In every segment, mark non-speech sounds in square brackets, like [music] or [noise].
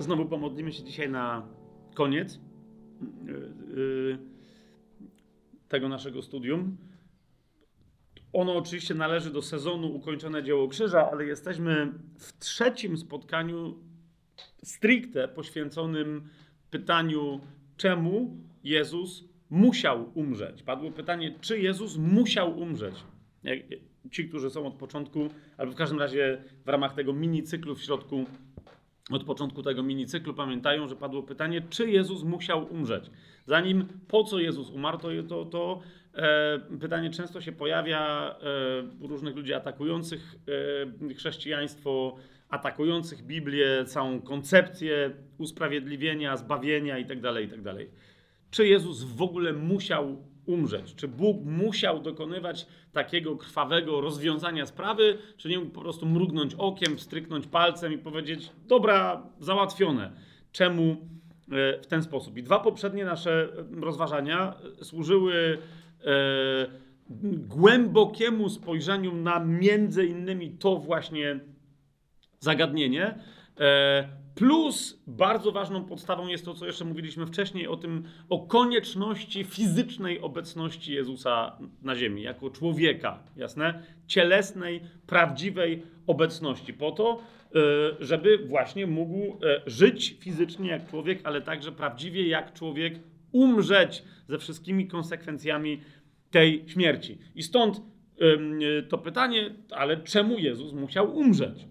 Znowu pomodlimy się dzisiaj na koniec yy, yy, tego naszego studium. Ono oczywiście należy do sezonu Ukończone Dzieło Krzyża, ale jesteśmy w trzecim spotkaniu stricte poświęconym pytaniu, czemu Jezus musiał umrzeć. Padło pytanie, czy Jezus musiał umrzeć. Ci, którzy są od początku, albo w każdym razie w ramach tego mini cyklu w środku od początku tego minicyklu pamiętają, że padło pytanie, czy Jezus musiał umrzeć. Zanim po co Jezus umarł, to, to, to e, pytanie często się pojawia e, u różnych ludzi atakujących e, chrześcijaństwo, atakujących Biblię, całą koncepcję usprawiedliwienia, zbawienia itd., itd. Czy Jezus w ogóle musiał umrzeć? Czy Bóg musiał dokonywać takiego krwawego rozwiązania sprawy, czy nie mógł po prostu mrugnąć okiem, wstryknąć palcem i powiedzieć: Dobra, załatwione. Czemu e, w ten sposób? I dwa poprzednie nasze rozważania służyły e, głębokiemu spojrzeniu na między innymi to właśnie zagadnienie. Plus bardzo ważną podstawą jest to, co jeszcze mówiliśmy wcześniej o tym, o konieczności fizycznej obecności Jezusa na ziemi, jako człowieka, jasne? Cielesnej, prawdziwej obecności, po to, e, żeby właśnie mógł e, żyć fizycznie jak człowiek, ale także prawdziwie jak człowiek umrzeć ze wszystkimi konsekwencjami tej śmierci. I stąd to pytanie, ale czemu Jezus musiał umrzeć?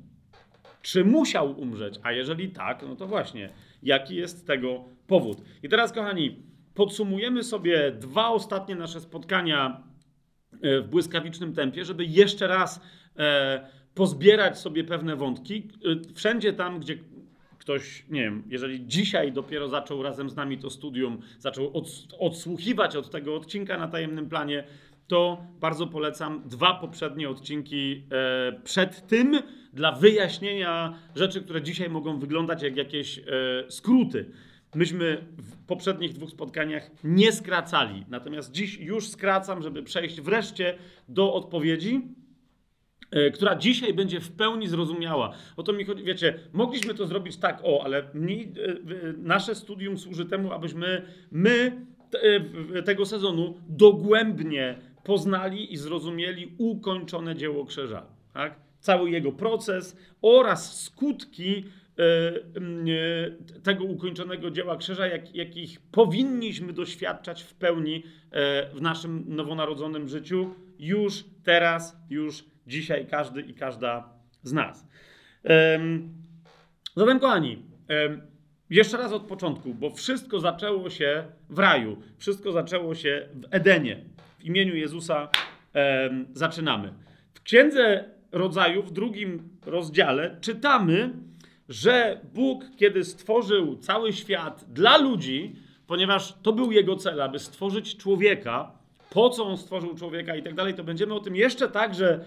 Czy musiał umrzeć? A jeżeli tak, no to właśnie, jaki jest tego powód? I teraz, kochani, podsumujemy sobie dwa ostatnie nasze spotkania e, w błyskawicznym tempie, żeby jeszcze raz e, pozbierać sobie pewne wątki. E, wszędzie tam, gdzie ktoś, nie wiem, jeżeli dzisiaj dopiero zaczął razem z nami to studium, zaczął odsłuchiwać od tego odcinka na tajemnym planie, to bardzo polecam dwa poprzednie odcinki e, przed tym dla wyjaśnienia rzeczy, które dzisiaj mogą wyglądać jak jakieś e, skróty. Myśmy w poprzednich dwóch spotkaniach nie skracali, natomiast dziś już skracam, żeby przejść wreszcie do odpowiedzi, e, która dzisiaj będzie w pełni zrozumiała. O to mi chodzi, wiecie, mogliśmy to zrobić tak, o, ale mi, nasze studium służy temu, abyśmy my tego sezonu dogłębnie poznali i zrozumieli ukończone dzieło krzyża. Tak? Cały jego proces oraz skutki e, e, tego ukończonego dzieła krzyża, jak, jakich powinniśmy doświadczać w pełni e, w naszym nowonarodzonym życiu już teraz, już dzisiaj każdy i każda z nas. Zatem, kochani, jeszcze raz od początku, bo wszystko zaczęło się w raju, wszystko zaczęło się w Edenie w imieniu Jezusa e, zaczynamy. W Księdze Rodzaju, w drugim rozdziale, czytamy, że Bóg, kiedy stworzył cały świat dla ludzi, ponieważ to był jego cel, aby stworzyć człowieka, po co on stworzył człowieka i tak dalej, to będziemy o tym jeszcze także e,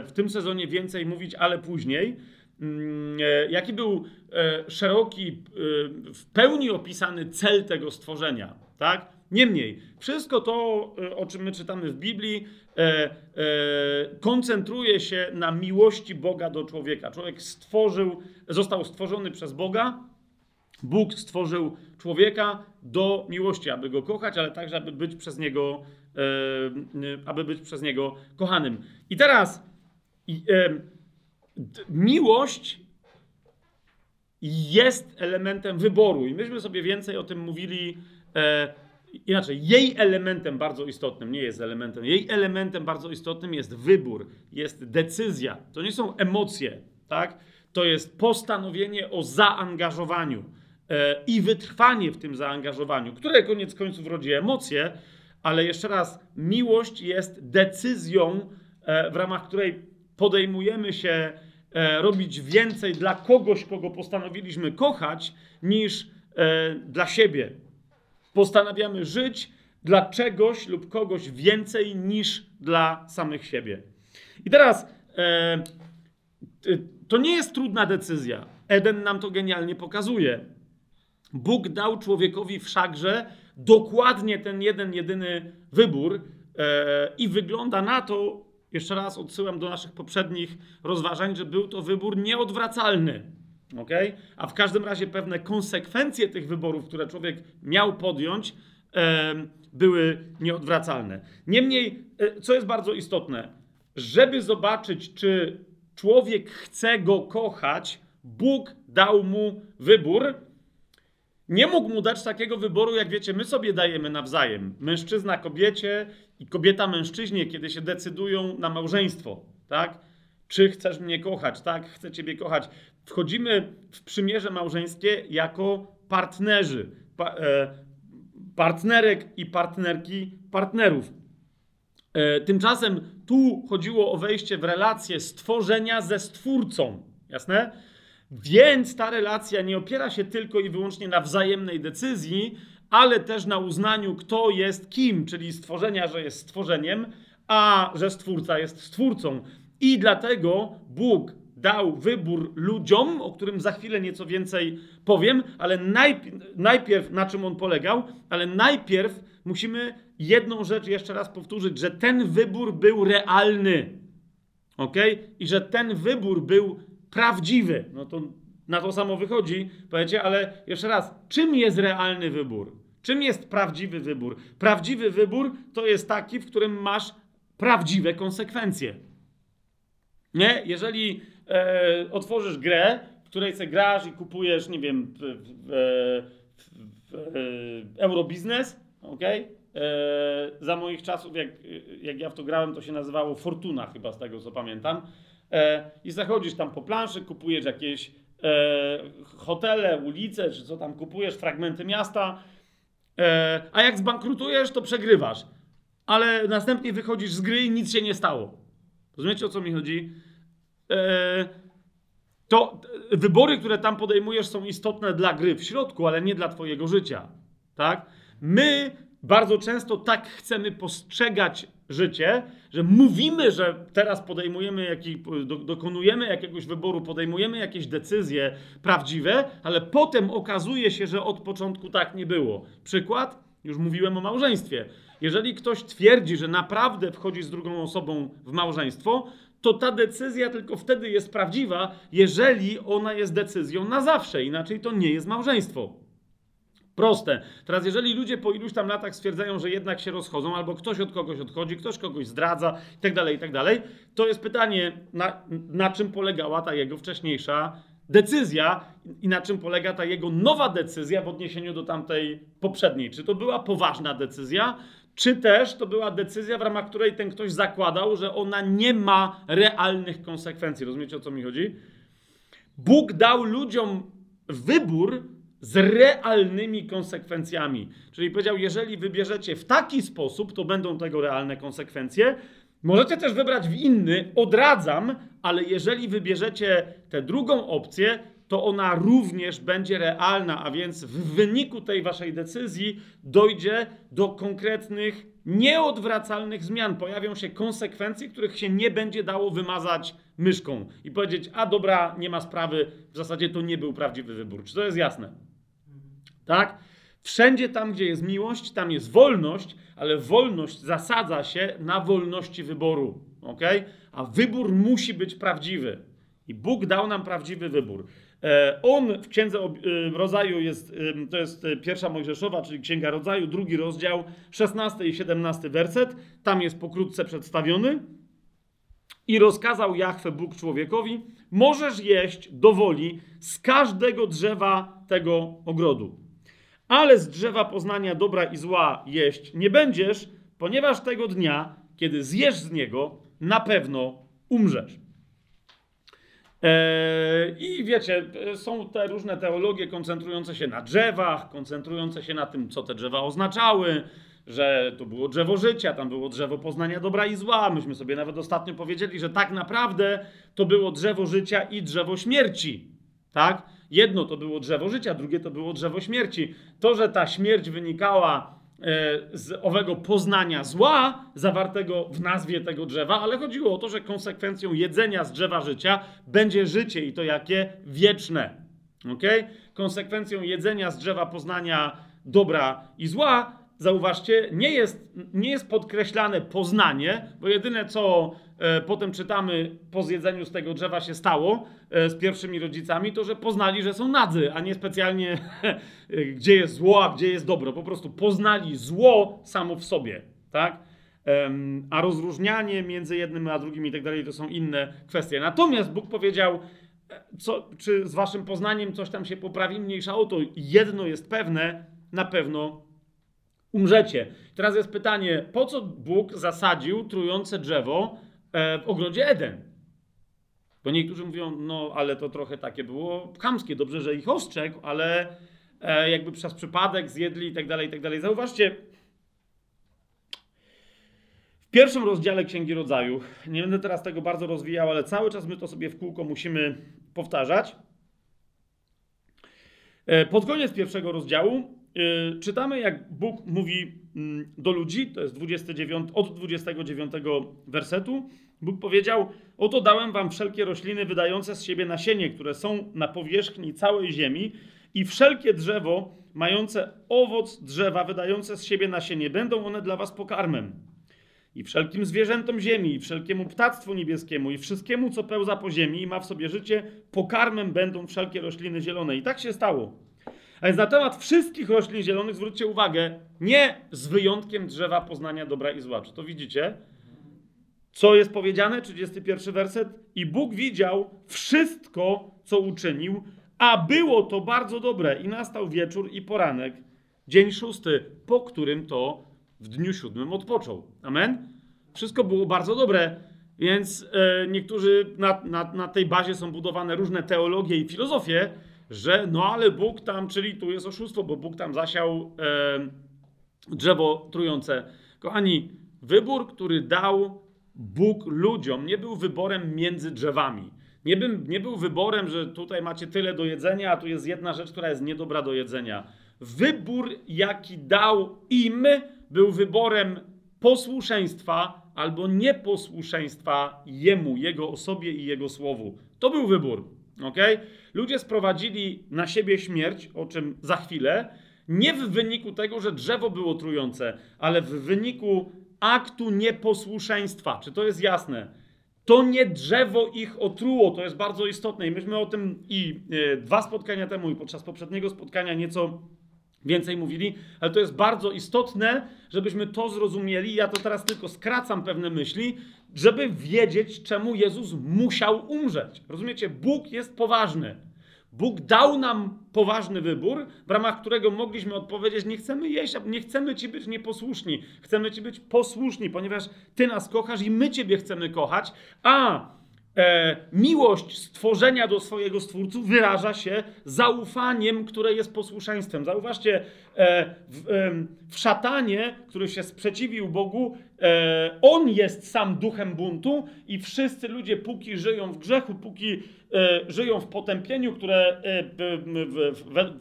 w tym sezonie więcej mówić, ale później. Mm, e, jaki był e, szeroki, w pełni opisany cel tego stworzenia, tak? Niemniej, wszystko to, e, o czym my czytamy w Biblii, e, e, koncentruje się na miłości Boga do człowieka. Człowiek stworzył, został stworzony przez Boga. Bóg stworzył człowieka do miłości, aby go kochać, ale także, aby być przez niego, e, aby być przez niego kochanym. I teraz e, miłość jest elementem wyboru. I myśmy sobie więcej o tym mówili e, Inaczej, jej elementem bardzo istotnym, nie jest elementem, jej elementem bardzo istotnym jest wybór, jest decyzja. To nie są emocje, tak? To jest postanowienie o zaangażowaniu e, i wytrwanie w tym zaangażowaniu, które koniec końców rodzi emocje, ale jeszcze raz, miłość jest decyzją, e, w ramach której podejmujemy się e, robić więcej dla kogoś, kogo postanowiliśmy kochać, niż e, dla siebie postanawiamy żyć dla czegoś lub kogoś więcej niż dla samych siebie. I teraz e, to nie jest trudna decyzja. Eden nam to genialnie pokazuje. Bóg dał człowiekowi wszakże dokładnie ten jeden, jedyny wybór e, i wygląda na to, jeszcze raz odsyłam do naszych poprzednich rozważań, że był to wybór nieodwracalny. Okay? A w każdym razie pewne konsekwencje tych wyborów, które człowiek miał podjąć, e, były nieodwracalne. Niemniej, e, co jest bardzo istotne, żeby zobaczyć, czy człowiek chce go kochać, Bóg dał mu wybór. Nie mógł mu dać takiego wyboru, jak wiecie, my sobie dajemy nawzajem. Mężczyzna kobiecie i kobieta mężczyźnie, kiedy się decydują na małżeństwo, tak? Czy chcesz mnie kochać? Tak, chcę ciebie kochać. Wchodzimy w przymierze małżeńskie jako partnerzy. Pa, e, partnerek i partnerki partnerów. E, tymczasem tu chodziło o wejście w relację stworzenia ze stwórcą. Jasne? Więc ta relacja nie opiera się tylko i wyłącznie na wzajemnej decyzji, ale też na uznaniu, kto jest kim, czyli stworzenia, że jest stworzeniem, a że stwórca jest stwórcą. I dlatego Bóg dał wybór ludziom, o którym za chwilę nieco więcej powiem, ale najpierw, najpierw na czym on polegał, ale najpierw musimy jedną rzecz jeszcze raz powtórzyć, że ten wybór był realny. Ok? I że ten wybór był prawdziwy. No to na to samo wychodzi, powiecie, ale jeszcze raz, czym jest realny wybór? Czym jest prawdziwy wybór? Prawdziwy wybór to jest taki, w którym masz prawdziwe konsekwencje. Nie? Jeżeli e, otworzysz grę, w której sobie grasz i kupujesz, nie wiem, e, Eurobiznes, ok? E, za moich czasów, jak, jak ja w to grałem, to się nazywało Fortuna chyba, z tego co pamiętam. E, I zachodzisz tam po planszy, kupujesz jakieś e, hotele, ulice, czy co tam kupujesz, fragmenty miasta, e, a jak zbankrutujesz, to przegrywasz. Ale następnie wychodzisz z gry i nic się nie stało. Rozumiecie, o co mi chodzi? E, to wybory, które tam podejmujesz, są istotne dla gry w środku, ale nie dla Twojego życia. Tak? My bardzo często tak chcemy postrzegać życie, że mówimy, że teraz podejmujemy, jaki, dokonujemy jakiegoś wyboru, podejmujemy jakieś decyzje prawdziwe, ale potem okazuje się, że od początku tak nie było. Przykład? Już mówiłem o małżeństwie. Jeżeli ktoś twierdzi, że naprawdę wchodzi z drugą osobą w małżeństwo, to ta decyzja tylko wtedy jest prawdziwa, jeżeli ona jest decyzją na zawsze. Inaczej to nie jest małżeństwo. Proste. Teraz, jeżeli ludzie po iluś tam latach stwierdzają, że jednak się rozchodzą, albo ktoś od kogoś odchodzi, ktoś kogoś zdradza itd., tak itd., tak to jest pytanie, na, na czym polegała ta jego wcześniejsza decyzja i na czym polega ta jego nowa decyzja w odniesieniu do tamtej poprzedniej. Czy to była poważna decyzja, czy też to była decyzja, w ramach której ten ktoś zakładał, że ona nie ma realnych konsekwencji. Rozumiecie o co mi chodzi? Bóg dał ludziom wybór z realnymi konsekwencjami. Czyli powiedział, jeżeli wybierzecie w taki sposób, to będą tego realne konsekwencje. Możecie też wybrać w inny, odradzam, ale jeżeli wybierzecie tę drugą opcję, to ona również będzie realna, a więc w wyniku tej waszej decyzji dojdzie do konkretnych, nieodwracalnych zmian. Pojawią się konsekwencje, których się nie będzie dało wymazać myszką i powiedzieć: A dobra, nie ma sprawy, w zasadzie to nie był prawdziwy wybór. Czy to jest jasne? Tak? Wszędzie tam, gdzie jest miłość, tam jest wolność, ale wolność zasadza się na wolności wyboru. ok? A wybór musi być prawdziwy. I Bóg dał nam prawdziwy wybór. E, on w Księdze e, Rodzaju jest, to jest e, pierwsza Mojżeszowa, czyli Księga Rodzaju, drugi rozdział, 16 i 17 werset. Tam jest pokrótce przedstawiony. I rozkazał Jahwe Bóg człowiekowi, możesz jeść do woli z każdego drzewa tego ogrodu. Ale z drzewa poznania dobra i zła jeść nie będziesz, ponieważ tego dnia, kiedy zjesz z niego, na pewno umrzesz. Eee, I wiecie, są te różne teologie koncentrujące się na drzewach, koncentrujące się na tym, co te drzewa oznaczały, że to było drzewo życia, tam było drzewo poznania dobra i zła. Myśmy sobie nawet ostatnio powiedzieli, że tak naprawdę to było drzewo życia i drzewo śmierci. Tak? Jedno to było drzewo życia, drugie to było drzewo śmierci. To, że ta śmierć wynikała E, z owego poznania zła zawartego w nazwie tego drzewa, ale chodziło o to, że konsekwencją jedzenia z drzewa życia będzie życie i to jakie? Wieczne. Okay? Konsekwencją jedzenia z drzewa poznania dobra i zła zauważcie, nie jest, nie jest podkreślane poznanie, bo jedyne co e, potem czytamy po zjedzeniu z tego drzewa się stało e, z pierwszymi rodzicami, to że poznali, że są nadzy, a nie specjalnie [laughs] gdzie jest zło, a gdzie jest dobro. Po prostu poznali zło samo w sobie, tak? A rozróżnianie między jednym a drugim i tak dalej to są inne kwestie. Natomiast Bóg powiedział, e, co, czy z waszym poznaniem coś tam się poprawi, mniejsza o to. Jedno jest pewne, na pewno umrzecie. Teraz jest pytanie, po co Bóg zasadził trujące drzewo e, w ogrodzie Eden? Bo niektórzy mówią, no ale to trochę takie było chamskie, dobrze, że ich ostrzegł, ale e, jakby przez przypadek zjedli i tak dalej, i tak dalej. Zauważcie, w pierwszym rozdziale Księgi Rodzaju, nie będę teraz tego bardzo rozwijał, ale cały czas my to sobie w kółko musimy powtarzać. E, Pod koniec pierwszego rozdziału yy, czytamy, jak Bóg mówi mm, do ludzi, to jest 29, od 29 wersetu. Bóg powiedział: Oto dałem wam wszelkie rośliny wydające z siebie nasienie, które są na powierzchni całej ziemi, i wszelkie drzewo mające owoc drzewa wydające z siebie nasienie. Będą one dla was pokarmem. I wszelkim zwierzętom ziemi, i wszelkiemu ptactwu niebieskiemu, i wszystkiemu, co pełza po ziemi i ma w sobie życie, pokarmem będą wszelkie rośliny zielone. I tak się stało. A więc na temat wszystkich roślin zielonych zwróćcie uwagę, nie z wyjątkiem drzewa poznania dobra i zła. Czy to widzicie? Co jest powiedziane? 31 werset. I Bóg widział wszystko, co uczynił, a było to bardzo dobre. I nastał wieczór i poranek, dzień szósty, po którym to w dniu siódmym odpoczął. Amen? Wszystko było bardzo dobre. Więc e, niektórzy na, na, na tej bazie są budowane różne teologie i filozofie, że no ale Bóg tam, czyli tu jest oszustwo, bo Bóg tam zasiał e, drzewo trujące. Kochani, wybór, który dał Bóg ludziom, nie był wyborem między drzewami. Nie, bym, nie był wyborem, że tutaj macie tyle do jedzenia, a tu jest jedna rzecz, która jest niedobra do jedzenia. Wybór, jaki dał im, był wyborem posłuszeństwa albo nieposłuszeństwa Jemu, Jego osobie i Jego słowu. To był wybór. Okay? Ludzie sprowadzili na siebie śmierć, o czym za chwilę, nie w wyniku tego, że drzewo było trujące, ale w wyniku aktu nieposłuszeństwa. Czy to jest jasne? To nie drzewo ich otruło, to jest bardzo istotne i myśmy o tym i e, dwa spotkania temu i podczas poprzedniego spotkania nieco więcej mówili, ale to jest bardzo istotne, żebyśmy to zrozumieli. Ja to teraz tylko skracam pewne myśli, żeby wiedzieć, czemu Jezus musiał umrzeć. Rozumiecie? Bóg jest poważny. Bóg dał nam poważny wybór, w ramach którego mogliśmy odpowiedzieć: Nie chcemy jeść, nie chcemy Ci być nieposłuszni, chcemy Ci być posłuszni, ponieważ Ty nas kochasz i my Ciebie chcemy kochać, a e, miłość stworzenia do swojego stwórców wyraża się zaufaniem, które jest posłuszeństwem. Zauważcie, e, w, e, w szatanie, który się sprzeciwił Bogu, on jest sam duchem buntu i wszyscy ludzie, póki żyją w grzechu, póki e, żyją w potępieniu, które e,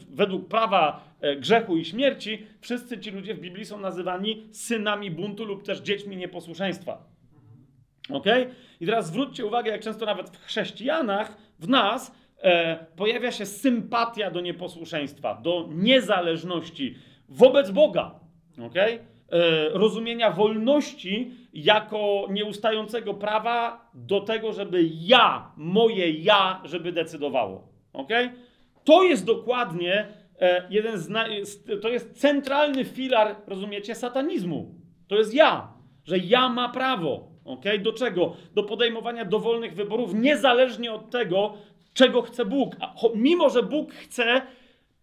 według prawa e, grzechu i śmierci, wszyscy ci ludzie w Biblii są nazywani synami buntu lub też dziećmi nieposłuszeństwa. Ok? I teraz zwróćcie uwagę, jak często nawet w chrześcijanach, w nas, e, pojawia się sympatia do nieposłuszeństwa, do niezależności wobec Boga. Ok? E, rozumienia wolności jako nieustającego prawa do tego, żeby ja, moje ja, żeby decydowało. Ok? To jest dokładnie e, jeden z. To jest centralny filar, rozumiecie, satanizmu. To jest ja, że ja ma prawo. Okay? Do czego? Do podejmowania dowolnych wyborów, niezależnie od tego, czego chce Bóg. A, mimo, że Bóg chce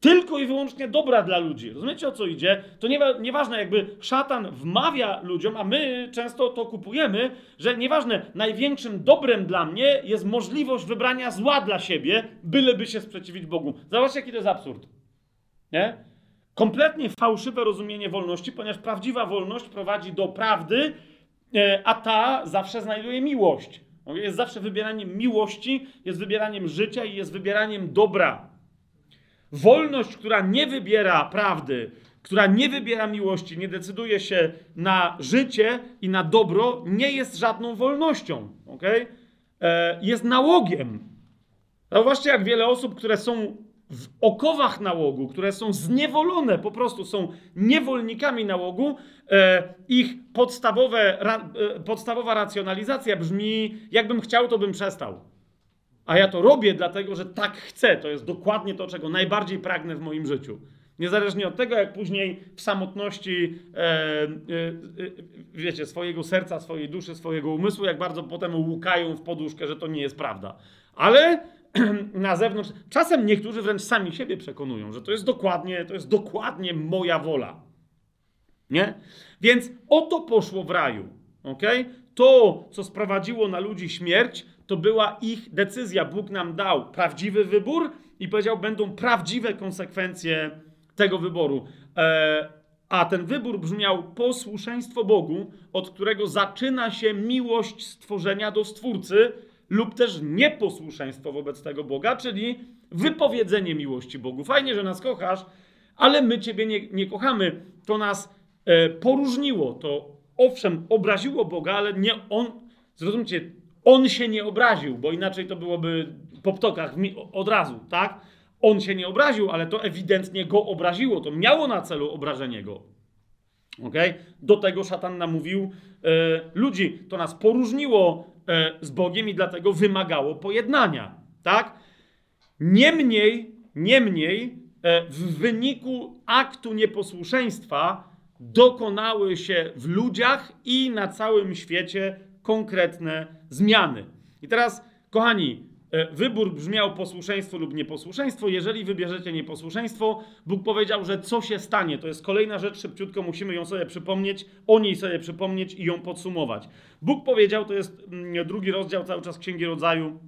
tylko i wyłącznie dobra dla ludzi. Rozumiecie o co idzie? To nie, nieważne, jakby szatan wmawia ludziom, a my często to kupujemy, że nieważne, największym dobrem dla mnie jest możliwość wybrania zła dla siebie, byleby się sprzeciwić Bogu. Zobaczcie, jaki to jest absurd. Nie? Kompletnie fałszywe rozumienie wolności, ponieważ prawdziwa wolność prowadzi do prawdy, E, a ta zawsze znajduje miłość. Jest zawsze wybieraniem miłości, jest wybieraniem życia i jest wybieraniem dobra. Wolność, która nie wybiera prawdy, która nie wybiera miłości, nie decyduje się na życie i na dobro, nie jest żadną wolnością. Okay? Jest nałogiem. Zauważcie, jak wiele osób, które są w okowach nałogu, które są zniewolone, po prostu są niewolnikami nałogu, e, ich podstawowe, e, podstawowa racjonalizacja brzmi: jakbym chciał, to bym przestał. A ja to robię, dlatego że tak chcę. To jest dokładnie to, czego najbardziej pragnę w moim życiu. Niezależnie od tego, jak później w samotności, e, e, e, wiecie, swojego serca, swojej duszy, swojego umysłu, jak bardzo potem łukają w poduszkę, że to nie jest prawda. Ale [clears throat] na zewnątrz, czasem niektórzy wręcz sami siebie przekonują, że to jest dokładnie, to jest dokładnie moja wola. Nie? Więc o to poszło w raju. Okay? To, co sprowadziło na ludzi śmierć, to była ich decyzja. Bóg nam dał prawdziwy wybór i powiedział, będą prawdziwe konsekwencje tego wyboru. E, a ten wybór brzmiał posłuszeństwo Bogu, od którego zaczyna się miłość stworzenia do Stwórcy, lub też nieposłuszeństwo wobec tego Boga, czyli wypowiedzenie miłości Bogu. Fajnie, że nas kochasz, ale my Ciebie nie, nie kochamy. To nas e, poróżniło. To owszem, obraziło Boga, ale nie On, zrozumcie, On się nie obraził, bo inaczej to byłoby po ptokach od razu, tak? On się nie obraził, ale to ewidentnie go obraziło. To miało na celu obrażenie go. Okay? Do tego szatan namówił e, ludzi. To nas poróżniło e, z Bogiem i dlatego wymagało pojednania. Tak? Niemniej, niemniej e, w wyniku aktu nieposłuszeństwa dokonały się w ludziach i na całym świecie konkretne zmiany. I teraz, kochani, E, wybór brzmiał posłuszeństwo lub nieposłuszeństwo. Jeżeli wybierzecie nieposłuszeństwo, Bóg powiedział, że co się stanie. To jest kolejna rzecz, szybciutko musimy ją sobie przypomnieć, o niej sobie przypomnieć i ją podsumować. Bóg powiedział, to jest mm, drugi rozdział cały czas Księgi Rodzaju,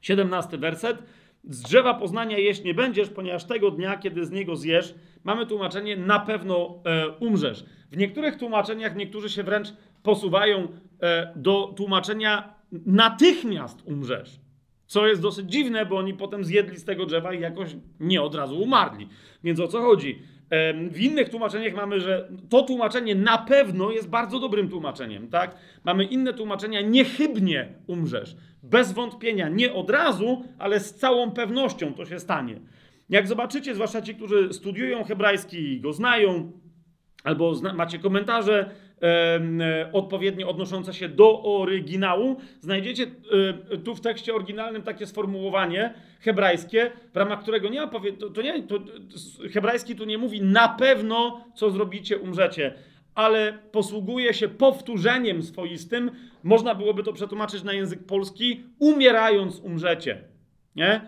17 werset. Z drzewa poznania jeść nie będziesz, ponieważ tego dnia, kiedy z niego zjesz, mamy tłumaczenie, na pewno e, umrzesz. W niektórych tłumaczeniach niektórzy się wręcz posuwają do tłumaczenia natychmiast umrzesz. Co jest dosyć dziwne, bo oni potem zjedli z tego drzewa i jakoś nie od razu umarli. Więc o co chodzi? W innych tłumaczeniach mamy, że to tłumaczenie na pewno jest bardzo dobrym tłumaczeniem, tak? Mamy inne tłumaczenia, niechybnie umrzesz. Bez wątpienia, nie od razu, ale z całą pewnością to się stanie. Jak zobaczycie, zwłaszcza ci, którzy studiują hebrajski i go znają, albo zna macie komentarze E, odpowiednio odnoszące się do oryginału, znajdziecie e, tu w tekście oryginalnym takie sformułowanie hebrajskie, w ramach którego nie ma to, to nie, to, hebrajski tu nie mówi na pewno, co zrobicie, umrzecie, ale posługuje się powtórzeniem swoistym. Można byłoby to przetłumaczyć na język polski, umierając umrzecie. Nie?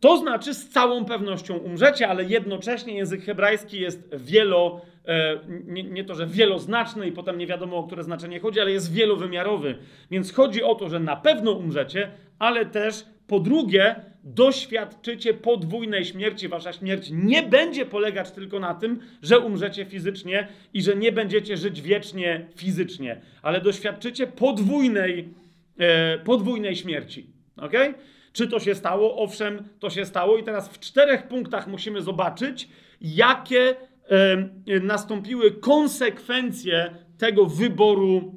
To znaczy z całą pewnością umrzecie, ale jednocześnie język hebrajski jest wielo, e, nie, nie, to, że wieloznaczny i potem nie wiadomo o które znaczenie chodzi, ale jest wielowymiarowy. Więc chodzi o to, że na pewno umrzecie, ale też po drugie doświadczycie podwójnej śmierci. Wasza śmierć nie będzie polegać tylko na tym, że umrzecie fizycznie i że nie będziecie żyć wiecznie fizycznie, ale doświadczycie podwójnej, e, podwójnej śmierci. Okay? Czy to się stało? Owszem, to się stało. I teraz w czterech punktach musimy zobaczyć, jakie e, nastąpiły konsekwencje tego wyboru,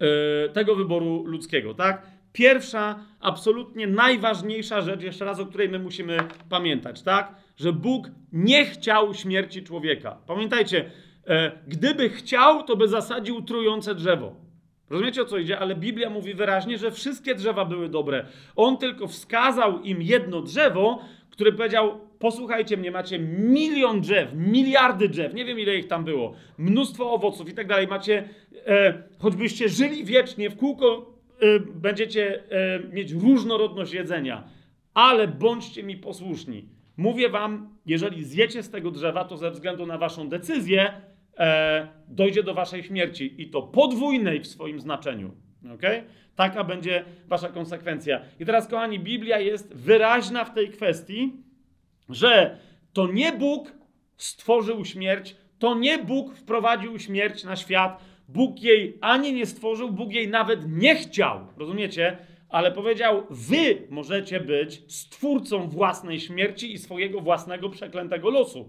e, tego wyboru ludzkiego, tak? Pierwsza, absolutnie najważniejsza rzecz, jeszcze raz, o której my musimy pamiętać, tak? Że Bóg nie chciał śmierci człowieka. Pamiętajcie, e, gdyby chciał, to by zasadził trujące drzewo. Rozumiecie o co idzie? Ale Biblia mówi wyraźnie, że wszystkie drzewa były dobre. On tylko wskazał im jedno drzewo, które powiedział: Posłuchajcie mnie, macie milion drzew, miliardy drzew, nie wiem ile ich tam było, mnóstwo owoców i tak dalej. Macie, e, choćbyście żyli wiecznie, w kółko e, będziecie e, mieć różnorodność jedzenia, ale bądźcie mi posłuszni. Mówię wam, jeżeli zjecie z tego drzewa, to ze względu na waszą decyzję, e, dojdzie do waszej śmierci i to podwójnej w swoim znaczeniu. Okay? Taka będzie wasza konsekwencja. I teraz, kochani, Biblia jest wyraźna w tej kwestii, że to nie Bóg stworzył śmierć, to nie Bóg wprowadził śmierć na świat. Bóg jej ani nie stworzył, Bóg jej nawet nie chciał. Rozumiecie? Ale powiedział: Wy możecie być stwórcą własnej śmierci i swojego własnego przeklętego losu.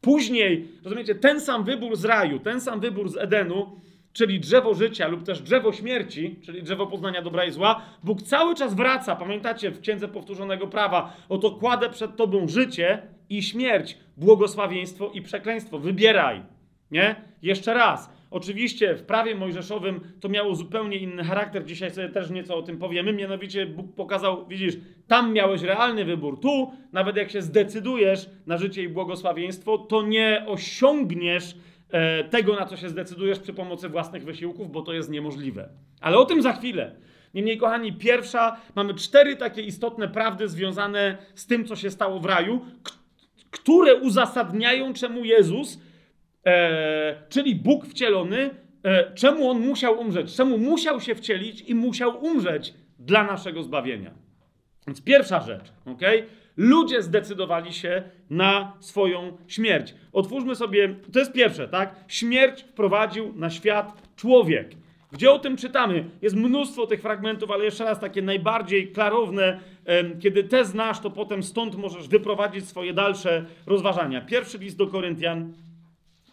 Później, rozumiecie, ten sam wybór z raju, ten sam wybór z Edenu czyli drzewo życia lub też drzewo śmierci, czyli drzewo poznania dobra i zła, Bóg cały czas wraca, pamiętacie w Księdze Powtórzonego Prawa, oto kładę przed tobą życie i śmierć, błogosławieństwo i przekleństwo, wybieraj, nie? Jeszcze raz, Oczywiście w prawie mojżeszowym to miało zupełnie inny charakter. Dzisiaj sobie też nieco o tym powiemy. Mianowicie Bóg pokazał, widzisz, tam miałeś realny wybór. Tu, nawet jak się zdecydujesz na życie i błogosławieństwo, to nie osiągniesz tego, na co się zdecydujesz przy pomocy własnych wysiłków, bo to jest niemożliwe. Ale o tym za chwilę. Niemniej, kochani, pierwsza, mamy cztery takie istotne prawdy związane z tym, co się stało w raju, które uzasadniają, czemu Jezus e, czyli Bóg wcielony, e, czemu on musiał umrzeć, czemu musiał się wcielić i musiał umrzeć dla naszego zbawienia. Więc pierwsza rzecz, ok? Ludzie zdecydowali się na swoją śmierć. Otwórzmy sobie, to jest pierwsze, tak? Śmierć wprowadził na świat człowiek. Gdzie o tym czytamy? Jest mnóstwo tych fragmentów, ale jeszcze raz takie najbardziej klarowne. Kiedy te znasz, to potem stąd możesz wyprowadzić swoje dalsze rozważania. Pierwszy list do Koryntian,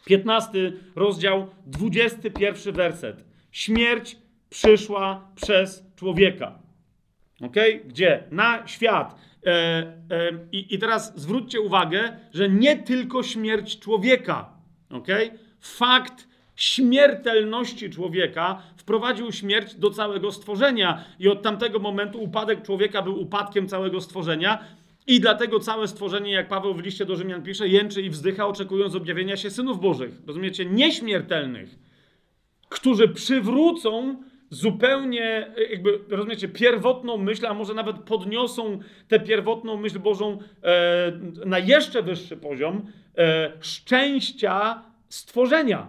15 rozdział, 21 werset. Śmierć przyszła przez człowieka. Ok? Gdzie? Na świat. E, e, i, I teraz zwróćcie uwagę, że nie tylko śmierć człowieka. Ok? Fakt śmiertelności człowieka wprowadził śmierć do całego stworzenia. I od tamtego momentu upadek człowieka był upadkiem całego stworzenia. I dlatego całe stworzenie, jak Paweł w liście do Rzymian pisze, jęczy i wzdycha, oczekując objawienia się synów Bożych. Rozumiecie? Nieśmiertelnych, którzy przywrócą zupełnie, jakby, rozumiecie, pierwotną myśl, a może nawet podniosą tę pierwotną myśl Bożą e, na jeszcze wyższy poziom e, szczęścia stworzenia.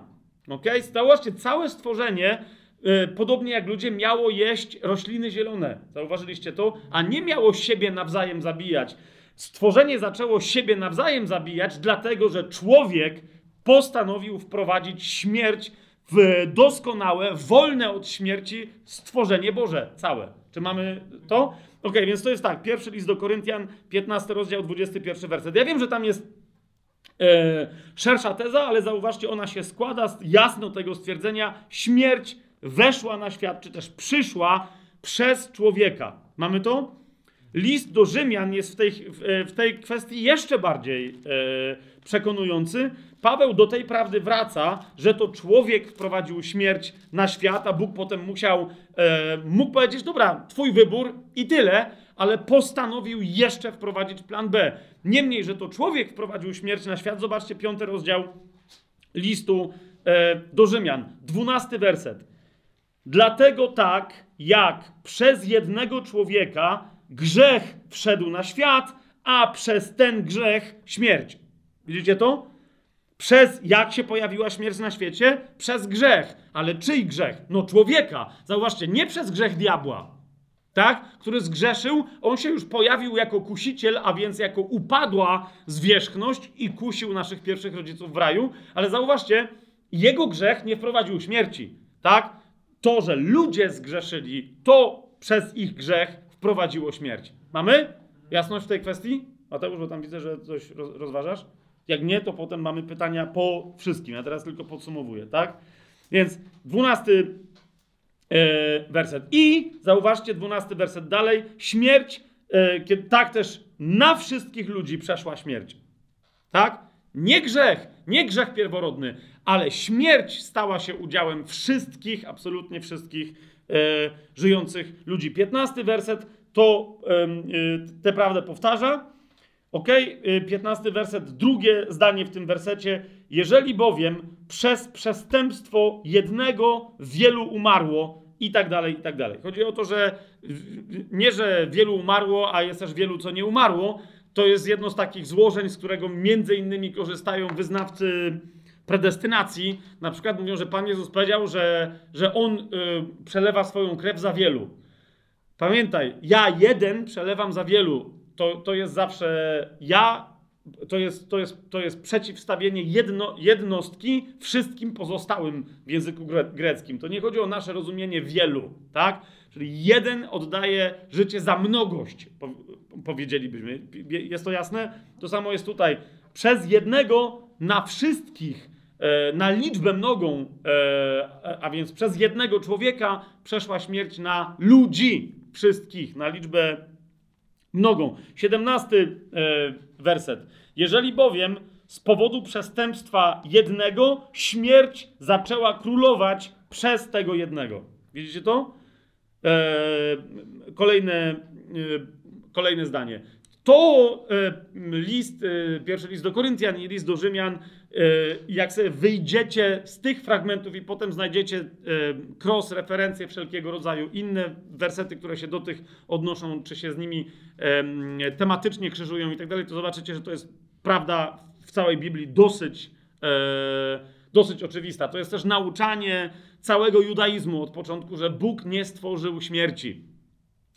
Ok? Zauważcie, całe stworzenie E, podobnie jak ludzie, miało jeść rośliny zielone. Zauważyliście to? A nie miało siebie nawzajem zabijać. Stworzenie zaczęło siebie nawzajem zabijać, dlatego że człowiek postanowił wprowadzić śmierć w doskonałe, wolne od śmierci stworzenie Boże. Całe. Czy mamy to? Ok, więc to jest tak. Pierwszy list do Koryntian, 15 rozdział, 21 werset. Ja wiem, że tam jest e, szersza teza, ale zauważcie, ona się składa z jasno tego stwierdzenia śmierć weszła na świat, czy też przyszła przez człowieka. Mamy to? List do Rzymian jest w tej, w tej kwestii jeszcze bardziej e, przekonujący. Paweł do tej prawdy wraca, że to człowiek wprowadził śmierć na świat, a Bóg potem musiał, e, mógł powiedzieć, dobra, twój wybór i tyle, ale postanowił jeszcze wprowadzić plan B. Niemniej, że to człowiek wprowadził śmierć na świat, zobaczcie piąty rozdział listu e, do Rzymian, dwunasty werset. Dlatego tak, jak przez jednego człowieka grzech wszedł na świat, a przez ten grzech śmierć. Widzicie to? Przez jak się pojawiła śmierć na świecie? Przez grzech. Ale czyj grzech? No człowieka. Zauważcie, nie przez grzech diabła, tak? Który zgrzeszył, on się już pojawił jako kusiciel, a więc jako upadła zwierzchność i kusił naszych pierwszych rodziców w raju. Ale zauważcie, jego grzech nie wprowadził śmierci, tak? to, że ludzie zgrzeszyli, to przez ich grzech wprowadziło śmierć. Mamy jasność w tej kwestii? Mateusz, bo tam widzę, że coś rozważasz. Jak nie, to potem mamy pytania po wszystkim. Ja teraz tylko podsumowuję, tak? Więc dwunasty e, werset. I zauważcie, dwunasty werset dalej. Śmierć, e, kiedy tak też na wszystkich ludzi przeszła śmierć. Tak? Nie grzech, nie grzech pierworodny, ale śmierć stała się udziałem wszystkich, absolutnie wszystkich e, żyjących ludzi. 15 werset to e, tę prawdę powtarza. Ok, 15 werset, drugie zdanie w tym wersecie. Jeżeli bowiem przez przestępstwo jednego wielu umarło, i tak dalej, i tak dalej. Chodzi o to, że nie, że wielu umarło, a jest też wielu, co nie umarło. To jest jedno z takich złożeń, z którego między innymi korzystają wyznawcy predestynacji, na przykład mówią, że Pan Jezus powiedział, że, że On y, przelewa swoją krew za wielu. Pamiętaj, ja jeden przelewam za wielu. To, to jest zawsze ja, to jest, to jest, to jest przeciwstawienie jedno, jednostki wszystkim pozostałym w języku greckim. To nie chodzi o nasze rozumienie wielu, tak? Czyli jeden oddaje życie za mnogość, powiedzielibyśmy. Jest to jasne? To samo jest tutaj. Przez jednego na wszystkich e, na liczbę mnogą, e, a więc przez jednego człowieka przeszła śmierć na ludzi wszystkich, na liczbę mnogą. 17 werset. Jeżeli bowiem z powodu przestępstwa jednego śmierć zaczęła królować przez tego jednego. Widzicie to? kolejne, kolejne zdanie. To e, list, e, pierwszy list do Koryntian i list do Rzymian, e, jak sobie wyjdziecie z tych fragmentów i potem znajdziecie cross, referencje wszelkiego rodzaju, inne wersety, które się do tych odnoszą, czy się z nimi tematycznie krzyżują i tak dalej, to zobaczycie, że to jest prawda w całej Biblii dosyć, dosyć oczywista. To jest też nauczanie całego judaizmu od początku, że Bóg nie stworzył śmierci.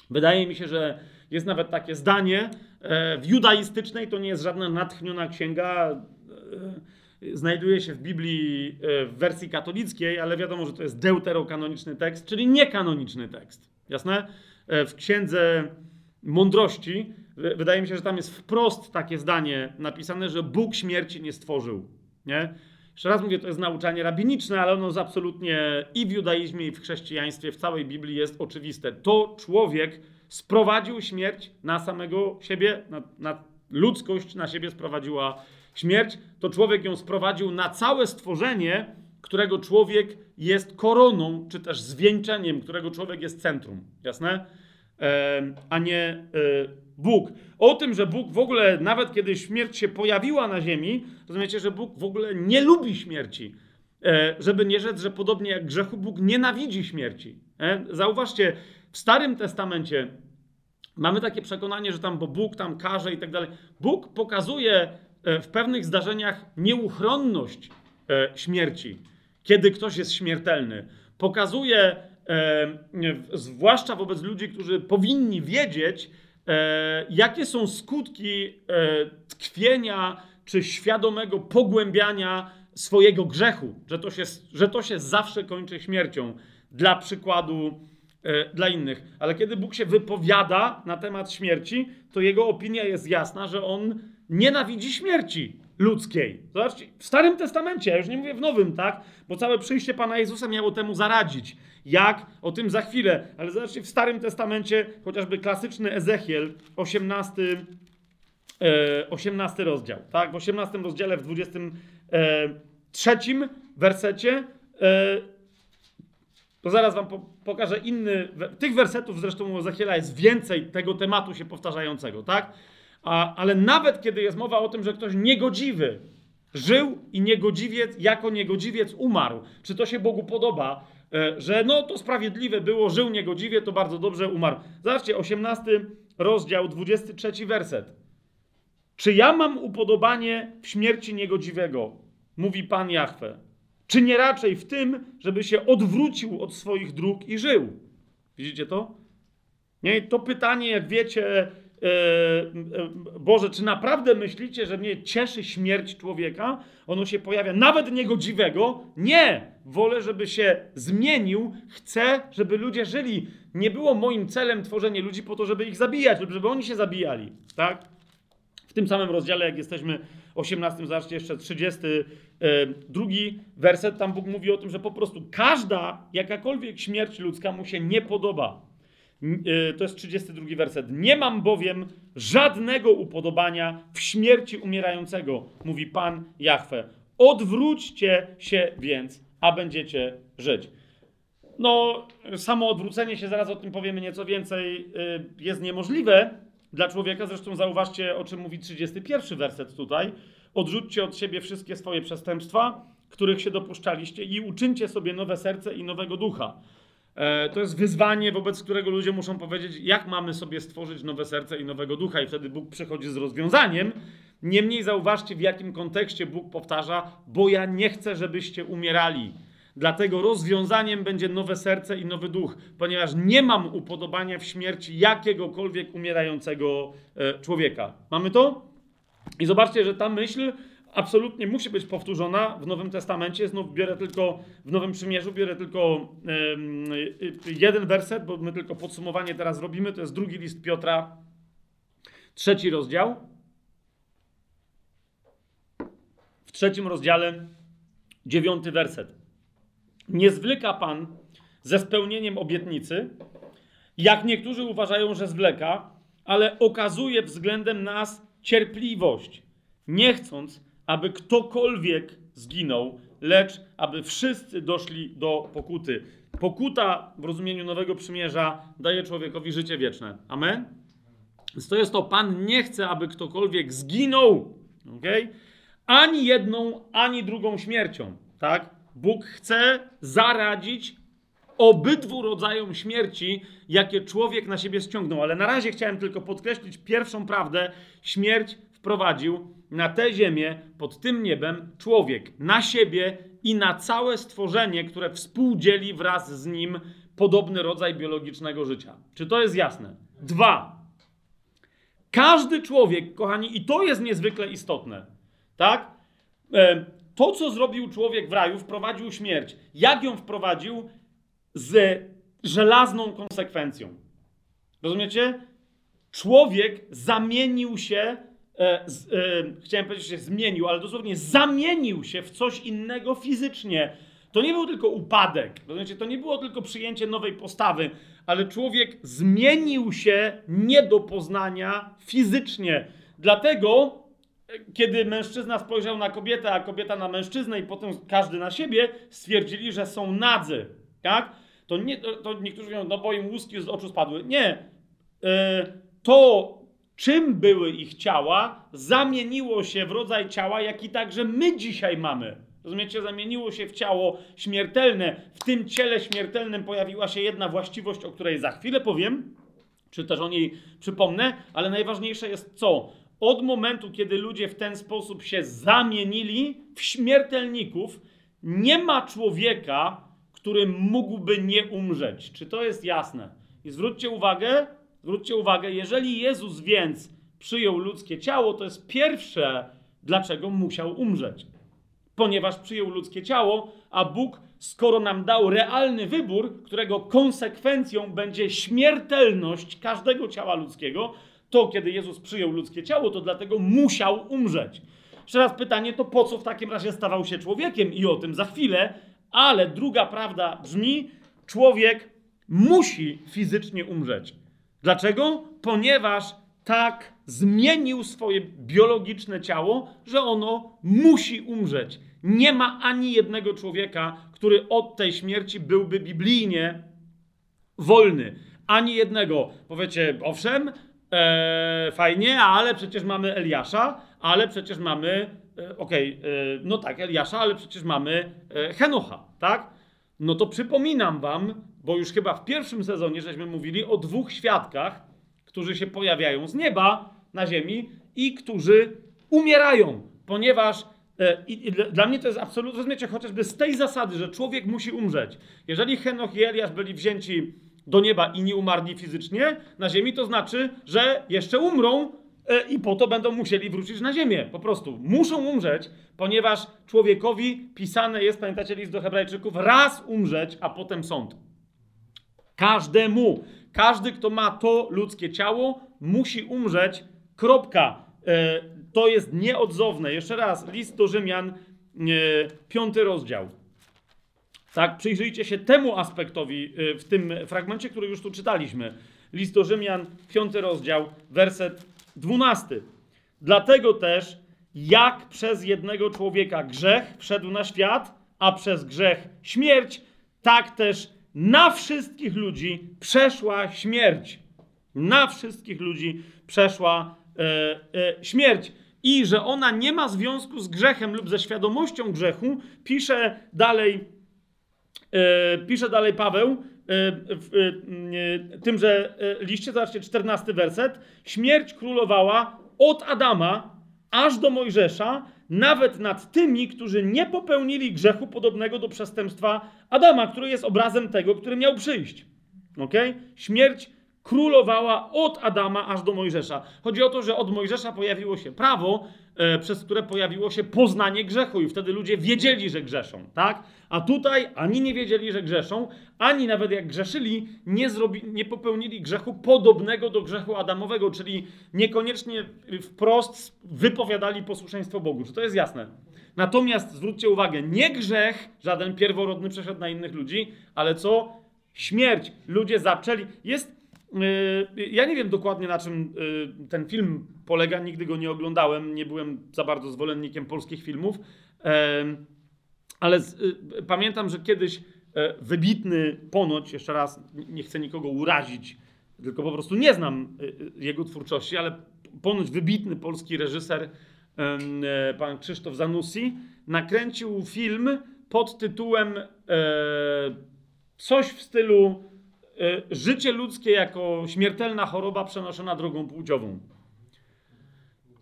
Wydaje mi się, że jest nawet takie zdanie, e, w judaistycznej to nie jest żadna natchniona księga, e, znajduje się w Biblii e, w wersji katolickiej, ale wiadomo, że to jest deuterokanoniczny tekst, czyli niekanoniczny tekst. Jasne? W księdze mądrości wydaje mi się, że tam jest wprost takie zdanie napisane, że Bóg śmierci nie stworzył. Nie? Jeszcze raz mówię, to jest nauczanie rabiniczne, ale ono jest absolutnie i w judaizmie, i w chrześcijaństwie, w całej Biblii jest oczywiste. To człowiek sprowadził śmierć na samego siebie, na, na ludzkość na siebie sprowadziła śmierć, to człowiek ją sprowadził na całe stworzenie, którego człowiek jest koroną, czy też zwieńczeniem, którego człowiek jest centrum. Jasne? E, a nie e, Bóg. O tym, że Bóg w ogóle, nawet kiedy śmierć się pojawiła na ziemi, rozumiecie, że Bóg w ogóle nie lubi śmierci. E, żeby nie rzec, że podobnie jak grzechu, Bóg nienawidzi śmierci. E? Zauważcie, w Starym Testamencie mamy takie przekonanie, że tam, bo Bóg tam każe i tak dalej. Bóg pokazuje w pewnych zdarzeniach nieuchronność e, śmierci, kiedy ktoś jest śmiertelny. Pokazuje, e, zwłaszcza wobec ludzi, którzy powinni wiedzieć, jakie są skutki tkwienia czy świadomego pogłębiania swojego grzechu, że to się, że to się zawsze kończy śmiercią. Dla przykładu, E, dla innych. Ale kiedy Bóg się wypowiada na temat śmierci, to jego opinia jest jasna, że on nienawidzi śmierci ludzkiej. Zobaczcie, w Starym Testamencie, ja już nie mówię w Nowym, tak? Bo całe przyjście Pana Jezusa miało temu zaradzić. Jak? O tym za chwilę. Ale zobaczcie, w Starym Testamencie, chociażby klasyczny Ezechiel, 18, e, 18 rozdział, tak? W 18 rozdziale, w 23 e, wersecie e, to zaraz wam po, pokażę inny. Tych wersetów zresztą u Ezechiela jest więcej tego tematu się powtarzającego, tak? A, ale nawet kiedy jest mowa o tym, że ktoś niegodziwy żył i niegodziwiec, jako niegodziwiec umarł, czy to się Bogu podoba, e, że no to sprawiedliwe było, żył niegodziwie, to bardzo dobrze umarł. Zobaczcie, 18 rozdział, 23 werset. Czy ja mam upodobanie w śmierci niegodziwego? Mówi Pan Jahwe. Czy nie raczej w tym, żeby się odwrócił od swoich dróg i żył? Widzicie to? Nie, to pytanie, jak wiecie, Boże, czy naprawdę myślicie, że mnie cieszy śmierć człowieka? Ono się pojawia nawet niegodziwego. Nie! Wolę, żeby się zmienił. Chcę, żeby ludzie żyli. Nie było moim celem tworzenie ludzi po to, żeby ich zabijać lub żeby oni się zabijali. Tak? W tym samym rozdziale, jak jesteśmy 18, zobaczcie jeszcze 32 werset, tam Bóg mówi o tym, że po prostu każda, jakakolwiek śmierć ludzka mu się nie podoba. E, to jest 32 werset. Nie mam bowiem żadnego upodobania w śmierci umierającego, mówi Pan Jahwe. Odwróćcie się więc, a będziecie żyć. No, samo odwrócenie się, zaraz o tym powiemy nieco więcej, e, jest niemożliwe, dla człowieka. Zresztą zauważcie, o czym mówi 31 werset tutaj. Odrzućcie od siebie wszystkie swoje przestępstwa, których się dopuszczaliście i uczyńcie sobie nowe serce i nowego ducha. E, to jest wyzwanie, wobec którego ludzie muszą powiedzieć, jak mamy sobie stworzyć nowe serce i nowego ducha, i wtedy Bóg przychodzi z rozwiązaniem. Niemniej zauważcie, w jakim kontekście Bóg powtarza, bo ja nie chcę, żebyście umierali. Dlatego rozwiązaniem będzie nowe serce i nowy duch, ponieważ nie mam upodobania w śmierci jakiegokolwiek umierającego e, człowieka. Mamy to? I zobaczcie, że ta myśl absolutnie musi być powtórzona w Nowym Testamencie. Znów biorę tylko w Nowym Przymierzu, biorę tylko um, jeden werset, bo my tylko podsumowanie teraz robimy. To jest drugi list Piotra, trzeci rozdział. W trzecim rozdziale Dziewiąty werset. Nie zwleka Pan ze spełnieniem obietnicy, jak niektórzy uważają, że zwleka, ale okazuje względem nas cierpliwość, nie chcąc, aby ktokolwiek zginął, lecz aby wszyscy doszli do pokuty. Pokuta w rozumieniu Nowego Przymierza daje człowiekowi życie wieczne. Amen? Więc to jest to, Pan nie chce, aby ktokolwiek zginął, okay? ani jedną, ani drugą śmiercią. Tak? Bóg chce zaradzić obydwu rodzajom śmierci, jakie człowiek na siebie ściągnął. Ale na razie chciałem tylko podkreślić pierwszą prawdę. Śmierć wprowadził na tę ziemię, pod tym niebem, człowiek, na siebie i na całe stworzenie, które współdzieli wraz z nim podobny rodzaj biologicznego życia. Czy to jest jasne? Dwa. Każdy człowiek, kochani, i to jest niezwykle istotne, tak? E, to, co zrobił człowiek w raju, wprowadził śmierć. Jak ją wprowadził? Z żelazną konsekwencją. Rozumiecie? Człowiek zamienił się e, z, e, chciałem powiedzieć, że się zmienił, ale dosłownie zamienił się w coś innego fizycznie. To nie był tylko upadek, rozumiecie? To nie było tylko przyjęcie nowej postawy, ale człowiek zmienił się nie do poznania fizycznie. Dlatego, e, kiedy mężczyzna spojrzał na kobietę, a kobieta na mężczyznę i potem każdy na siebie, stwierdzili, że są nadzy, tak? To, nie, to niektórzy mówią, no bo im łuski z oczu spadły. Nie. E, to czym były ich ciała, zamieniło się w rodzaj ciała, jaki także my dzisiaj mamy. Rozumiecie? Zamieniło się w ciało śmiertelne. W tym ciele śmiertelnym pojawiła się jedna właściwość, o której za chwilę powiem, czy też o niej przypomnę, ale najważniejsze jest co? Od momentu, kiedy ludzie w ten sposób się zamienili w śmiertelników, nie ma człowieka, który mógłby nie umrzeć. Czy to jest jasne? I zwróćcie uwagę, Zwróćcie uwagę, jeżeli Jezus więc przyjął ludzkie ciało, to jest pierwsze, dlaczego musiał umrzeć. Ponieważ przyjął ludzkie ciało, a Bóg, skoro nam dał realny wybór, którego konsekwencją będzie śmiertelność każdego ciała ludzkiego, to kiedy Jezus przyjął ludzkie ciało, to dlatego musiał umrzeć. Jeszcze raz pytanie, to po co w takim razie stawał się człowiekiem? I o tym za chwilę. Ale druga prawda brzmi, człowiek musi fizycznie umrzeć. Dlaczego? Ponieważ tak zmienił swoje biologiczne ciało, że ono musi umrzeć. Nie ma ani jednego człowieka, który od tej śmierci byłby biblijnie wolny. Ani jednego. Powiecie, owszem, e, fajnie, ale przecież mamy Eliasza, ale przecież mamy, e, okej, okay, e, no tak, Eliasza, ale przecież mamy e, Henocha, tak? No to przypominam wam, bo już chyba w pierwszym sezonie żeśmy mówili o dwóch świadkach, którzy się pojawiają z nieba na ziemi i którzy umierają, ponieważ e, i, dla mnie to jest absolutnie, rozumiecie, chociażby z tej zasady, że człowiek musi umrzeć. Jeżeli Henoch i Eliasz byli wzięci do nieba i nie umarli fizycznie na ziemi, to znaczy, że jeszcze umrą i po to będą musieli wrócić na ziemię. Po prostu muszą umrzeć, ponieważ człowiekowi pisane jest, pamiętacie list do Hebrajczyków, raz umrzeć, a potem sąd. Każdemu. Każdy, kto ma to ludzkie ciało, musi umrzeć. Kropka. E, to jest nieodzowne. Jeszcze raz, list do Rzymian, e, piąty rozdział. Tak, przyjrzyjcie się temu aspektowi e, w tym fragmencie, który już tu czytaliśmy. List do Rzymian, piąty rozdział, werset dwunasty. Dlatego też, jak przez jednego człowieka grzech wszedł na świat, a przez grzech śmierć, tak też na wszystkich ludzi przeszła śmierć. Na wszystkich ludzi przeszła e, e, śmierć. I że ona nie ma związku z grzechem lub ze świadomością grzechu, pisze dalej, e, pisze dalej Paweł tymże e, liście, zobaczcie, 14 werset. Śmierć królowała od Adama aż do Mojżesza, nawet nad tymi, którzy nie popełnili grzechu podobnego do przestępstwa Adama, który jest obrazem tego, który miał przyjść. Ok? Śmierć królowała od Adama aż do Mojżesza. Chodzi o to, że od Mojżesza pojawiło się prawo, e, przez które pojawiło się poznanie grzechu i wtedy ludzie wiedzieli, że grzeszą, tak? A tutaj ani nie wiedzieli, że grzeszą, ani nawet jak grzeszyli, nie, zrobi, nie popełnili grzechu podobnego do grzechu Adamowego, czyli niekoniecznie wprost wypowiadali posłuszeństwo Bogu. Czy to jest jasne? Natomiast zwróćcie uwagę, nie grzech, żaden pierworodny przeszedł na innych ludzi, ale co? Śmierć. Ludzie zaczęli. Jest. Yy, ja nie wiem dokładnie na czym yy, ten film polega, nigdy go nie oglądałem, nie byłem za bardzo zwolennikiem polskich filmów, ale y, pamiętam, że kiedyś e, wybitny ponoć, jeszcze raz nie chcę nikogo urazić, tylko po prostu nie znam y, y, jego twórczości, ale ponoć wybitny polski reżyser, e, pan Krzysztof Zanussi, nakręcił film pod tytułem e, coś w stylu Życie ludzkie jako śmiertelna choroba przenoszona drogą płciową.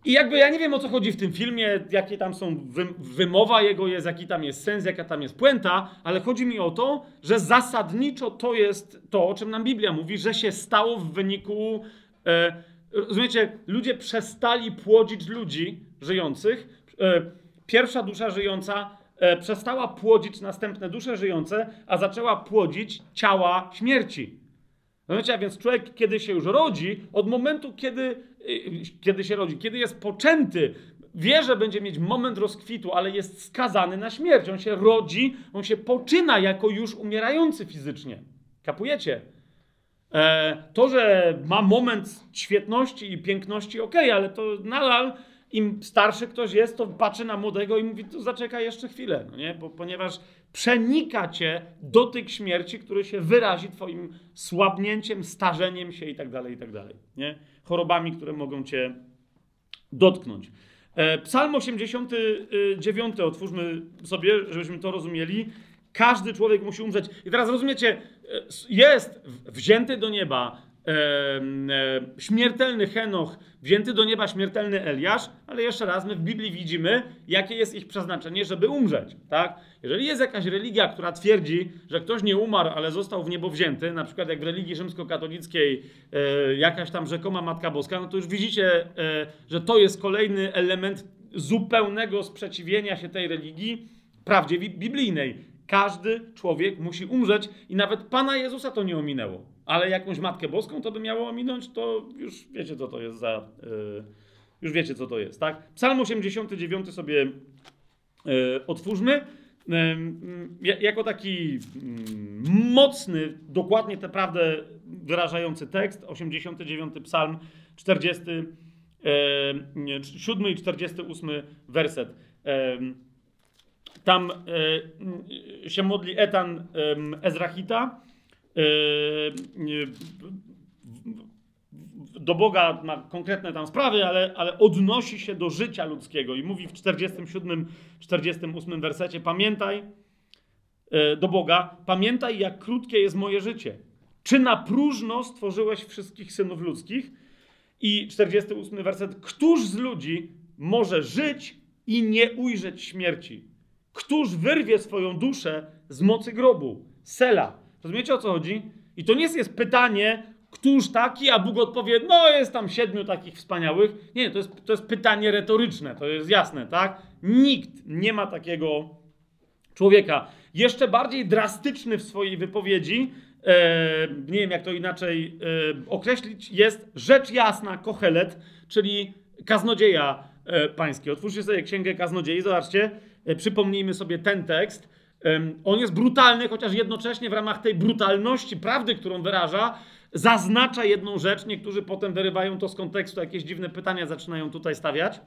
I jakby ja nie wiem o co chodzi w tym filmie, jakie tam są wy, wymowa jego jest, jaki tam jest sens, jaka tam jest puenta, ale chodzi mi o to, że zasadniczo to jest to, o czym nam Biblia mówi, że się stało w wyniku. E, rozumiecie, ludzie przestali płodzić ludzi żyjących. E, pierwsza dusza żyjąca e, przestała płodzić następne dusze żyjące, a zaczęła płodzić ciała śmierci. Rozumiecie, a więc człowiek, kiedy się już rodzi, od momentu, kiedy Y, kiedy się rodzi, kiedy jest poczęty, wie, że będzie mieć moment rozkwitu, ale jest skazany na śmierć. On się rodzi, on się poczyna jako już umierający fizycznie. Kapujecie? E, to, że ma moment świetności i piękności, ok, ale to nadal im starszy ktoś jest, to patrzy na młodego i mówi, to zaczekaj jeszcze chwilę, no nie? Bo, ponieważ przenika cię dotyk śmierci, który się wyrazi twoim słabnięciem, starzeniem się i tak dalej, i tak dalej, nie? chorobami, które mogą cię dotknąć. E, Psalm 89, otwórzmy sobie, żebyśmy to rozumieli. Każdy człowiek musi umrzeć. I teraz rozumiecie, e, jest wzięty do nieba e, śmiertelny Henoch, wzięty do nieba śmiertelny Eliasz, ale jeszcze raz, my w Biblii widzimy, jakie jest ich przeznaczenie, żeby umrzeć, tak? Jeżeli jest jakaś religia, która twierdzi, że ktoś nie umarł, ale został w niebo wzięty, na przykład jak w religii rzymskokatolickiej e, jakaś tam rzekoma Matka Boska, no to już widzicie, e, że to jest kolejny element zupełnego sprzeciwienia się tej religii prawdzie biblijnej. Każdy człowiek musi umrzeć i nawet Pana Jezusa to nie ominęło. Ale jakąś Matkę Boską to by miało ominąć, to już wiecie, co to jest za... Yy, już wiecie, co to jest, tak? Psalm 89 sobie yy, otwórzmy. Yy, jako taki mm, mocny, dokładnie tę prawdę wyrażający tekst, 89 psalm, 47 i 48 werset. Tam się modli Etan Ezrachita. E, do Boga ma konkretne tam sprawy, ale, ale odnosi się do życia ludzkiego i mówi w 47, 48 wersecie: Pamiętaj e, do Boga, pamiętaj, jak krótkie jest moje życie. Czy na próżno stworzyłeś wszystkich synów ludzkich? I 48 werset: Któż z ludzi może żyć i nie ujrzeć śmierci? Któż wyrwie swoją duszę z mocy grobu? Sela. Rozumiecie o co chodzi? I to nie jest pytanie, któż taki, a Bóg odpowie, no jest tam siedmiu takich wspaniałych. Nie, to jest, to jest pytanie retoryczne, to jest jasne, tak? Nikt nie ma takiego człowieka. Jeszcze bardziej drastyczny w swojej wypowiedzi, e, nie wiem jak to inaczej e, określić, jest rzecz jasna Kohelet, czyli kaznodzieja e, pański. Otwórzcie sobie księgę kaznodziei, zobaczcie, E, przypomnijmy sobie ten tekst. On jest brutalny, chociaż jednocześnie w ramach tej brutalności prawdy, którą wyraża, zaznacza jedną rzecz. Niektórzy potem wyrywają to z kontekstu, jakieś dziwne pytania zaczynają tutaj stawiać.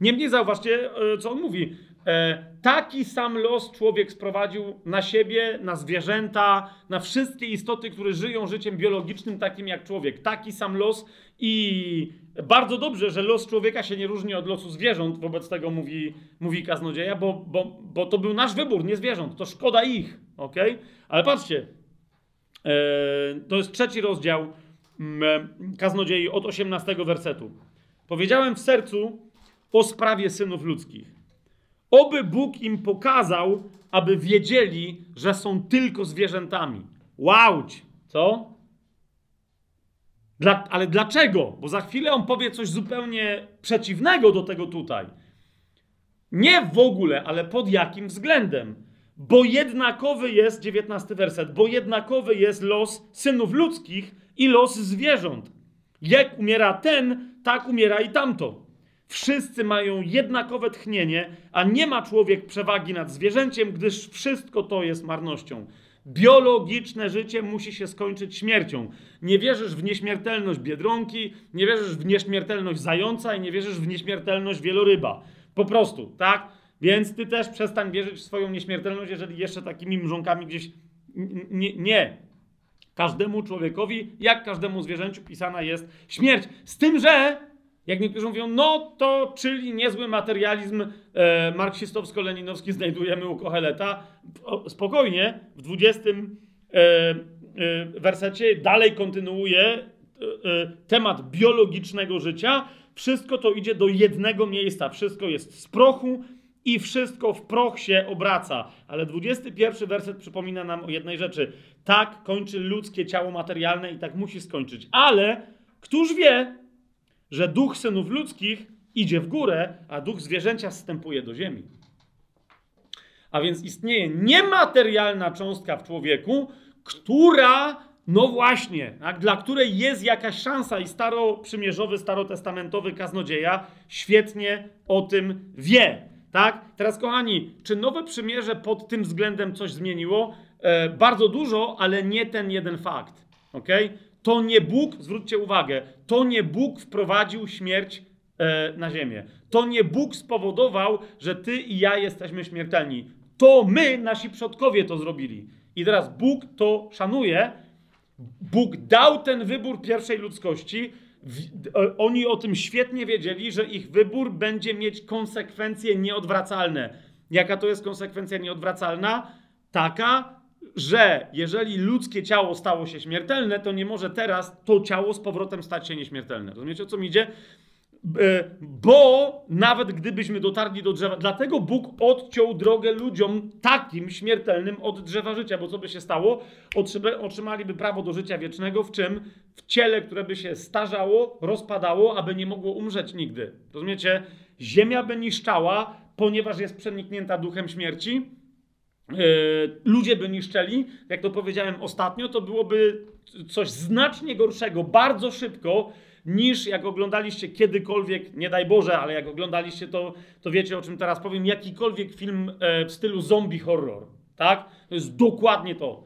Niemniej zauważcie, e, co on mówi. E, taki sam los człowiek sprowadził na siebie, na zwierzęta, na wszystkie istoty, które żyją życiem biologicznym, takim jak człowiek. Taki sam los i bardzo dobrze, że los człowieka się nie różni od losu zwierząt, wobec tego mówi, mówi kaznodzieja, bo, bo, bo to był nasz wybór, nie zwierząt. To szkoda ich, ok? Ale patrzcie, e, to jest trzeci rozdział mm, kaznodziei od 18 wersetu. Powiedziałem w sercu o sprawie synów ludzkich. Oby Bóg im pokazał, aby wiedzieli, że są tylko zwierzętami. Łauć! Co? Dla, ale dlaczego? Bo za chwilę on powie coś zupełnie przeciwnego do tego tutaj. Nie w ogóle, ale pod jakim względem? Bo jednakowy jest, dziewiętnasty werset, bo jednakowy jest los synów ludzkich i los zwierząt. Jak umiera ten, tak umiera i tamto. Wszyscy mają jednakowe tchnienie, a nie ma człowiek przewagi nad zwierzęciem, gdyż wszystko to jest marnością. Biologiczne życie musi się skończyć śmiercią. Nie wierzysz w nieśmiertelność biedronki, nie wierzysz w nieśmiertelność zająca i nie wierzysz w nieśmiertelność wieloryba. Po prostu, tak? Więc ty też przestań wierzyć w swoją nieśmiertelność, jeżeli jeszcze takimi mrzonkami gdzieś. Nie, nie. Każdemu człowiekowi, jak każdemu zwierzęciu, pisana jest śmierć. Z tym, że jak niektórzy mówią, no to czyli niezły materializm e, marksistowsko-leninowski znajdujemy u Koheleta. Spokojnie, w 20 e, e, wersecie dalej kontynuuje e, e, temat biologicznego życia. Wszystko to idzie do jednego miejsca. Wszystko jest z prochu i wszystko w proch się obraca. Ale 21 werset przypomina nam o jednej rzeczy. Tak kończy ludzkie ciało materialne i tak musi skończyć. Ale któż wie, że duch synów ludzkich idzie w górę, a duch zwierzęcia wstępuje do ziemi. A więc istnieje niematerialna cząstka w człowieku, która, no właśnie, tak, dla której jest jakaś szansa i staroprzymierzowy, starotestamentowy kaznodzieja świetnie o tym wie. Tak? Teraz, kochani, czy nowe przymierze pod tym względem coś zmieniło? E, bardzo dużo, ale nie ten jeden fakt. Okay? To nie Bóg, zwróćcie uwagę, to nie Bóg wprowadził śmierć e, na ziemię. To nie Bóg spowodował, że ty i ja jesteśmy śmiertelni. To my, nasi przodkowie, to zrobili. I teraz Bóg to szanuje. Bóg dał ten wybór pierwszej ludzkości. E, oni o tym świetnie wiedzieli, że ich wybór będzie mieć konsekwencje nieodwracalne. Jaka to jest konsekwencja nieodwracalna? Taka, że jeżeli ludzkie ciało stało się śmiertelne, to nie może teraz to ciało z powrotem stać się nieśmiertelne. Rozumiecie o co mi idzie? E, bo nawet gdybyśmy dotarli do drzewa, dlatego Bóg odciął drogę ludziom takim śmiertelnym od drzewa życia, bo co by się stało? Otrzymaliby prawo do życia wiecznego, w czym? W ciele, które by się starzało, rozpadało, aby nie mogło umrzeć nigdy. Rozumiecie? Ziemia by niszczała, ponieważ jest przeniknięta duchem śmierci ludzie by niszczeli, jak to powiedziałem ostatnio, to byłoby coś znacznie gorszego, bardzo szybko, niż jak oglądaliście kiedykolwiek, nie daj Boże, ale jak oglądaliście to, to wiecie o czym teraz powiem, jakikolwiek film e, w stylu zombie horror, tak? To jest dokładnie to.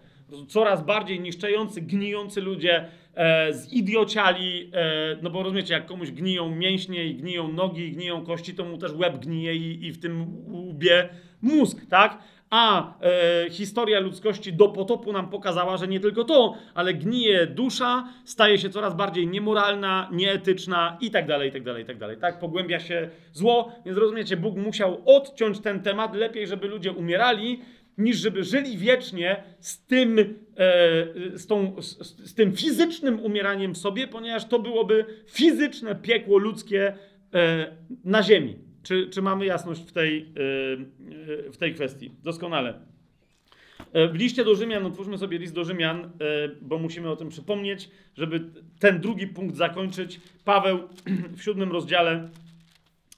Coraz bardziej niszczący, gnijący ludzie, e, zidiociali, e, no bo rozumiecie, jak komuś gniją mięśnie i gniją nogi gniją kości, to mu też łeb gnije i, i w tym łbie mózg, tak? A e, historia ludzkości do potopu nam pokazała, że nie tylko to, ale gnije dusza, staje się coraz bardziej niemoralna, nieetyczna i tak dalej, i tak dalej, i tak dalej. Tak pogłębia się zło, więc rozumiecie, Bóg musiał odciąć ten temat. Lepiej, żeby ludzie umierali, niż żeby żyli wiecznie z tym, e, z, tą, z, z, tym fizycznym umieraniem w sobie, ponieważ to byłoby fizyczne piekło ludzkie e, na ziemi. Czy, czy mamy jasność w tej, yy, w tej kwestii? Doskonale. E, w liście do Rzymian, otwórzmy sobie list do Rzymian, e, bo musimy o tym przypomnieć, żeby ten drugi punkt zakończyć. Paweł [clears throat] w siódmym rozdziale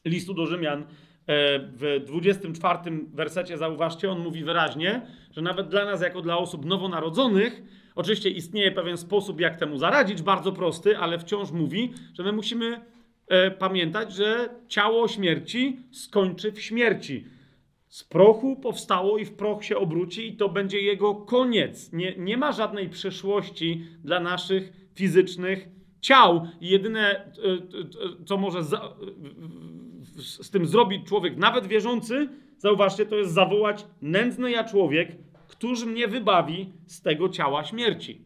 listu do Rzymian, w 24 wersecie, zauważcie, on mówi wyraźnie, że nawet dla nas, jako dla osób nowonarodzonych, oczywiście istnieje pewien sposób, jak temu zaradzić, bardzo prosty, ale wciąż mówi, że my musimy e, pamiętać, że ciało śmierci skończy w śmierci. Z prochu powstało i w proch się obróci, i to będzie jego koniec. Nie, nie ma żadnej przyszłości dla naszych fizycznych ciał. Jedyne, e, e, co może za, z tym zrobić człowiek, nawet wierzący, zauważcie, to jest zawołać: Nędzny ja człowiek, któż mnie wybawi z tego ciała śmierci.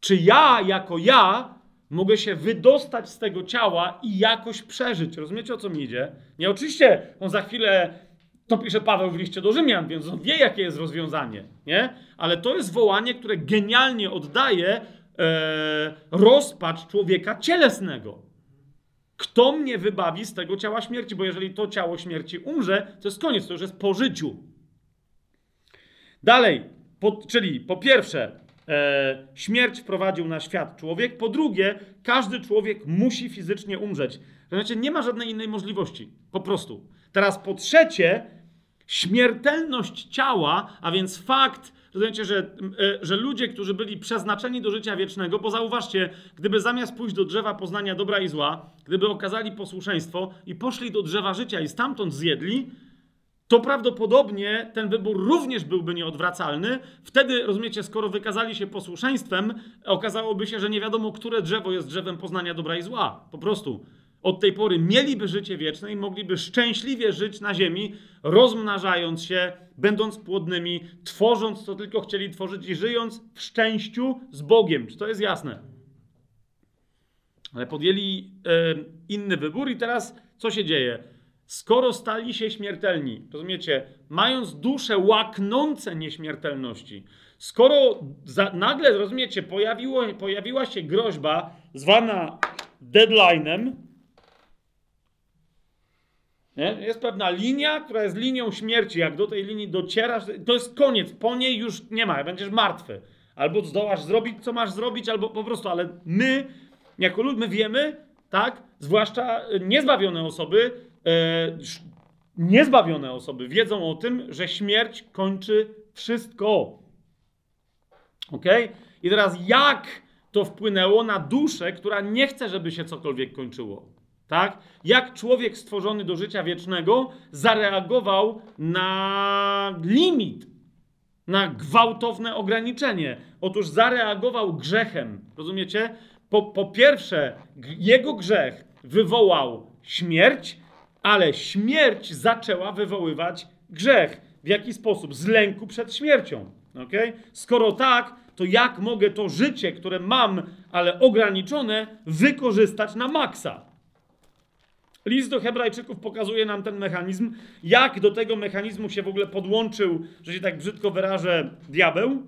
Czy ja, jako ja, mogę się wydostać z tego ciała i jakoś przeżyć. Rozumiecie o co mi idzie? Nie, oczywiście on za chwilę, to pisze Paweł w liście do Rzymian, więc on wie, jakie jest rozwiązanie, nie? Ale to jest wołanie, które genialnie oddaje e, rozpacz człowieka cielesnego. Kto mnie wybawi z tego ciała śmierci? Bo jeżeli to ciało śmierci umrze, to jest koniec, to już jest po życiu. Dalej, po, czyli po pierwsze, e, śmierć wprowadził na świat człowiek. Po drugie, każdy człowiek musi fizycznie umrzeć. Znaczy, nie ma żadnej innej możliwości. Po prostu. Teraz po trzecie, śmiertelność ciała, a więc fakt, rozumiecie, że, e, że ludzie, którzy byli przeznaczeni do życia wiecznego, bo zauważcie, gdyby zamiast pójść do drzewa poznania dobra i zła, gdyby okazali posłuszeństwo i poszli do drzewa życia i stamtąd zjedli, to prawdopodobnie ten wybór również byłby nieodwracalny. Wtedy, rozumiecie, skoro wykazali się posłuszeństwem, okazałoby się, że nie wiadomo, które drzewo jest drzewem poznania dobra i zła. Po prostu. Od tej pory mieliby życie wieczne i mogliby szczęśliwie żyć na ziemi, rozmnażając się, będąc płodnymi, tworząc co tylko chcieli tworzyć i żyjąc w szczęściu z Bogiem. Czy to jest jasne? Ale podjęli inny wybór i teraz co się dzieje? Skoro stali się śmiertelni, rozumiecie, mając dusze łaknące nieśmiertelności, skoro za, nagle, rozumiecie, pojawiło, pojawiła się groźba zwana deadline'em, nie? Jest pewna linia, która jest linią śmierci. Jak do tej linii docierasz, to jest koniec. Po niej już nie ma, będziesz martwy. Albo zdołasz zrobić, co masz zrobić, albo po prostu, ale my, jako ludzie, my wiemy, tak, zwłaszcza niezbawione osoby, niezbawione osoby wiedzą o tym, że śmierć kończy wszystko. Ok? I teraz jak to wpłynęło na duszę, która nie chce, żeby się cokolwiek kończyło? Tak? Jak człowiek stworzony do życia wiecznego zareagował na limit, na gwałtowne ograniczenie? Otóż zareagował grzechem. Rozumiecie? Po, po pierwsze, jego grzech wywołał śmierć, ale śmierć zaczęła wywoływać grzech. W jaki sposób? Z lęku przed śmiercią. Okay? Skoro tak, to jak mogę to życie, które mam, ale ograniczone, wykorzystać na maksa? List do Hebrajczyków pokazuje nam ten mechanizm, jak do tego mechanizmu się w ogóle podłączył, że się tak brzydko wyrażę, diabeł.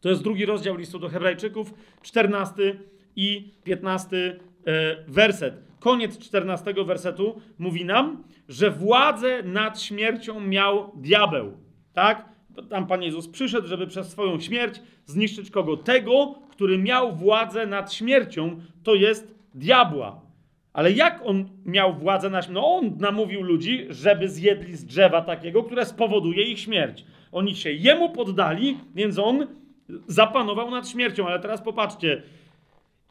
To jest drugi rozdział listu do Hebrajczyków, 14 i 15 e, werset koniec 14 wersetu mówi nam, że władzę nad śmiercią miał diabeł. Tak? Tam Pan Jezus przyszedł, żeby przez swoją śmierć zniszczyć kogo? Tego, który miał władzę nad śmiercią, to jest diabła. Ale jak on miał władzę nad śmiercią? No on namówił ludzi, żeby zjedli z drzewa takiego, które spowoduje ich śmierć. Oni się jemu poddali, więc on zapanował nad śmiercią. Ale teraz popatrzcie,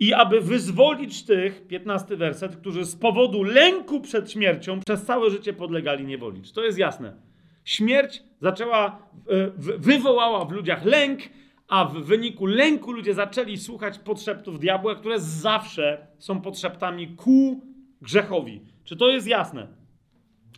i aby wyzwolić tych, 15 werset, którzy z powodu lęku przed śmiercią przez całe życie podlegali niewoli. To jest jasne. Śmierć zaczęła, e, wywołała w ludziach lęk, a w wyniku lęku ludzie zaczęli słuchać podszeptów diabła, które zawsze są podszeptami ku grzechowi. Czy to jest jasne?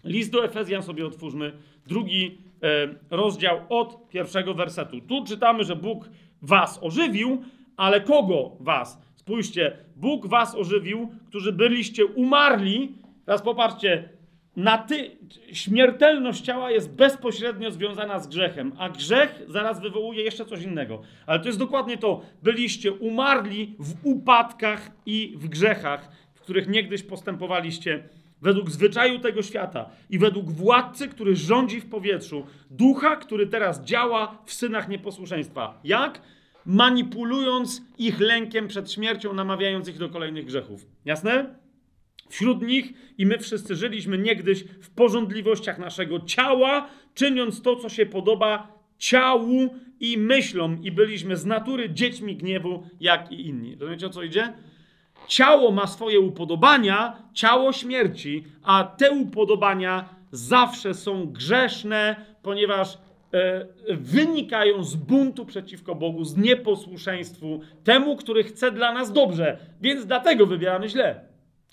List do Efezjan sobie otwórzmy, drugi e, rozdział od pierwszego wersetu. Tu czytamy, że Bóg was ożywił, ale kogo was? Spójrzcie, Bóg was ożywił, którzy byliście umarli. Teraz popatrzcie, na ty, śmiertelność ciała jest bezpośrednio związana z grzechem, a grzech zaraz wywołuje jeszcze coś innego. Ale to jest dokładnie to. Byliście umarli w upadkach i w grzechach, w których niegdyś postępowaliście według zwyczaju tego świata i według władcy, który rządzi w powietrzu, ducha, który teraz działa w synach nieposłuszeństwa. Jak? Manipulując ich lękiem przed śmiercią, namawiając ich do kolejnych grzechów. Jasne? Wśród nich i my wszyscy żyliśmy niegdyś w porządliwościach naszego ciała, czyniąc to, co się podoba ciału i myślom, i byliśmy z natury dziećmi gniewu, jak i inni. Rozumiecie o co idzie? Ciało ma swoje upodobania, ciało śmierci, a te upodobania zawsze są grzeszne, ponieważ wynikają z buntu przeciwko Bogu, z nieposłuszeństwu temu, który chce dla nas dobrze, więc dlatego wybieramy źle.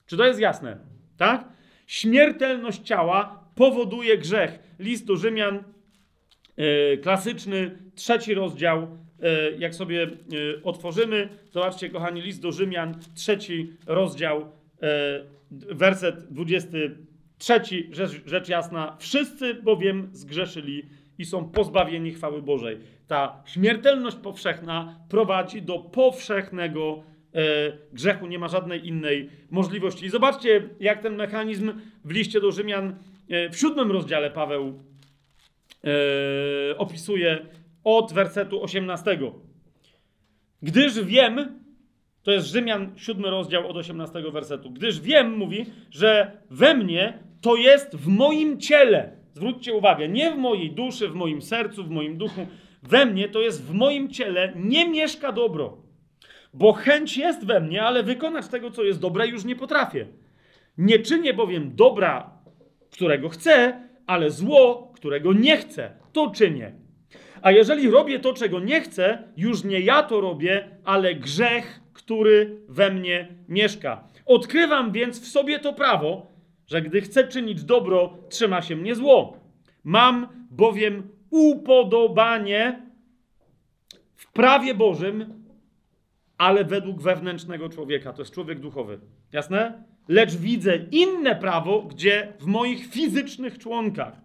Czy to jest jasne? Tak? Śmiertelność ciała powoduje grzech. List do Rzymian, yy, klasyczny, trzeci rozdział. Yy, jak sobie otworzymy, zobaczcie, kochani, list do Rzymian, trzeci rozdział, werset 23, rzecz, rzecz jasna. Wszyscy bowiem zgrzeszyli i są pozbawieni chwały Bożej. Ta śmiertelność powszechna prowadzi do powszechnego e, grzechu, nie ma żadnej innej możliwości. I zobaczcie, jak ten mechanizm w liście do Rzymian e, w siódmym rozdziale Paweł e, opisuje od wersetu 18. Gdyż wiem, to jest Rzymian, siódmy rozdział od 18 wersetu. Gdyż wiem, mówi, że we mnie to jest w moim ciele Zwróćcie uwagę, nie w mojej duszy, w moim sercu, w moim duchu, we mnie, to jest w moim ciele, nie mieszka dobro. Bo chęć jest we mnie, ale wykonać tego, co jest dobre, już nie potrafię. Nie czynię bowiem dobra, którego chcę, ale zło, którego nie chcę. To czynię. A jeżeli robię to, czego nie chcę, już nie ja to robię, ale grzech, który we mnie mieszka. Odkrywam więc w sobie to prawo, że gdy chcę czynić dobro, trzyma się mnie zło. Mam bowiem upodobanie w prawie Bożym, ale według wewnętrznego człowieka. To jest człowiek duchowy. Jasne? Lecz widzę inne prawo, gdzie w moich fizycznych członkach,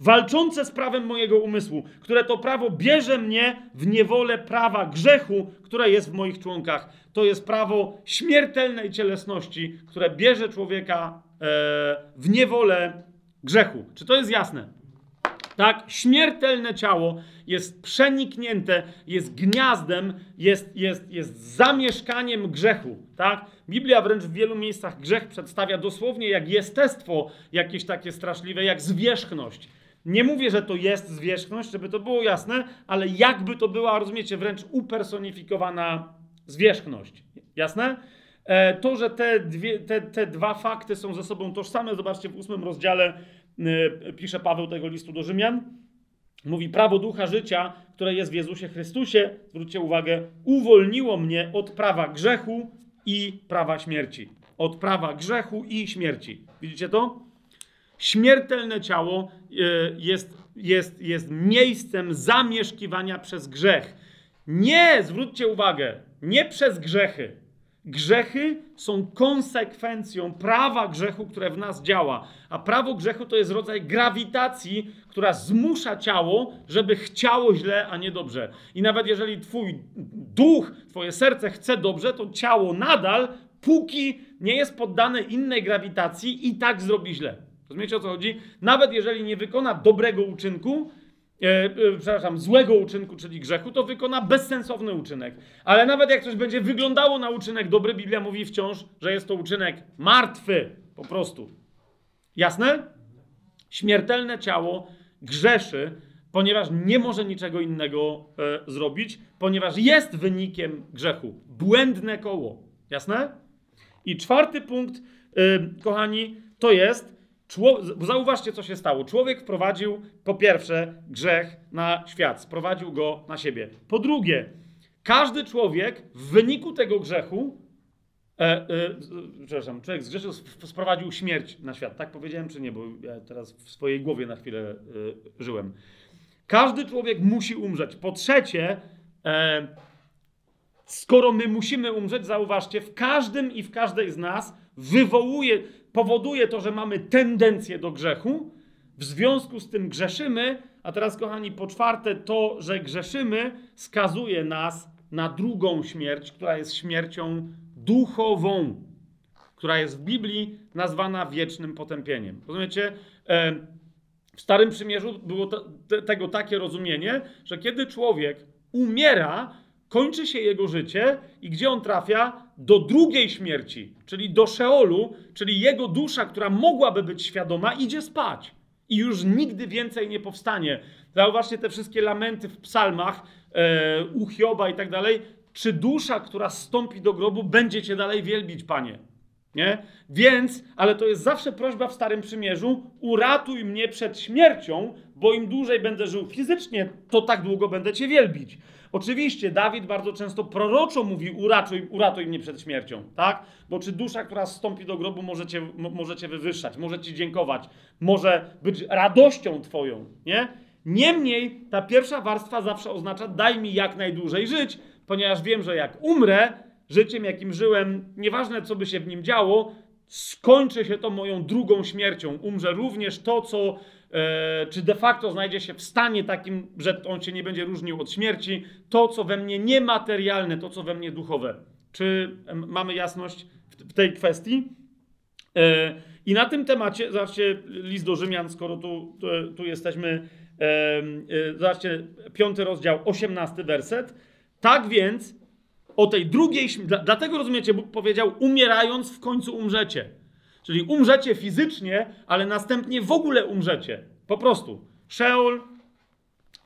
walczące z prawem mojego umysłu, które to prawo bierze mnie w niewolę prawa grzechu, które jest w moich członkach. To jest prawo śmiertelnej cielesności, które bierze człowieka w niewolę grzechu. Czy to jest jasne? Tak, śmiertelne ciało jest przeniknięte, jest gniazdem, jest, jest, jest zamieszkaniem grzechu. Tak? Biblia wręcz w wielu miejscach grzech przedstawia dosłownie jak jestestwo jakieś takie straszliwe, jak zwierzchność. Nie mówię, że to jest zwierzchność, żeby to było jasne, ale jakby to była, rozumiecie, wręcz upersonifikowana zwierzchność. Jasne? E, to, że te, dwie, te, te dwa fakty są ze sobą tożsame, zobaczcie w ósmym rozdziale Y, pisze Paweł tego listu do Rzymian. Mówi, prawo ducha życia, które jest w Jezusie Chrystusie, zwróćcie uwagę, uwolniło mnie od prawa grzechu i prawa śmierci. Od prawa grzechu i śmierci. Widzicie to? Śmiertelne ciało y, jest, jest, jest miejscem zamieszkiwania przez grzech. Nie, zwróćcie uwagę, nie przez grzechy, Grzechy są konsekwencją prawa grzechu, które w nas działa. A prawo grzechu to jest rodzaj grawitacji, która zmusza ciało, żeby chciało źle, a nie dobrze. I nawet jeżeli twój duch, twoje serce chce dobrze, to ciało nadal, póki nie jest poddane innej grawitacji, i tak zrobi źle. Rozumiecie o co chodzi? Nawet jeżeli nie wykona dobrego uczynku, przepraszam, złego uczynku, czyli grzechu, to wykona bezsensowny uczynek. Ale nawet jak coś będzie wyglądało na uczynek dobry, Biblia mówi wciąż, że jest to uczynek martwy, po prostu. Jasne? Śmiertelne ciało grzeszy, ponieważ nie może niczego innego e, zrobić, ponieważ jest wynikiem grzechu. Błędne koło. Jasne? I czwarty punkt, e, kochani, to jest Zauważcie, co się stało. Człowiek wprowadził po pierwsze grzech na świat, sprowadził go na siebie. Po drugie, każdy człowiek w wyniku tego grzechu, e, e, przepraszam, człowiek zgrzeszył, sprowadził śmierć na świat. Tak powiedziałem, czy nie? Bo ja teraz w swojej głowie na chwilę e, żyłem. Każdy człowiek musi umrzeć. Po trzecie, e, skoro my musimy umrzeć, zauważcie, w każdym i w każdej z nas wywołuje powoduje to, że mamy tendencję do grzechu, w związku z tym grzeszymy, a teraz, kochani, po czwarte, to, że grzeszymy, skazuje nas na drugą śmierć, która jest śmiercią duchową, która jest w Biblii nazwana wiecznym potępieniem. Rozumiecie? E, w Starym Przymierzu było tego takie rozumienie, że kiedy człowiek umiera, kończy się jego życie i gdzie on trafia? Do drugiej śmierci, czyli do Szeolu, czyli jego dusza, która mogłaby być świadoma, idzie spać i już nigdy więcej nie powstanie. Zauważcie te wszystkie lamenty w psalmach, e, u Hioba i tak dalej. Czy dusza, która stąpi do grobu, będzie cię dalej wielbić, panie? Nie? Więc, ale to jest zawsze prośba w Starym Przymierzu: uratuj mnie przed śmiercią, bo im dłużej będę żył fizycznie, to tak długo będę cię wielbić. Oczywiście Dawid bardzo często proroczo mówi uratuj, uratuj mnie przed śmiercią, tak? Bo czy dusza, która stąpi do grobu, może cię, wywyższać, może ci dziękować, może być radością twoją, nie? Niemniej ta pierwsza warstwa zawsze oznacza daj mi jak najdłużej żyć, ponieważ wiem, że jak umrę, życiem jakim żyłem, nieważne co by się w nim działo, skończy się to moją drugą śmiercią. Umrze również to, co czy de facto znajdzie się w stanie takim, że on się nie będzie różnił od śmierci, to, co we mnie niematerialne, to, co we mnie duchowe. Czy mamy jasność w tej kwestii? E, I na tym temacie, zobaczcie, list do Rzymian, skoro tu, tu, tu jesteśmy, e, zobaczcie, piąty rozdział, osiemnasty werset. Tak więc, o tej drugiej, dlatego rozumiecie, Bóg powiedział, umierając w końcu umrzecie. Czyli umrzecie fizycznie, ale następnie w ogóle umrzecie. Po prostu. Szeul,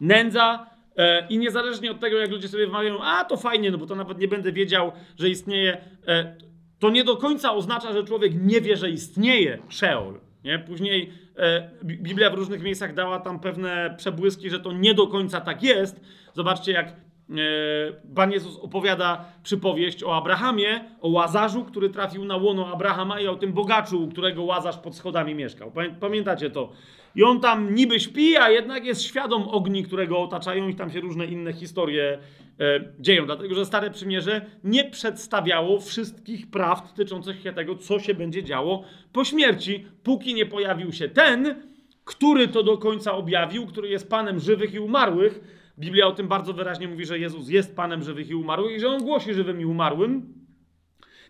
nędza, E, I niezależnie od tego, jak ludzie sobie wymawiają, a to fajnie, no bo to nawet nie będę wiedział, że istnieje, e, to nie do końca oznacza, że człowiek nie wie, że istnieje Sheol. Nie? Później e, Biblia w różnych miejscach dała tam pewne przebłyski, że to nie do końca tak jest. Zobaczcie, jak Pan Jezus opowiada przypowieść o Abrahamie, o Łazarzu, który trafił na łono Abrahama i o tym bogaczu, u którego Łazarz pod schodami mieszkał. Pamiętacie to? I on tam niby śpi, a jednak jest świadom ogni, które go otaczają i tam się różne inne historie e, dzieją. Dlatego, że Stare Przymierze nie przedstawiało wszystkich prawd tyczących się tego, co się będzie działo po śmierci, póki nie pojawił się ten, który to do końca objawił, który jest Panem żywych i umarłych. Biblia o tym bardzo wyraźnie mówi, że Jezus jest Panem żywych i umarłych i że On głosi żywym i umarłym.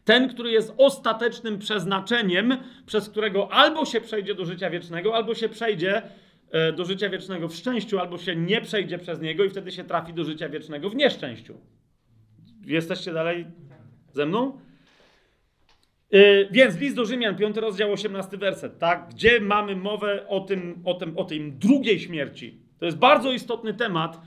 Ten, który jest ostatecznym przeznaczeniem, przez którego albo się przejdzie do życia wiecznego, albo się przejdzie e, do życia wiecznego w szczęściu, albo się nie przejdzie przez niego i wtedy się trafi do życia wiecznego w nieszczęściu. Jesteście dalej ze mną? Yy, więc list do Rzymian, 5 rozdział, 18 werset, tak? Gdzie mamy mowę o tym, o tym, o tej drugiej śmierci. To jest bardzo istotny temat.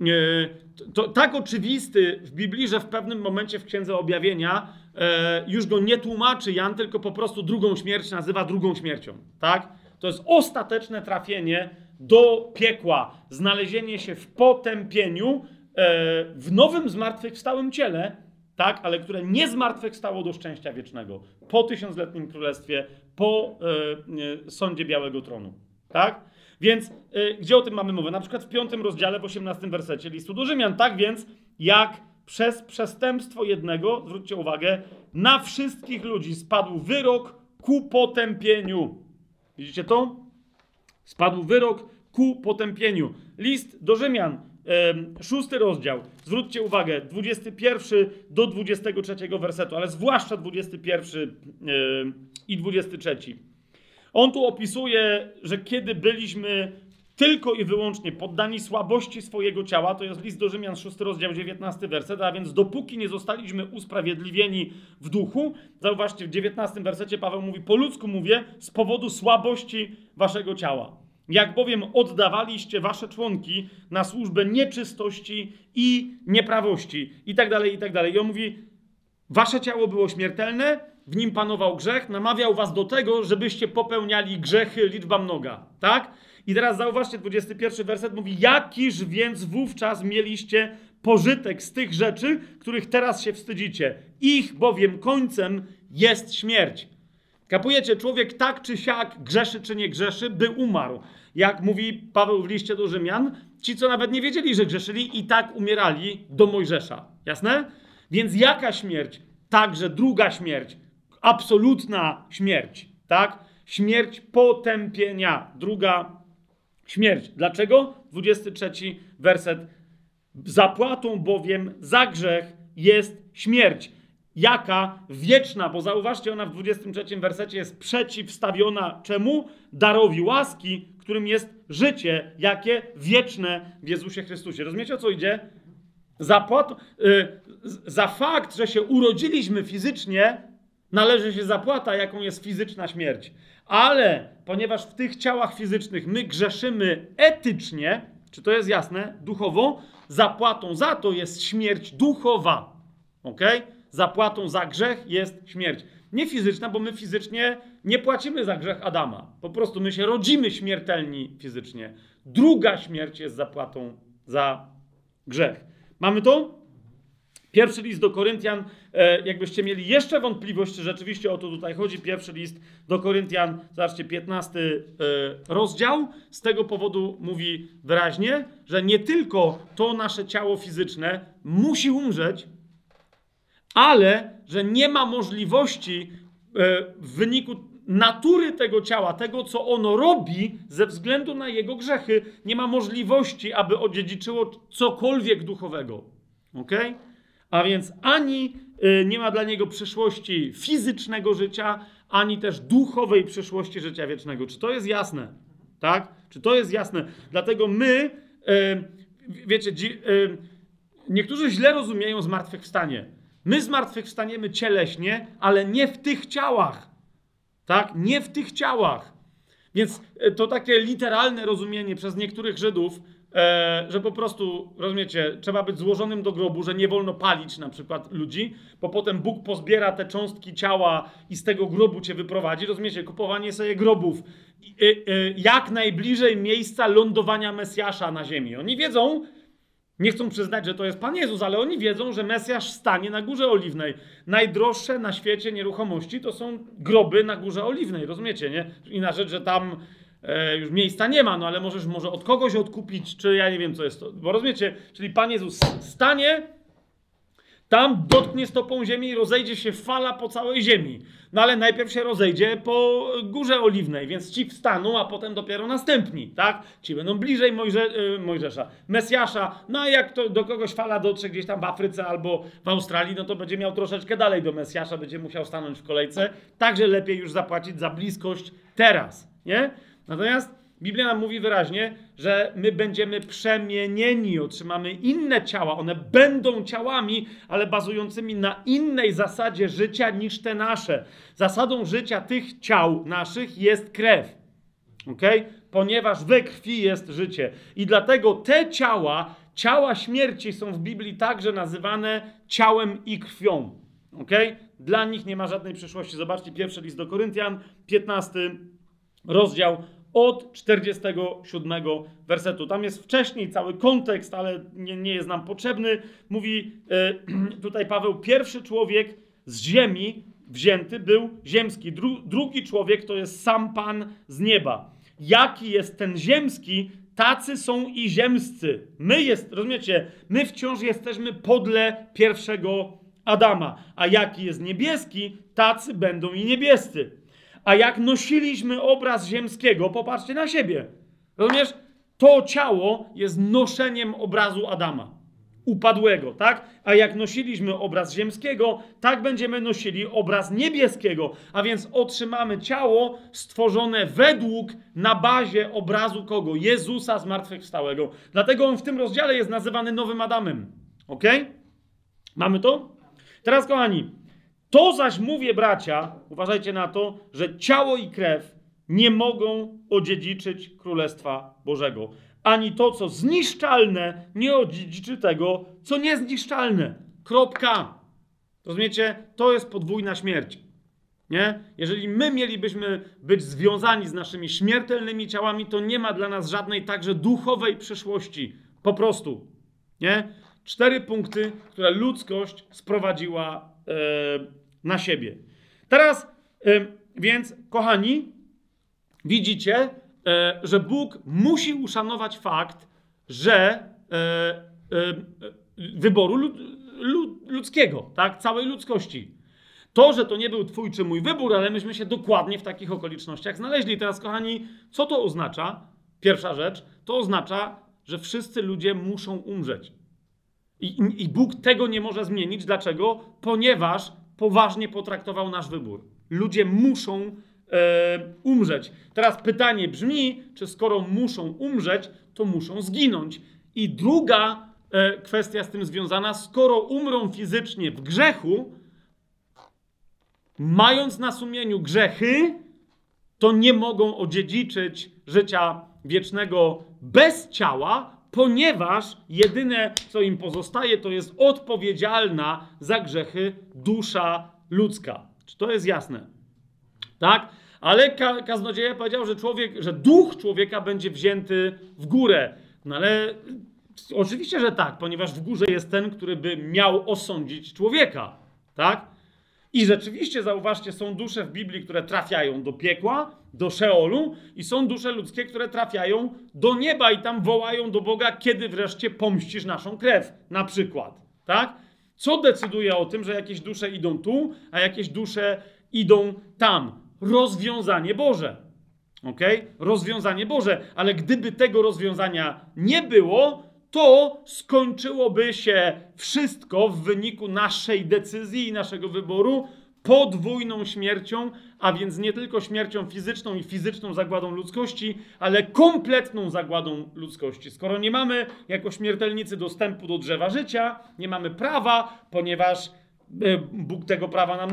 Yy, to, tak oczywisty w Biblii, że w pewnym momencie w Księdze Objawienia e, już go nie tłumaczy Jan, tylko po prostu drugą śmierć nazywa drugą śmiercią. Tak? To jest ostateczne trafienie do piekła, znalezienie się w potępieniu e, w nowym zmartwychwstałym ciele, tak, ale które nie zmartwychwstało do szczęścia wiecznego po tysiącletnim królestwie, po e, e sądzie Białego Tronu. Tak? Więc e, gdzie o tym mamy mowę? Na przykład w piątym rozdziale, w osiemnastym wersecie listu do Rzymian. Tak więc, jak przez przestępstwo jednego, zwróćcie uwagę, na wszystkich ludzi spadł wyrok ku potępieniu. Widzicie to? Spadł wyrok ku potępieniu. List do Rzymian, szósty rozdział. Zwróćcie uwagę, 21 do 23 wersetu, ale zwłaszcza 21 i 23. On tu opisuje, że kiedy byliśmy tylko i wyłącznie poddani słabości swojego ciała, to jest list do Rzymian 6 rozdział 19 werset, a więc dopóki nie zostaliśmy usprawiedliwieni w duchu, zauważcie w 19 wersecie Paweł mówi, po ludzku mówię, z powodu słabości waszego ciała. Jak bowiem oddawaliście wasze członki na służbę nieczystości i nieprawości i tak dalej, i tak dalej. I on mówi, wasze ciało było śmiertelne, w nim panował grzech, namawiał was do tego, żebyście popełniali grzechy, liczba mnoga, tak? I teraz zauważcie, 21 werset mówi: Jakiż więc wówczas mieliście pożytek z tych rzeczy, których teraz się wstydzicie? Ich bowiem końcem jest śmierć. Kapujecie, człowiek tak czy siak, grzeszy czy nie grzeszy, by umarł. Jak mówi Paweł w liście do Rzymian, ci, co nawet nie wiedzieli, że grzeszyli, i tak umierali do Mojżesza. Jasne? Więc jaka śmierć? Także druga śmierć. Absolutna śmierć. Tak? Śmierć potępienia. Druga śmierć. Dlaczego? 23 werset. Zapłatą bowiem za grzech jest śmierć. Jaka wieczna, bo zauważcie, ona w 23 wersecie jest przeciwstawiona czemu? Darowi łaski, którym jest życie, jakie wieczne w Jezusie Chrystusie. Rozumiecie o co idzie? Zapłat, yy, za fakt, że się urodziliśmy fizycznie, należy się zapłata, jaką jest fizyczna śmierć. Ale ponieważ w tych ciałach fizycznych my grzeszymy etycznie, czy to jest jasne, duchowo, zapłatą za to jest śmierć duchowa. Ok? Zapłatą za grzech jest śmierć. Nie fizyczna, bo my fizycznie nie płacimy za grzech Adama. Po prostu my się rodzimy śmiertelni fizycznie. Druga śmierć jest zapłatą za grzech. Mamy to? Pierwszy list do Koryntian, e, jakbyście mieli jeszcze wątpliwość, czy rzeczywiście o to tutaj chodzi, pierwszy list do Koryntian, zobaczcie, 15 e, rozdział, z tego powodu mówi wyraźnie, że nie tylko to nasze ciało fizyczne musi umrzeć, ale że nie ma możliwości e, w wyniku natury tego ciała, tego co ono robi ze względu na jego grzechy, nie ma możliwości, aby odziedziczyło cokolwiek duchowego. Okej? Okay? A więc ani y, nie ma dla niego przyszłości fizycznego życia, ani też duchowej przyszłości życia wiecznego. Czy to jest jasne? Tak? Czy to jest jasne? Dlatego my, y, wiecie, y, niektórzy źle rozumieją zmartwychwstanie. My zmartwychwstaniemy cieleśnie, ale nie w tych ciałach. Tak? Nie w tych ciałach. Więc to takie literalne rozumienie przez niektórych Żydów e, że po prostu, rozumiecie, trzeba być złożonym do grobu, że nie wolno palić na przykład ludzi, bo potem Bóg pozbiera te cząstki ciała i z tego grobu cię wyprowadzi. Rozumiecie, kupowanie sobie grobów e, e, jak najbliżej miejsca lądowania Mesjasza na ziemi. Oni wiedzą, nie chcą przyznać, że to jest Pan Jezus, ale oni wiedzą, że Mesjasz stanie na Górze Oliwnej. Najdroższe na świecie nieruchomości to są groby na Górze Oliwnej, rozumiecie, nie? Inna rzecz, że tam e, już miejsca nie ma, no ale możesz może od kogoś odkupić, czy ja nie wiem, co jest to. Bo rozumiecie, czyli Pan Jezus stanie, tam dotknie stopą ziemi i rozejdzie się fala po całej ziemi. No ale najpierw się rozejdzie po Górze Oliwnej, więc ci wstaną, a potem dopiero następni, tak? Ci będą bliżej Mojże, y, Mojżesza, Mesjasza. No a jak to do kogoś fala dotrze gdzieś tam w Afryce albo w Australii, no to będzie miał troszeczkę dalej do Mesjasza, będzie musiał stanąć w kolejce. Także lepiej już zapłacić za bliskość teraz, nie? Natomiast Biblia nam mówi wyraźnie, że my będziemy przemienieni, otrzymamy inne ciała. One będą ciałami, ale bazującymi na innej zasadzie życia niż te nasze. Zasadą życia tych ciał naszych jest krew. ok? Ponieważ we krwi jest życie. I dlatego te ciała, ciała śmierci są w Biblii także nazywane ciałem i krwią. ok? Dla nich nie ma żadnej przyszłości. Zobaczcie pierwszy list do Koryntian, 15 rozdział od 47 wersetu. Tam jest wcześniej cały kontekst, ale nie, nie jest nam potrzebny. Mówi e, [clears throat] tutaj Paweł, pierwszy człowiek z ziemi wzięty był ziemski. Dru, drugi człowiek to jest sam Pan z nieba. Jaki jest ten ziemski, tacy są i ziemscy. My jest, rozumiecie, my wciąż jesteśmy podle pierwszego Adama. A jaki jest niebieski, tacy będą i niebiescy. A jak nosiliśmy obraz ziemskiego, popatrzcie na siebie. Rozumiesz? To ciało jest noszeniem obrazu Adama. Upadłego, tak? A jak nosiliśmy obraz ziemskiego, tak będziemy nosili obraz niebieskiego. A więc otrzymamy ciało stworzone według, na bazie obrazu kogo? Jezusa zmartwychwstałego. Dlatego on w tym rozdziale jest nazywany Nowym Adamem. Ok? Mamy to? Teraz, kochani, to zaś mówię, bracia, uważajcie na to, że ciało i krew nie mogą odziedziczyć Królestwa Bożego. Ani to, co zniszczalne, nie odziedziczy tego, co niezniszczalne. Kropka. Rozumiecie? To jest podwójna śmierć. Nie? Jeżeli my mielibyśmy być związani z naszymi śmiertelnymi ciałami, to nie ma dla nas żadnej także duchowej przyszłości. Po prostu. Nie? Cztery punkty, które ludzkość sprowadziła e, na siebie. Teraz, e, więc, kochani, widzicie, e, że Bóg musi uszanować fakt, że wyboru lud, lud, ludzkiego, tak? Całej ludzkości. To, że to nie był twój czy mój wybór, ale myśmy się dokładnie w takich okolicznościach znaleźli. Teraz, kochani, co to oznacza? Pierwsza rzecz, to oznacza, że wszyscy ludzie muszą umrzeć. I, I, Bóg tego nie może zmienić. Dlaczego? Ponieważ poważnie potraktował nasz wybór. Ludzie muszą e, umrzeć. Teraz pytanie brzmi, czy skoro muszą umrzeć, to muszą zginąć. I druga e, kwestia z tym związana, skoro umrą fizycznie w grzechu, mając na sumieniu grzechy, to nie mogą odziedziczyć życia wiecznego bez ciała, ponieważ jedyne, co im pozostaje, to jest odpowiedzialna za grzechy dusza ludzka. Czy to jest jasne? Tak? Ale ka kaznodzieja powiedział, że człowiek, że duch człowieka będzie wzięty w górę. No ale oczywiście, że tak, ponieważ w górze jest ten, który by miał osądzić człowieka. Tak? I rzeczywiście, zauważcie, są dusze w Biblii, które trafiają do piekła, do Szeolu, i są dusze ludzkie, które trafiają do nieba i tam wołają do Boga, kiedy wreszcie pomścisz naszą krew, na przykład. Tak? Co decyduje o tym, że jakieś dusze idą tu, a jakieś dusze idą tam? Rozwiązanie Boże. Ok? Rozwiązanie Boże. Ale gdyby tego rozwiązania nie było, to skończyłoby się wszystko w wyniku naszej decyzji i naszego wyboru podwójną śmiercią, a więc nie tylko śmiercią fizyczną i fizyczną zagładą ludzkości, ale kompletną zagładą ludzkości. Skoro nie mamy jako śmiertelnicy dostępu do drzewa życia, nie mamy prawa, ponieważ e, Bóg tego prawa nam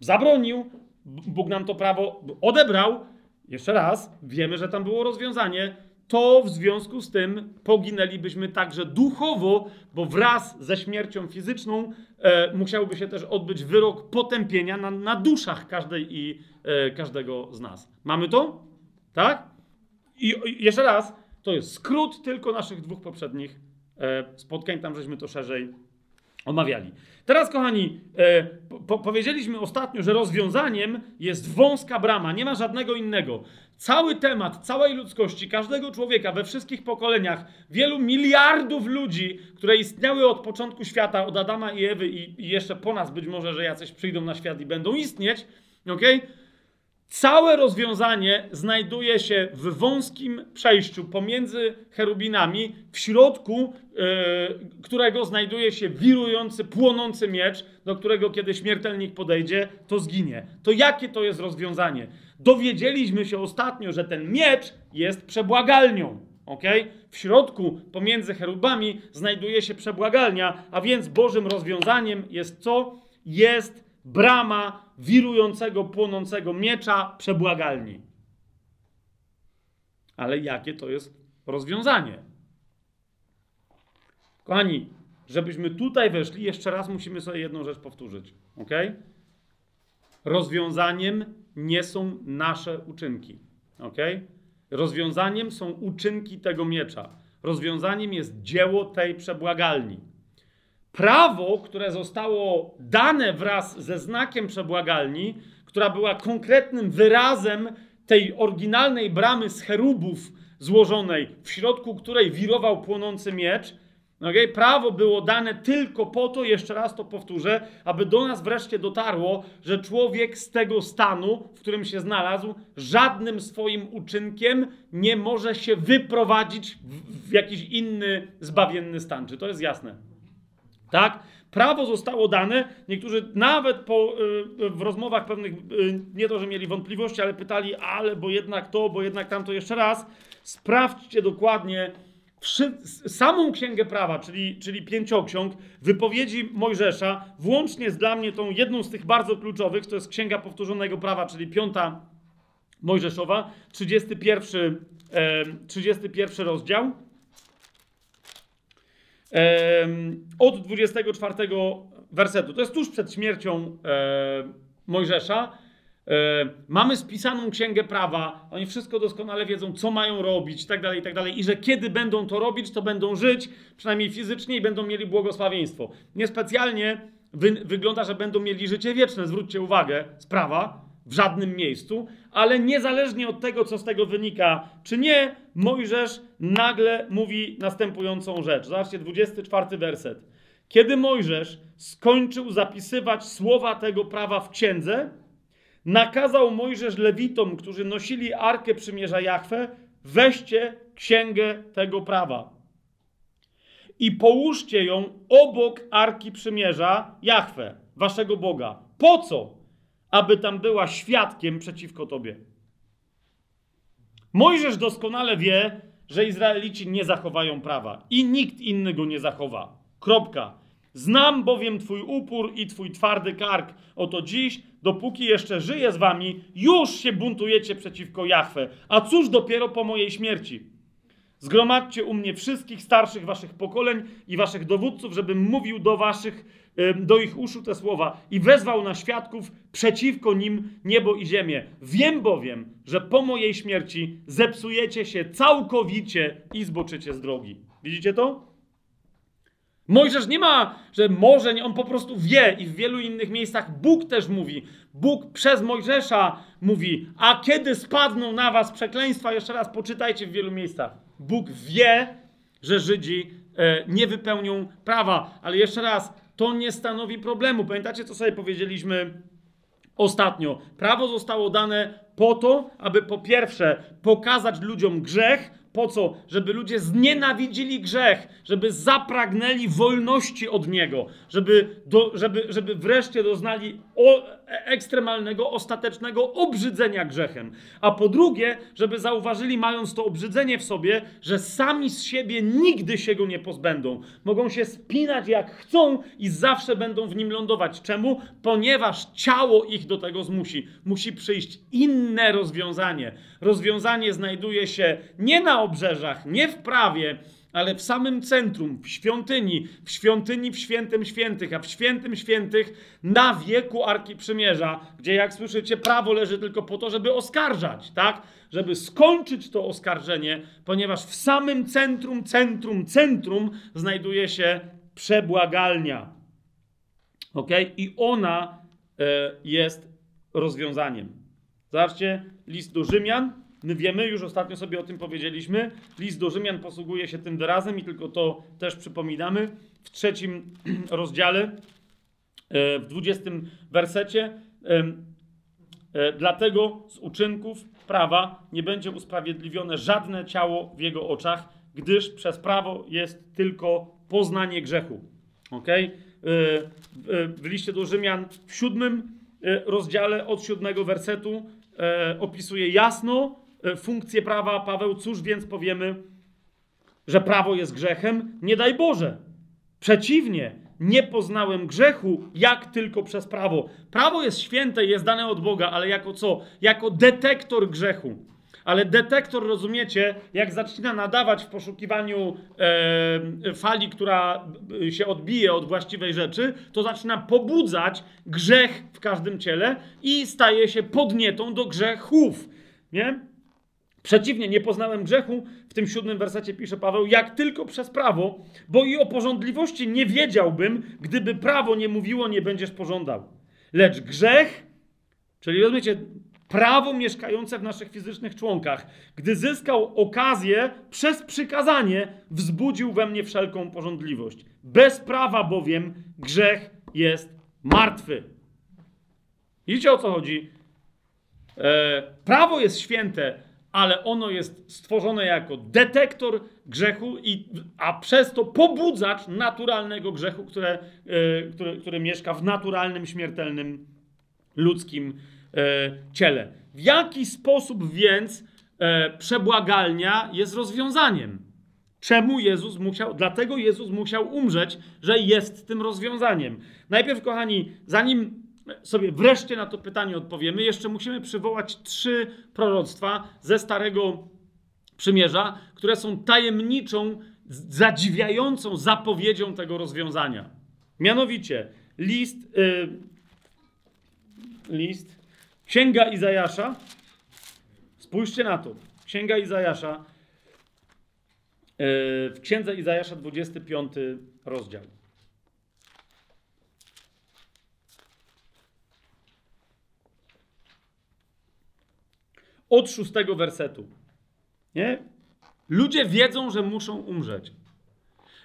zabronił, Bóg nam to prawo odebrał. Jeszcze raz, wiemy, że tam było rozwiązanie to w związku z tym poginęlibyśmy także duchowo, bo wraz ze śmiercią fizyczną e, musiałby się też odbyć wyrok potępienia na, na duszach każdej i e, każdego z nas. Mamy to? Tak? I, I jeszcze raz, to jest skrót tylko naszych dwóch poprzednich e, spotkań, tam żeśmy to szerzej omawiali. Teraz, kochani, e, po, powiedzieliśmy ostatnio, że rozwiązaniem jest wąska brama, nie ma żadnego innego. Cały temat całej ludzkości, każdego człowieka we wszystkich pokoleniach, wielu miliardów ludzi, które istniały od początku świata, od Adama i Ewy i, i jeszcze po nas być może, że jacyś przyjdą na świat i będą istnieć, okej? Okay? Całe rozwiązanie znajduje się w wąskim przejściu pomiędzy cherubinami, w środku yy, którego znajduje się wirujący, płonący miecz, do którego kiedy śmiertelnik podejdzie, to zginie. To jakie to jest rozwiązanie? Dowiedzieliśmy się ostatnio, że ten miecz jest przebłagalnią. Okay? W środku, pomiędzy cherubami, znajduje się przebłagalnia, a więc Bożym rozwiązaniem jest co? Jest brama wirującego, płonącego miecza przebłagalni. Ale jakie to jest rozwiązanie? Kochani, żebyśmy tutaj weszli, jeszcze raz musimy sobie jedną rzecz powtórzyć. Ok? Rozwiązaniem nie są nasze uczynki. Ok? Rozwiązaniem są uczynki tego miecza. Rozwiązaniem jest dzieło tej przebłagalni. Prawo, które zostało dane wraz ze znakiem przebłagalni, która była konkretnym wyrazem tej oryginalnej bramy z cherubów złożonej, w środku której wirował płonący miecz, Okay? Prawo było dane tylko po to, jeszcze raz to powtórzę, aby do nas wreszcie dotarło, że człowiek z tego stanu, w którym się znalazł, żadnym swoim uczynkiem nie może się wyprowadzić w, w jakiś inny, zbawienny stan. Czy to jest jasne? Tak? Prawo zostało dane. Niektórzy nawet po, y, w rozmowach pewnych, y, nie to, że mieli wątpliwości, ale pytali, ale bo jednak to, bo jednak tamto. Jeszcze raz, sprawdźcie dokładnie samą Księgę Prawa, czyli, czyli pięcioksiąg, wypowiedzi Mojżesza, włącznie z dla mnie tą jedną z tych bardzo kluczowych, to jest Księga Powtórzonego Prawa, czyli piąta Mojżeszowa, 31, e, 31 rozdział. Od 24 wersetu. To jest tuż przed śmiercią Mojżesza. Mamy spisaną księgę prawa, oni wszystko doskonale wiedzą, co mają robić, tak dalej, tak dalej, i że kiedy będą to robić, to będą żyć, przynajmniej fizycznie, i będą mieli błogosławieństwo. Niespecjalnie wy, wygląda, że będą mieli życie wieczne, zwróćcie uwagę, sprawa, w żadnym miejscu, ale niezależnie od tego, co z tego wynika, czy nie, Mojżesz nagle mówi następującą rzecz. Zobaczcie, 24 werset. Kiedy Mojżesz skończył zapisywać słowa tego prawa w księdze, nakazał Mojżesz Lewitom, którzy nosili Arkę Przymierza Jachwę, weźcie księgę tego prawa i połóżcie ją obok Arki Przymierza Jachwę, waszego Boga. Po co? Aby tam była świadkiem przeciwko tobie. Mojżesz doskonale wie, że Izraelici nie zachowają prawa i nikt inny go nie zachowa. Kropka. Znam bowiem Twój upór i Twój twardy kark. Oto dziś, dopóki jeszcze żyję z Wami, już się buntujecie przeciwko Jachwę. A cóż dopiero po mojej śmierci? Zgromadźcie u mnie wszystkich starszych Waszych pokoleń i Waszych dowódców, żebym mówił do Waszych, do ich uszu te słowa i wezwał na świadków przeciwko nim niebo i ziemię. Wiem bowiem, że po mojej śmierci zepsujecie się całkowicie i zboczycie z drogi. Widzicie to? Mojżesz nie ma, że może, nie, on po prostu wie i w wielu innych miejscach Bóg też mówi. Bóg przez Mojżesza mówi, a kiedy spadną na was przekleństwa, jeszcze raz poczytajcie w wielu miejscach. Bóg wie, że Żydzi e, nie wypełnią prawa, ale jeszcze raz, to nie stanowi problemu. Pamiętacie, co sobie powiedzieliśmy ostatnio? Prawo zostało dane po to, aby po pierwsze pokazać ludziom grzech, po co? Żeby ludzie znienawidzili grzech, żeby zapragnęli wolności od niego, żeby, do, żeby, żeby wreszcie doznali o, ekstremalnego, ostatecznego obrzydzenia grzechem. A po drugie, żeby zauważyli, mając to obrzydzenie w sobie, że sami z siebie nigdy się go nie pozbędą. Mogą się spinać jak chcą i zawsze będą w nim lądować. Czemu? Ponieważ ciało ich do tego zmusi. Musi przyjść inne rozwiązanie. Rozwiązanie znajduje się nie na obrzeżach, nie w prawie, ale w samym centrum, w świątyni, w świątyni w świętym świętych, a w świętym świętych na wieku Arki Przymierza, gdzie jak słyszycie, prawo leży tylko po to, żeby oskarżać, tak? Żeby skończyć to oskarżenie, ponieważ w samym centrum, centrum, centrum znajduje się przebłagalnia. Ok? I ona e, jest rozwiązaniem. Zobaczcie, list do Rzymian, My wiemy, już ostatnio sobie o tym powiedzieliśmy. List do Rzymian posługuje się tym wyrazem i tylko to też przypominamy. W trzecim [clears throat] rozdziale, e, w dwudziestym wersecie. E, dlatego z uczynków prawa nie będzie usprawiedliwione żadne ciało w jego oczach, gdyż przez prawo jest tylko poznanie grzechu. Ok? E, w liście do Rzymian w siódmym rozdziale od siódmego wersetu opisuje jasno, E, funkcję prawa, Paweł, cóż więc powiemy, że prawo jest grzechem? Nie daj Boże. Przeciwnie, nie poznałem grzechu, jak tylko przez prawo. Prawo jest święte, jest dane od Boga, ale jako co? Jako detektor grzechu. Ale detektor, rozumiecie, jak zaczyna nadawać w poszukiwaniu e, fali, która się odbije od właściwej rzeczy, to zaczyna pobudzać grzech w każdym ciele i staje się podnietą do grzechów. Nie? Przeciwnie, nie poznałem grzechu, w tym siódmym wersecie pisze Paweł, jak tylko przez prawo, bo i o porządliwości nie wiedziałbym, gdyby prawo nie mówiło, nie będziesz pożądał. Lecz grzech, czyli rozumiecie, prawo mieszkające w naszych fizycznych członkach, gdy zyskał okazję przez przykazanie, wzbudził we mnie wszelką porządliwość. Bez prawa bowiem grzech jest martwy. Widzicie o co chodzi? E, prawo jest święte, ale ono jest stworzone jako detektor grzechu, i, a przez to pobudzacz naturalnego grzechu, które, yy, które, które mieszka w naturalnym, śmiertelnym ludzkim yy, ciele. W jaki sposób więc yy, przebłagalnia jest rozwiązaniem? Czemu Jezus musiał, dlatego Jezus musiał umrzeć, że jest tym rozwiązaniem. Najpierw, kochani, zanim sobie wreszcie na to pytanie odpowiemy, jeszcze musimy przywołać trzy proroctwa ze Starego Przymierza, które są tajemniczą, zadziwiającą zapowiedzią tego rozwiązania. Mianowicie list, yy, list, Księga Izajasza. Spójrzcie na to. Księga Izajasza. Yy, w Księdze Izajasza 25 rozdział. Od szóstego wersetu. Nie? Ludzie wiedzą, że muszą umrzeć.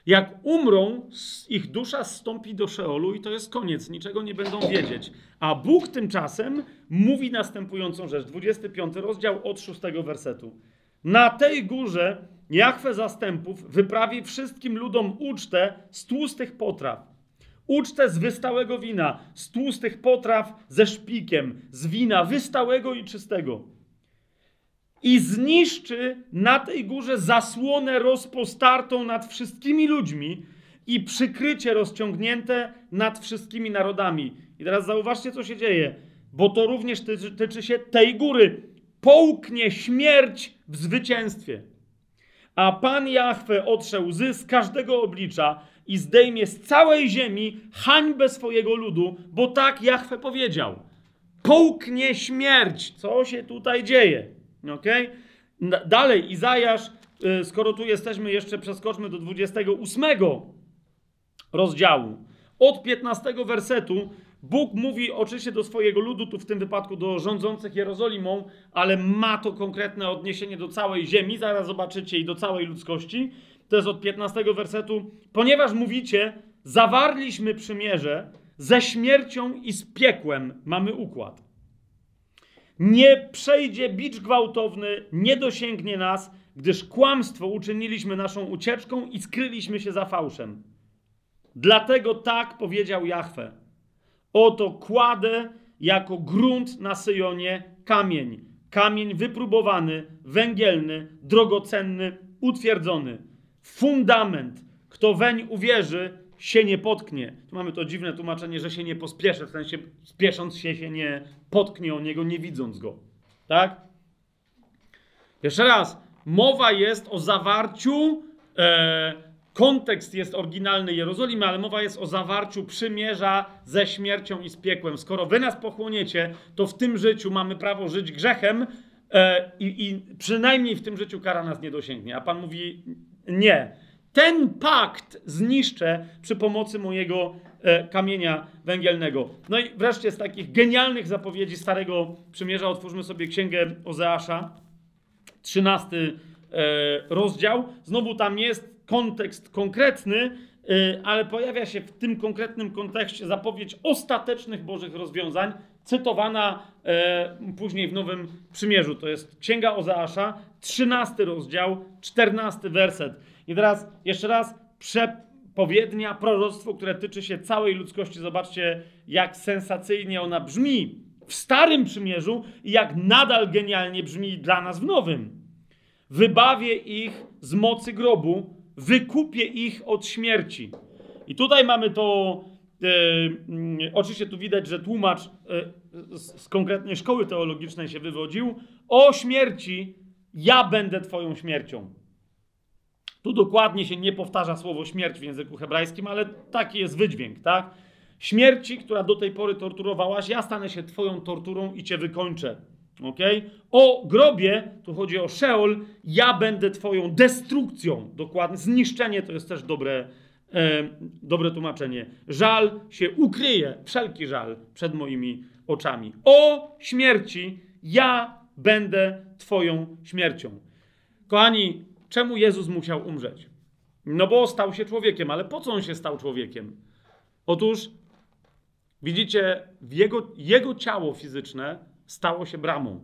Jak umrą, ich dusza stąpi do Szeolu i to jest koniec, niczego nie będą wiedzieć. A Bóg tymczasem mówi następującą rzecz. 25 rozdział od szóstego wersetu. Na tej górze Jachwę zastępów wyprawi wszystkim ludom ucztę z tłustych potraw. Ucztę z wystałego wina, z tłustych potraw ze szpikiem, z wina wystałego i czystego i zniszczy na tej górze zasłonę rozpostartą nad wszystkimi ludźmi i przykrycie rozciągnięte nad wszystkimi narodami. I teraz zauważcie, co się dzieje, bo to również tyczy, tyczy się tej góry. Połknie śmierć w zwycięstwie. A Pan Jahwe otrze łzy z każdego oblicza i zdejmie z całej ziemi hańbę swojego ludu, bo tak Jahwe powiedział. Połknie śmierć. Co się tutaj dzieje? Ok? Dalej, Izajasz, y, skoro tu jesteśmy, jeszcze przeskoczmy do 28 rozdziału. Od 15 wersetu Bóg mówi oczywiście do swojego ludu, tu w tym wypadku do rządzących Jerozolimą, ale ma to konkretne odniesienie do całej ziemi, zaraz zobaczycie, i do całej ludzkości. To jest od 15 wersetu. Ponieważ mówicie, zawarliśmy przymierze, ze śmiercią i z piekłem mamy układ. Nie przejdzie bicz gwałtowny, nie dosięgnie nas, gdyż kłamstwo uczyniliśmy naszą ucieczką i skryliśmy się za fałszem. Dlatego tak powiedział Jahwe. Oto kładę jako grunt na Syjonie kamień. Kamień wypróbowany, węgielny, drogocenny, utwierdzony. Fundament. Kto weń uwierzy, się nie potknie. Tu mamy to dziwne tłumaczenie, że się nie pospieszy, w sensie spiesząc się się nie potknie o niego, nie widząc go. Tak? Jeszcze raz. mowa jest o zawarciu, e, kontekst jest oryginalny Jerozolimy, ale mowa jest o zawarciu przymierza ze śmiercią i z piekłem. Skoro wy nas pochłoniecie, to w tym życiu mamy prawo żyć grzechem e, i, i przynajmniej w tym życiu kara nas nie dosięgnie. A Pan mówi nie. Ten pakt zniszczę przy pomocy mojego e, kamienia węgielnego. No i wreszcie z takich genialnych zapowiedzi Starego Przymierza otwórzmy sobie Księgę Ozeasza, 13 e, rozdział. Znowu tam jest kontekst konkretny, e, ale pojawia się w tym konkretnym kontekście zapowiedź ostatecznych Bożych rozwiązań, cytowana e, później w Nowym Przymierzu. To jest Księga Ozeasza, 13 rozdział, 14 werset. I teraz jeszcze raz przepowiednia, proroctwo, które tyczy się całej ludzkości. Zobaczcie, jak sensacyjnie ona brzmi w Starym Przymierzu i jak nadal genialnie brzmi dla nas w Nowym. Wybawię ich z mocy grobu, wykupię ich od śmierci. I tutaj mamy to. E, mm, oczywiście tu widać, że tłumacz e, z, konkretnej szkoły teologicznej się wywodził. O śmierci, ja będę Twoją śmiercią. Tu dokładnie się nie powtarza słowo śmierć w języku hebrajskim, ale taki jest wydźwięk, tak? Śmierci, która do tej pory torturowałaś, ja stanę się Twoją torturą i Cię wykończę. Okay? O grobie, tu chodzi o Sheol, ja będę Twoją destrukcją. Dokładnie, zniszczenie to jest też dobre, e, dobre tłumaczenie. Żal się ukryje, wszelki żal przed moimi oczami. O śmierci, ja będę Twoją śmiercią. Kochani, czemu Jezus musiał umrzeć? No bo stał się człowiekiem, ale po co on się stał człowiekiem? Otóż, widzicie, jego, jego ciało fizyczne stało się bramą.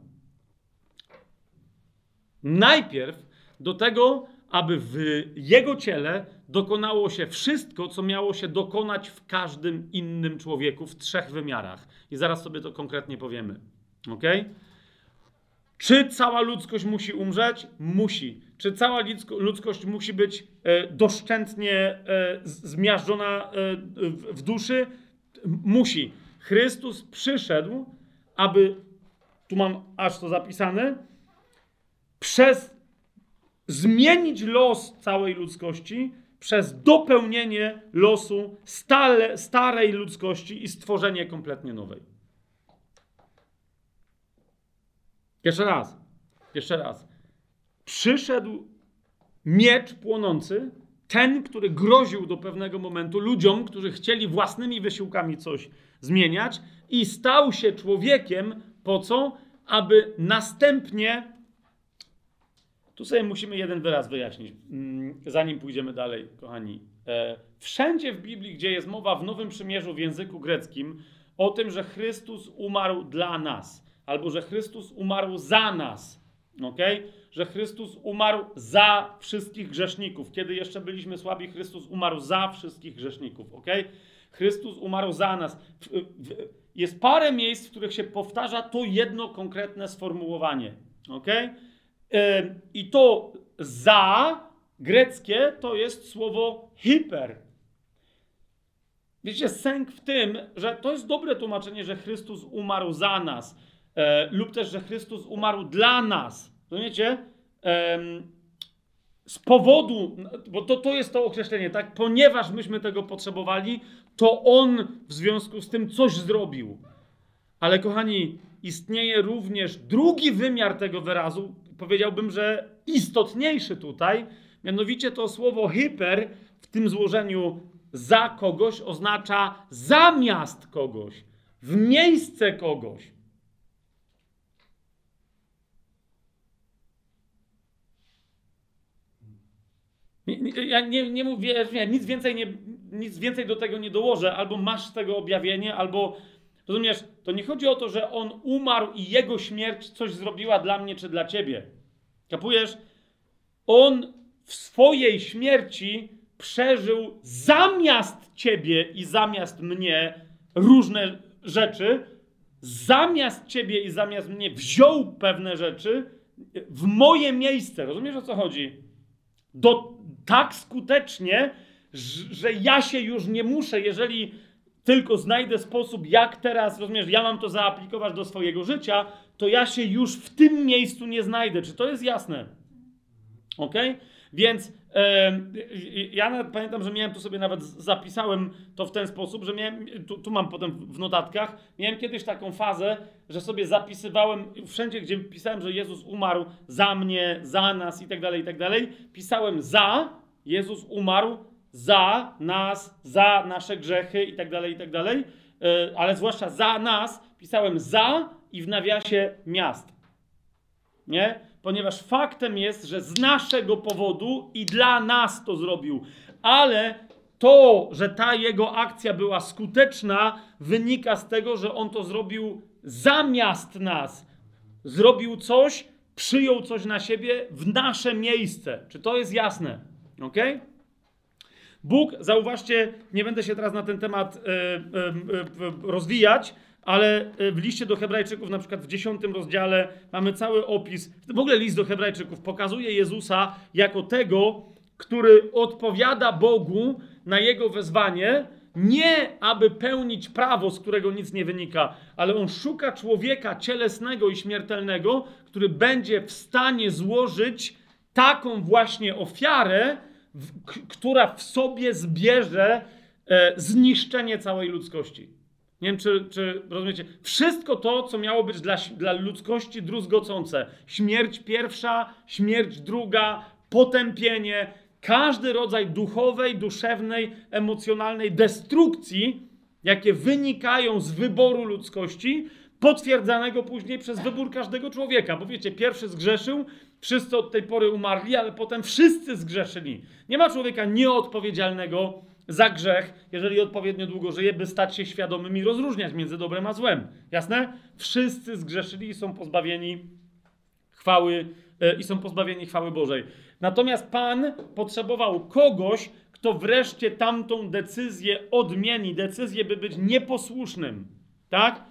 Najpierw do tego, aby w jego ciele dokonało się wszystko, co miało się dokonać w każdym innym człowieku w trzech wymiarach. I zaraz sobie to konkretnie powiemy. Ok? Czy cała ludzkość musi umrzeć? Musi. Czy cała ludzkość musi być e, doszczętnie e, zmiażdżona e, w, w duszy? Musi. Chrystus przyszedł, aby tu mam aż to zapisane, przez zmienić los całej ludzkości, przez dopełnienie losu stale, starej ludzkości i stworzenie kompletnie nowej. Jeszcze raz, jeszcze raz. Przyszedł miecz płonący, ten, który groził do pewnego momentu ludziom, którzy chcieli własnymi wysiłkami coś zmieniać, i stał się człowiekiem, po co? Aby następnie. Tu sobie musimy jeden wyraz wyjaśnić, mm, zanim pójdziemy dalej, kochani. E, wszędzie w Biblii, gdzie jest mowa w Nowym Przymierzu w języku greckim o tym, że Chrystus umarł dla nas, albo że Chrystus umarł za nas, ok? Że Chrystus umarł za wszystkich grzeszników. Kiedy jeszcze byliśmy słabi, Chrystus umarł za wszystkich grzeszników, ok? Chrystus umarł za nas. Jest parę miejsc, w których się powtarza to jedno konkretne sformułowanie. Ok? I to za greckie to jest słowo hiper. Wiecie, sęk w tym, że to jest dobre tłumaczenie, że Chrystus umarł za nas, e, lub też, że Chrystus umarł dla nas. Rozumiecie? E, z powodu, bo to, to jest to określenie, tak? Ponieważ myśmy tego potrzebowali, to on w związku z tym coś zrobił. Ale kochani, istnieje również drugi wymiar tego wyrazu, powiedziałbym, że istotniejszy tutaj, mianowicie to słowo hyper w tym złożeniu za kogoś oznacza zamiast kogoś, w miejsce kogoś. Ja nie, nie mówię, nie, nic, więcej nie, nic więcej do tego nie dołożę, albo masz z tego objawienie, albo rozumiesz, to nie chodzi o to, że on umarł i jego śmierć coś zrobiła dla mnie czy dla ciebie. Kapujesz? On w swojej śmierci przeżył zamiast ciebie i zamiast mnie różne rzeczy, zamiast ciebie i zamiast mnie wziął pewne rzeczy w moje miejsce. Rozumiesz o co chodzi? Do, tak skutecznie, że ja się już nie muszę, jeżeli tylko znajdę sposób, jak teraz, rozumiesz, ja mam to zaaplikować do swojego życia, to ja się już w tym miejscu nie znajdę. Czy to jest jasne? Ok? Więc ja pamiętam, że miałem tu sobie nawet zapisałem to w ten sposób, że miałem, tu, tu, mam potem w notatkach, miałem kiedyś taką fazę, że sobie zapisywałem wszędzie, gdzie pisałem, że Jezus umarł za mnie, za nas i tak dalej, i tak dalej, pisałem za, Jezus umarł za nas, za nasze grzechy i tak dalej, i tak dalej, e, ale zwłaszcza za nas, pisałem za i w nawiasie miast. Nie? Ponieważ faktem jest, że z naszego powodu i dla nas to zrobił. Ale to, że ta jego akcja była skuteczna, wynika z tego, że on to zrobił zamiast nas. Zrobił coś, przyjął coś na siebie w nasze miejsce. Czy to jest jasne? Ok? Bóg, zauważcie, nie będę się teraz na ten temat y, y, y, rozwijać, ale w liście do Hebrajczyków, na przykład w dziesiątym rozdziale, mamy cały opis. W ogóle list do Hebrajczyków pokazuje Jezusa jako tego, który odpowiada Bogu na jego wezwanie, nie aby pełnić prawo, z którego nic nie wynika, ale on szuka człowieka cielesnego i śmiertelnego, który będzie w stanie złożyć taką właśnie ofiarę, która w sobie zbierze e, zniszczenie całej ludzkości. Nie wiem, czy, czy rozumiecie. Wszystko to, co miało być dla, dla ludzkości druzgocące. Śmierć pierwsza, śmierć druga, potępienie, każdy rodzaj duchowej, duszewnej, emocjonalnej destrukcji, jakie wynikają z wyboru ludzkości, potwierdzanego później przez wybór każdego człowieka. Bo wiecie, pierwszy zgrzeszył, wszyscy od tej pory umarli, ale potem wszyscy zgrzeszyli. Nie ma człowieka nieodpowiedzialnego za grzech, jeżeli odpowiednio długo żyje, by stać się świadomym i rozróżniać między dobrem a złem. Jasne? Wszyscy zgrzeszyli i są pozbawieni chwały yy, i są pozbawieni chwały Bożej. Natomiast Pan potrzebował kogoś, kto wreszcie tamtą decyzję odmieni, decyzję, by być nieposłusznym. Tak?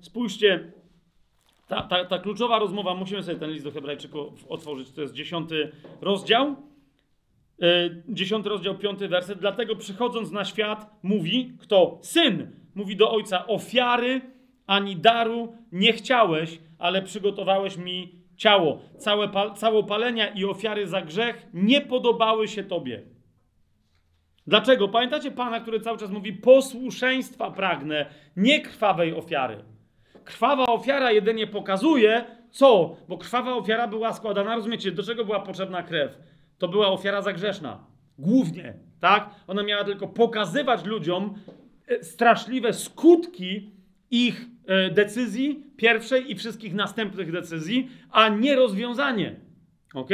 Spójrzcie, ta, ta, ta, kluczowa rozmowa, musimy sobie ten list do Hebrajczyków otworzyć, to jest dziesiąty rozdział. E, dziesiąty rozdział, piąty werset. Dlatego przychodząc na świat, mówi, kto? Syn, mówi do ojca, ofiary ani daru nie chciałeś, ale przygotowałeś mi ciało. Całe całopalenia i ofiary za grzech nie podobały się tobie. Dlaczego? Pamiętacie Pana, który cały czas mówi: posłuszeństwa pragnę, nie krwawej ofiary. Krwawa ofiara jedynie pokazuje, co? Bo krwawa ofiara była składana, rozumiecie, do czego była potrzebna krew? To była ofiara zagrzeszna. Głównie, tak? Ona miała tylko pokazywać ludziom e, straszliwe skutki ich e, decyzji pierwszej i wszystkich następnych decyzji, a nie rozwiązanie. Ok?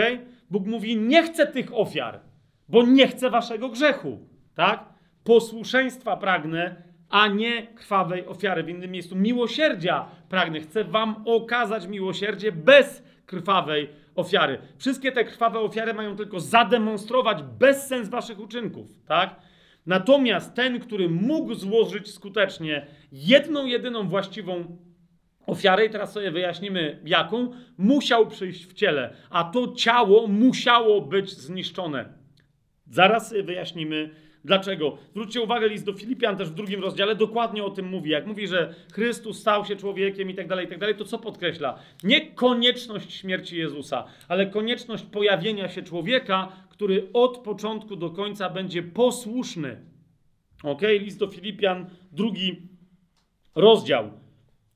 Bóg mówi: Nie chcę tych ofiar bo nie chcę waszego grzechu, tak? Posłuszeństwa pragnę, a nie krwawej ofiary. W innym miejscu miłosierdzia pragnę. Chcę wam okazać miłosierdzie bez krwawej ofiary. Wszystkie te krwawe ofiary mają tylko zademonstrować bezsens waszych uczynków, tak? Natomiast ten, który mógł złożyć skutecznie jedną, jedyną właściwą ofiarę, i teraz sobie wyjaśnimy jaką, musiał przyjść w ciele, a to ciało musiało być zniszczone. Zaraz wyjaśnimy dlaczego. Zwróćcie uwagę, list do Filipian też w drugim rozdziale dokładnie o tym mówi. Jak mówi, że Chrystus stał się człowiekiem i tak dalej, i tak dalej, to co podkreśla? Nie konieczność śmierci Jezusa, ale konieczność pojawienia się człowieka, który od początku do końca będzie posłuszny. Ok? List do Filipian, drugi rozdział.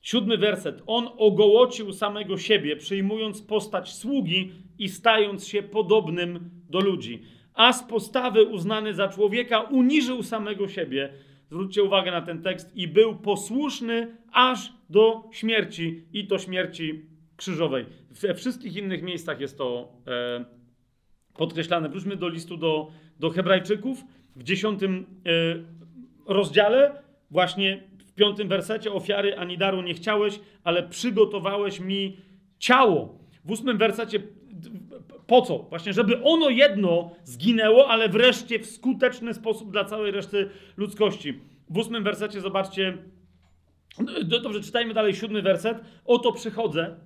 Siódmy werset. On ogołocił samego siebie, przyjmując postać sługi i stając się podobnym do ludzi a z postawy uznany za człowieka uniżył samego siebie. Zwróćcie uwagę na ten tekst i był posłuszny aż do śmierci i to śmierci krzyżowej. We wszystkich innych miejscach jest to e, podkreślane. Wróćmy do listu do, do Hebrajczyków w dziesiątym e, rozdziale, właśnie w piątym wersecie ofiary ani daru nie chciałeś, ale przygotowałeś mi ciało. W ósmym wersecie po co? Właśnie, żeby ono jedno zginęło, ale wreszcie w skuteczny sposób dla całej reszty ludzkości. W ósmym wersecie zobaczcie. Dobrze, czytajmy dalej siódmy werset. Oto przychodzę.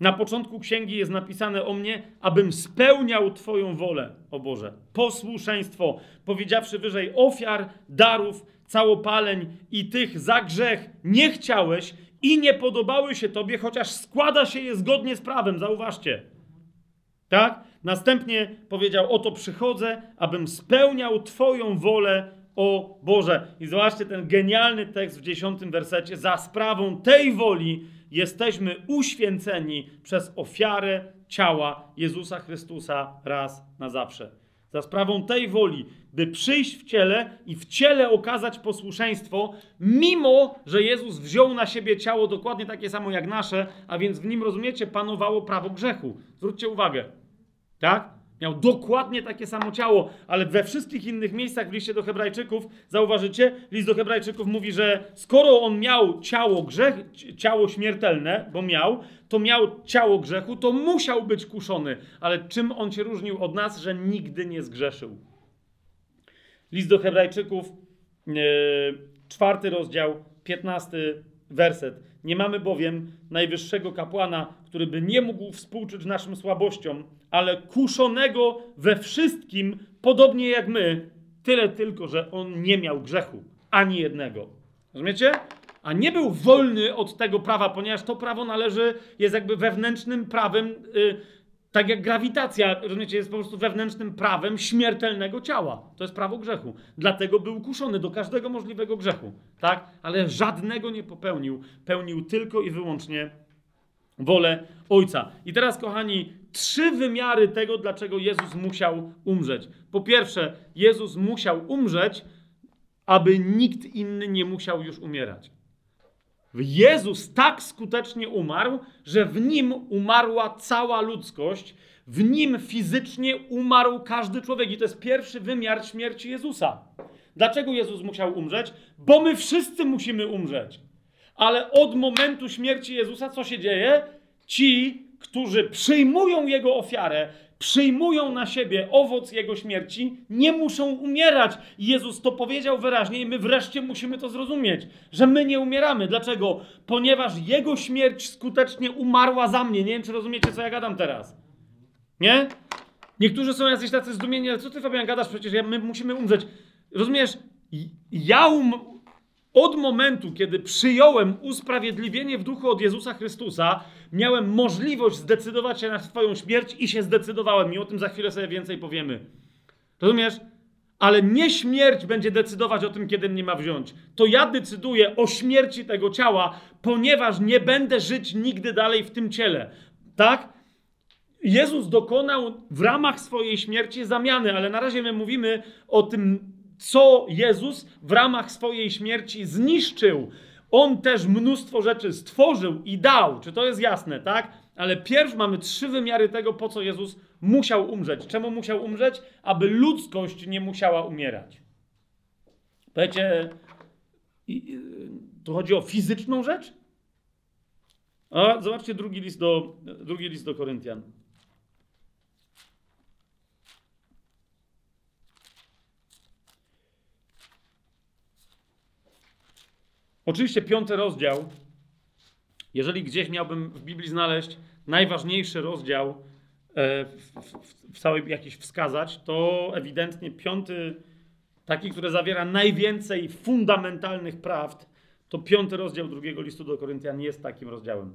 Na początku księgi jest napisane o mnie, abym spełniał Twoją wolę, o Boże. Posłuszeństwo, powiedziawszy wyżej, ofiar, darów, całopaleń i tych za grzech nie chciałeś i nie podobały się Tobie, chociaż składa się je zgodnie z prawem. Zauważcie. Tak? Następnie powiedział: Oto przychodzę, abym spełniał Twoją wolę, o Boże. I zobaczcie ten genialny tekst w dziesiątym wersecie. Za sprawą tej woli jesteśmy uświęceni przez ofiarę ciała Jezusa Chrystusa raz na zawsze. Za sprawą tej woli, by przyjść w ciele i w ciele okazać posłuszeństwo, mimo że Jezus wziął na siebie ciało dokładnie takie samo jak nasze, a więc w nim, rozumiecie, panowało prawo grzechu. Zwróćcie uwagę. Tak? Miał dokładnie takie samo ciało, ale we wszystkich innych miejscach w liście do Hebrajczyków, zauważycie, list do Hebrajczyków mówi, że skoro on miał ciało grzech, ciało śmiertelne, bo miał, to miał ciało grzechu, to musiał być kuszony. Ale czym on się różnił od nas, że nigdy nie zgrzeszył? List do Hebrajczyków, yy, czwarty rozdział, piętnasty werset. Nie mamy bowiem najwyższego kapłana, który by nie mógł współczuć naszym słabościom, ale kuszonego we wszystkim, podobnie jak my, tyle tylko, że on nie miał grzechu, ani jednego. Rozumiecie? A nie był wolny od tego prawa, ponieważ to prawo należy, jest jakby wewnętrznym prawem, yy, tak jak grawitacja, rozumiecie, jest po prostu wewnętrznym prawem śmiertelnego ciała. To jest prawo grzechu. Dlatego był kuszony do każdego możliwego grzechu, tak? Ale żadnego nie popełnił. Pełnił tylko i wyłącznie wolę Ojca. I teraz, kochani, trzy wymiary tego, dlaczego Jezus musiał umrzeć. Po pierwsze, Jezus musiał umrzeć, aby nikt inny nie musiał już umierać. Jezus tak skutecznie umarł, że w nim umarła cała ludzkość, w nim fizycznie umarł każdy człowiek. I to jest pierwszy wymiar śmierci Jezusa. Dlaczego Jezus musiał umrzeć? Bo my wszyscy musimy umrzeć. Ale od momentu śmierci Jezusa co się dzieje? Ci, którzy przyjmują Jego ofiarę, przyjmują na siebie owoc Jego śmierci, nie muszą umierać. Jezus to powiedział wyraźnie i my wreszcie musimy to zrozumieć, że my nie umieramy. Dlaczego? Ponieważ Jego śmierć skutecznie umarła za mnie. Nie wiem, czy rozumiecie, co ja gadam teraz. Nie? Niektórzy są jacyś tacy zdumieni, ale co ty, Fabian, gadasz? Przecież my musimy umrzeć. Rozumiesz? Ja um, od momentu, kiedy przyjąłem usprawiedliwienie w duchu od Jezusa Chrystusa, miałem możliwość zdecydować się na swoją śmierć i się zdecydowałem. I o tym za chwilę sobie więcej powiemy. Rozumiesz? Ale nie śmierć będzie decydować o tym, kiedy mnie ma wziąć. To ja decyduję o śmierci tego ciała, ponieważ nie będę żyć nigdy dalej w tym ciele. Tak? Jezus dokonał w ramach swojej śmierci zamiany, ale na razie my mówimy o tym co Jezus w ramach swojej śmierci zniszczył. On też mnóstwo rzeczy stworzył i dał. Czy to jest jasne, tak? Ale pierw mamy trzy wymiary tego, po co Jezus musiał umrzeć. Czemu musiał umrzeć? Aby ludzkość nie musiała umierać. Powiecie, tu chodzi o fizyczną rzecz? A zobaczcie drugi list do, drugi list do Koryntian. Oczywiście piąty rozdział, jeżeli gdzieś miałbym w Biblii znaleźć najważniejszy rozdział, e, w, w, w całej jakiś wskazać, to ewidentnie piąty, taki, który zawiera najwięcej fundamentalnych prawd, to piąty rozdział drugiego listu do Koryntian jest takim rozdziałem.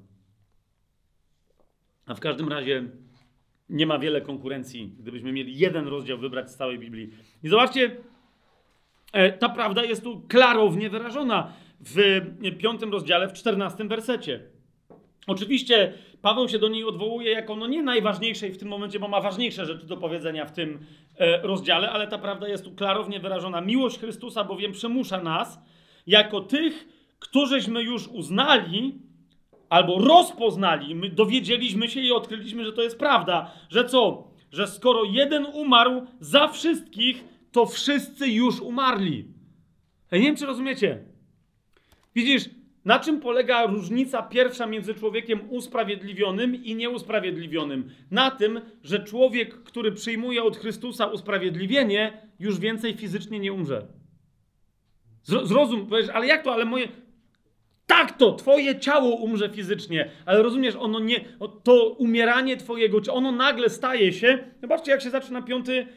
A w każdym razie nie ma wiele konkurencji, gdybyśmy mieli jeden rozdział wybrać z całej Biblii. I zobaczcie, e, ta prawda jest tu klarownie wyrażona w piątym rozdziale, w czternastym wersecie. Oczywiście Paweł się do niej odwołuje jako no nie najważniejszej w tym momencie, bo ma ważniejsze rzeczy do powiedzenia w tym e, rozdziale, ale ta prawda jest tu klarownie wyrażona. Miłość Chrystusa bowiem przymusza nas, jako tych, którzyśmy już uznali albo rozpoznali, my dowiedzieliśmy się i odkryliśmy, że to jest prawda, że co? Że skoro jeden umarł za wszystkich, to wszyscy już umarli. Ja nie wiem, czy rozumiecie. Widzisz, na czym polega różnica pierwsza między człowiekiem usprawiedliwionym i nieusprawiedliwionym? Na tym, że człowiek, który przyjmuje od Chrystusa usprawiedliwienie, już więcej fizycznie nie umrze. Zrozum, powiesz, ale jak to, ale moje. Tak to, twoje ciało umrze fizycznie, ale rozumiesz, ono nie, to umieranie twojego, ono nagle staje się, zobaczcie jak się zaczyna piąty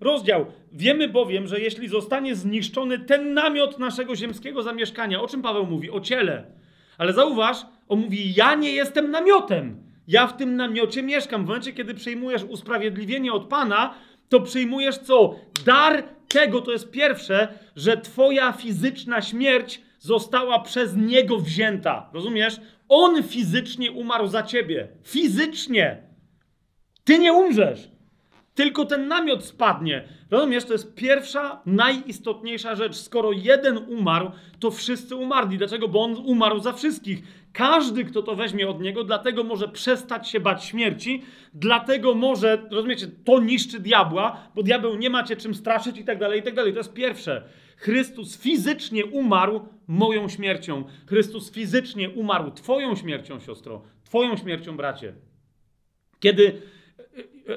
rozdział. Wiemy bowiem, że jeśli zostanie zniszczony ten namiot naszego ziemskiego zamieszkania, o czym Paweł mówi? O ciele. Ale zauważ, on mówi, ja nie jestem namiotem. Ja w tym namiocie mieszkam. W momencie, kiedy przyjmujesz usprawiedliwienie od Pana, to przyjmujesz co? Dar tego to jest pierwsze, że Twoja fizyczna śmierć została przez Niego wzięta. Rozumiesz? On fizycznie umarł za Ciebie. Fizycznie. Ty nie umrzesz. Tylko ten namiot spadnie. Rozumiesz, to jest pierwsza, najistotniejsza rzecz. Skoro jeden umarł, to wszyscy umarli. Dlaczego? Bo on umarł za wszystkich. Każdy, kto to weźmie od niego, dlatego może przestać się bać śmierci, dlatego może, rozumiecie, to niszczy diabła, bo diabeł nie macie czym straszyć i tak dalej, i tak dalej. To jest pierwsze. Chrystus fizycznie umarł moją śmiercią. Chrystus fizycznie umarł twoją śmiercią, siostro. Twoją śmiercią, bracie. Kiedy,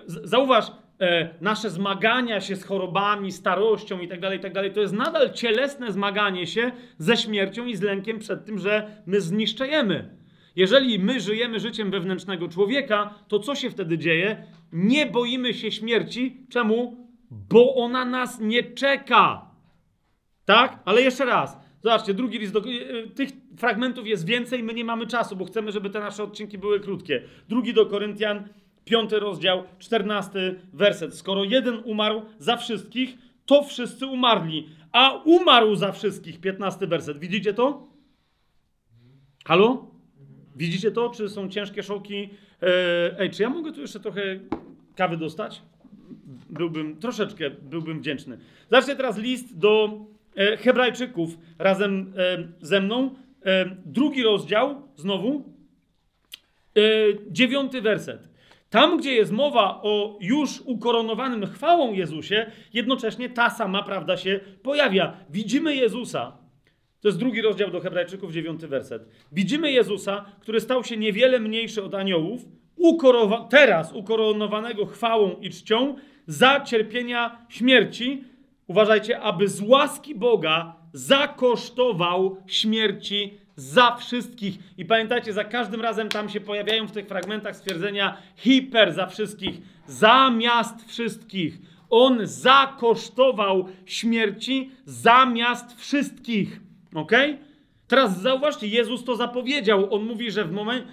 zauważ, e, nasze zmagania się z chorobami, starością i tak dalej, i tak dalej, to jest nadal cielesne zmaganie się ze śmiercią i z lękiem przed tym, że my zniszczejemy. Jeżeli my żyjemy życiem wewnętrznego człowieka, to co się wtedy dzieje? Nie boimy się śmierci. Czemu? Bo ona nas nie czeka. Tak? Ale jeszcze raz. Zobaczcie, drugi list. Do... E, tych fragmentów jest więcej, my nie mamy czasu, bo chcemy, żeby te nasze odcinki były krótkie. Drugi do Koryntian, piąty rozdział, czternasty werset. Skoro jeden umarł za wszystkich, to wszyscy umarli. A umarł za wszystkich, piętnasty werset. Widzicie to? Halo? Widzicie to? Czy są ciężkie szoki? E, ej, czy ja mogę tu jeszcze trochę kawy dostać? Byłbym, troszeczkę byłbym wdzięczny. Zacznę teraz list do Hebrajczyków razem e, ze mną. Drugi rozdział, znowu, dziewiąty werset. Tam, gdzie jest mowa o już ukoronowanym chwałą Jezusie, jednocześnie ta sama prawda się pojawia. Widzimy Jezusa. To jest drugi rozdział do Hebrajczyków, dziewiąty werset. Widzimy Jezusa, który stał się niewiele mniejszy od aniołów, ukorowa- teraz ukoronowanego chwałą i czcią za cierpienia śmierci. Uważajcie, aby z łaski Boga zakosztował śmierci za wszystkich. I pamiętajcie, za każdym razem tam się pojawiają w tych fragmentach stwierdzenia hiper za wszystkich, zamiast wszystkich. On zakosztował śmierci zamiast wszystkich. Ok? Teraz zauważcie, Jezus to zapowiedział. On mówi, że w momencie,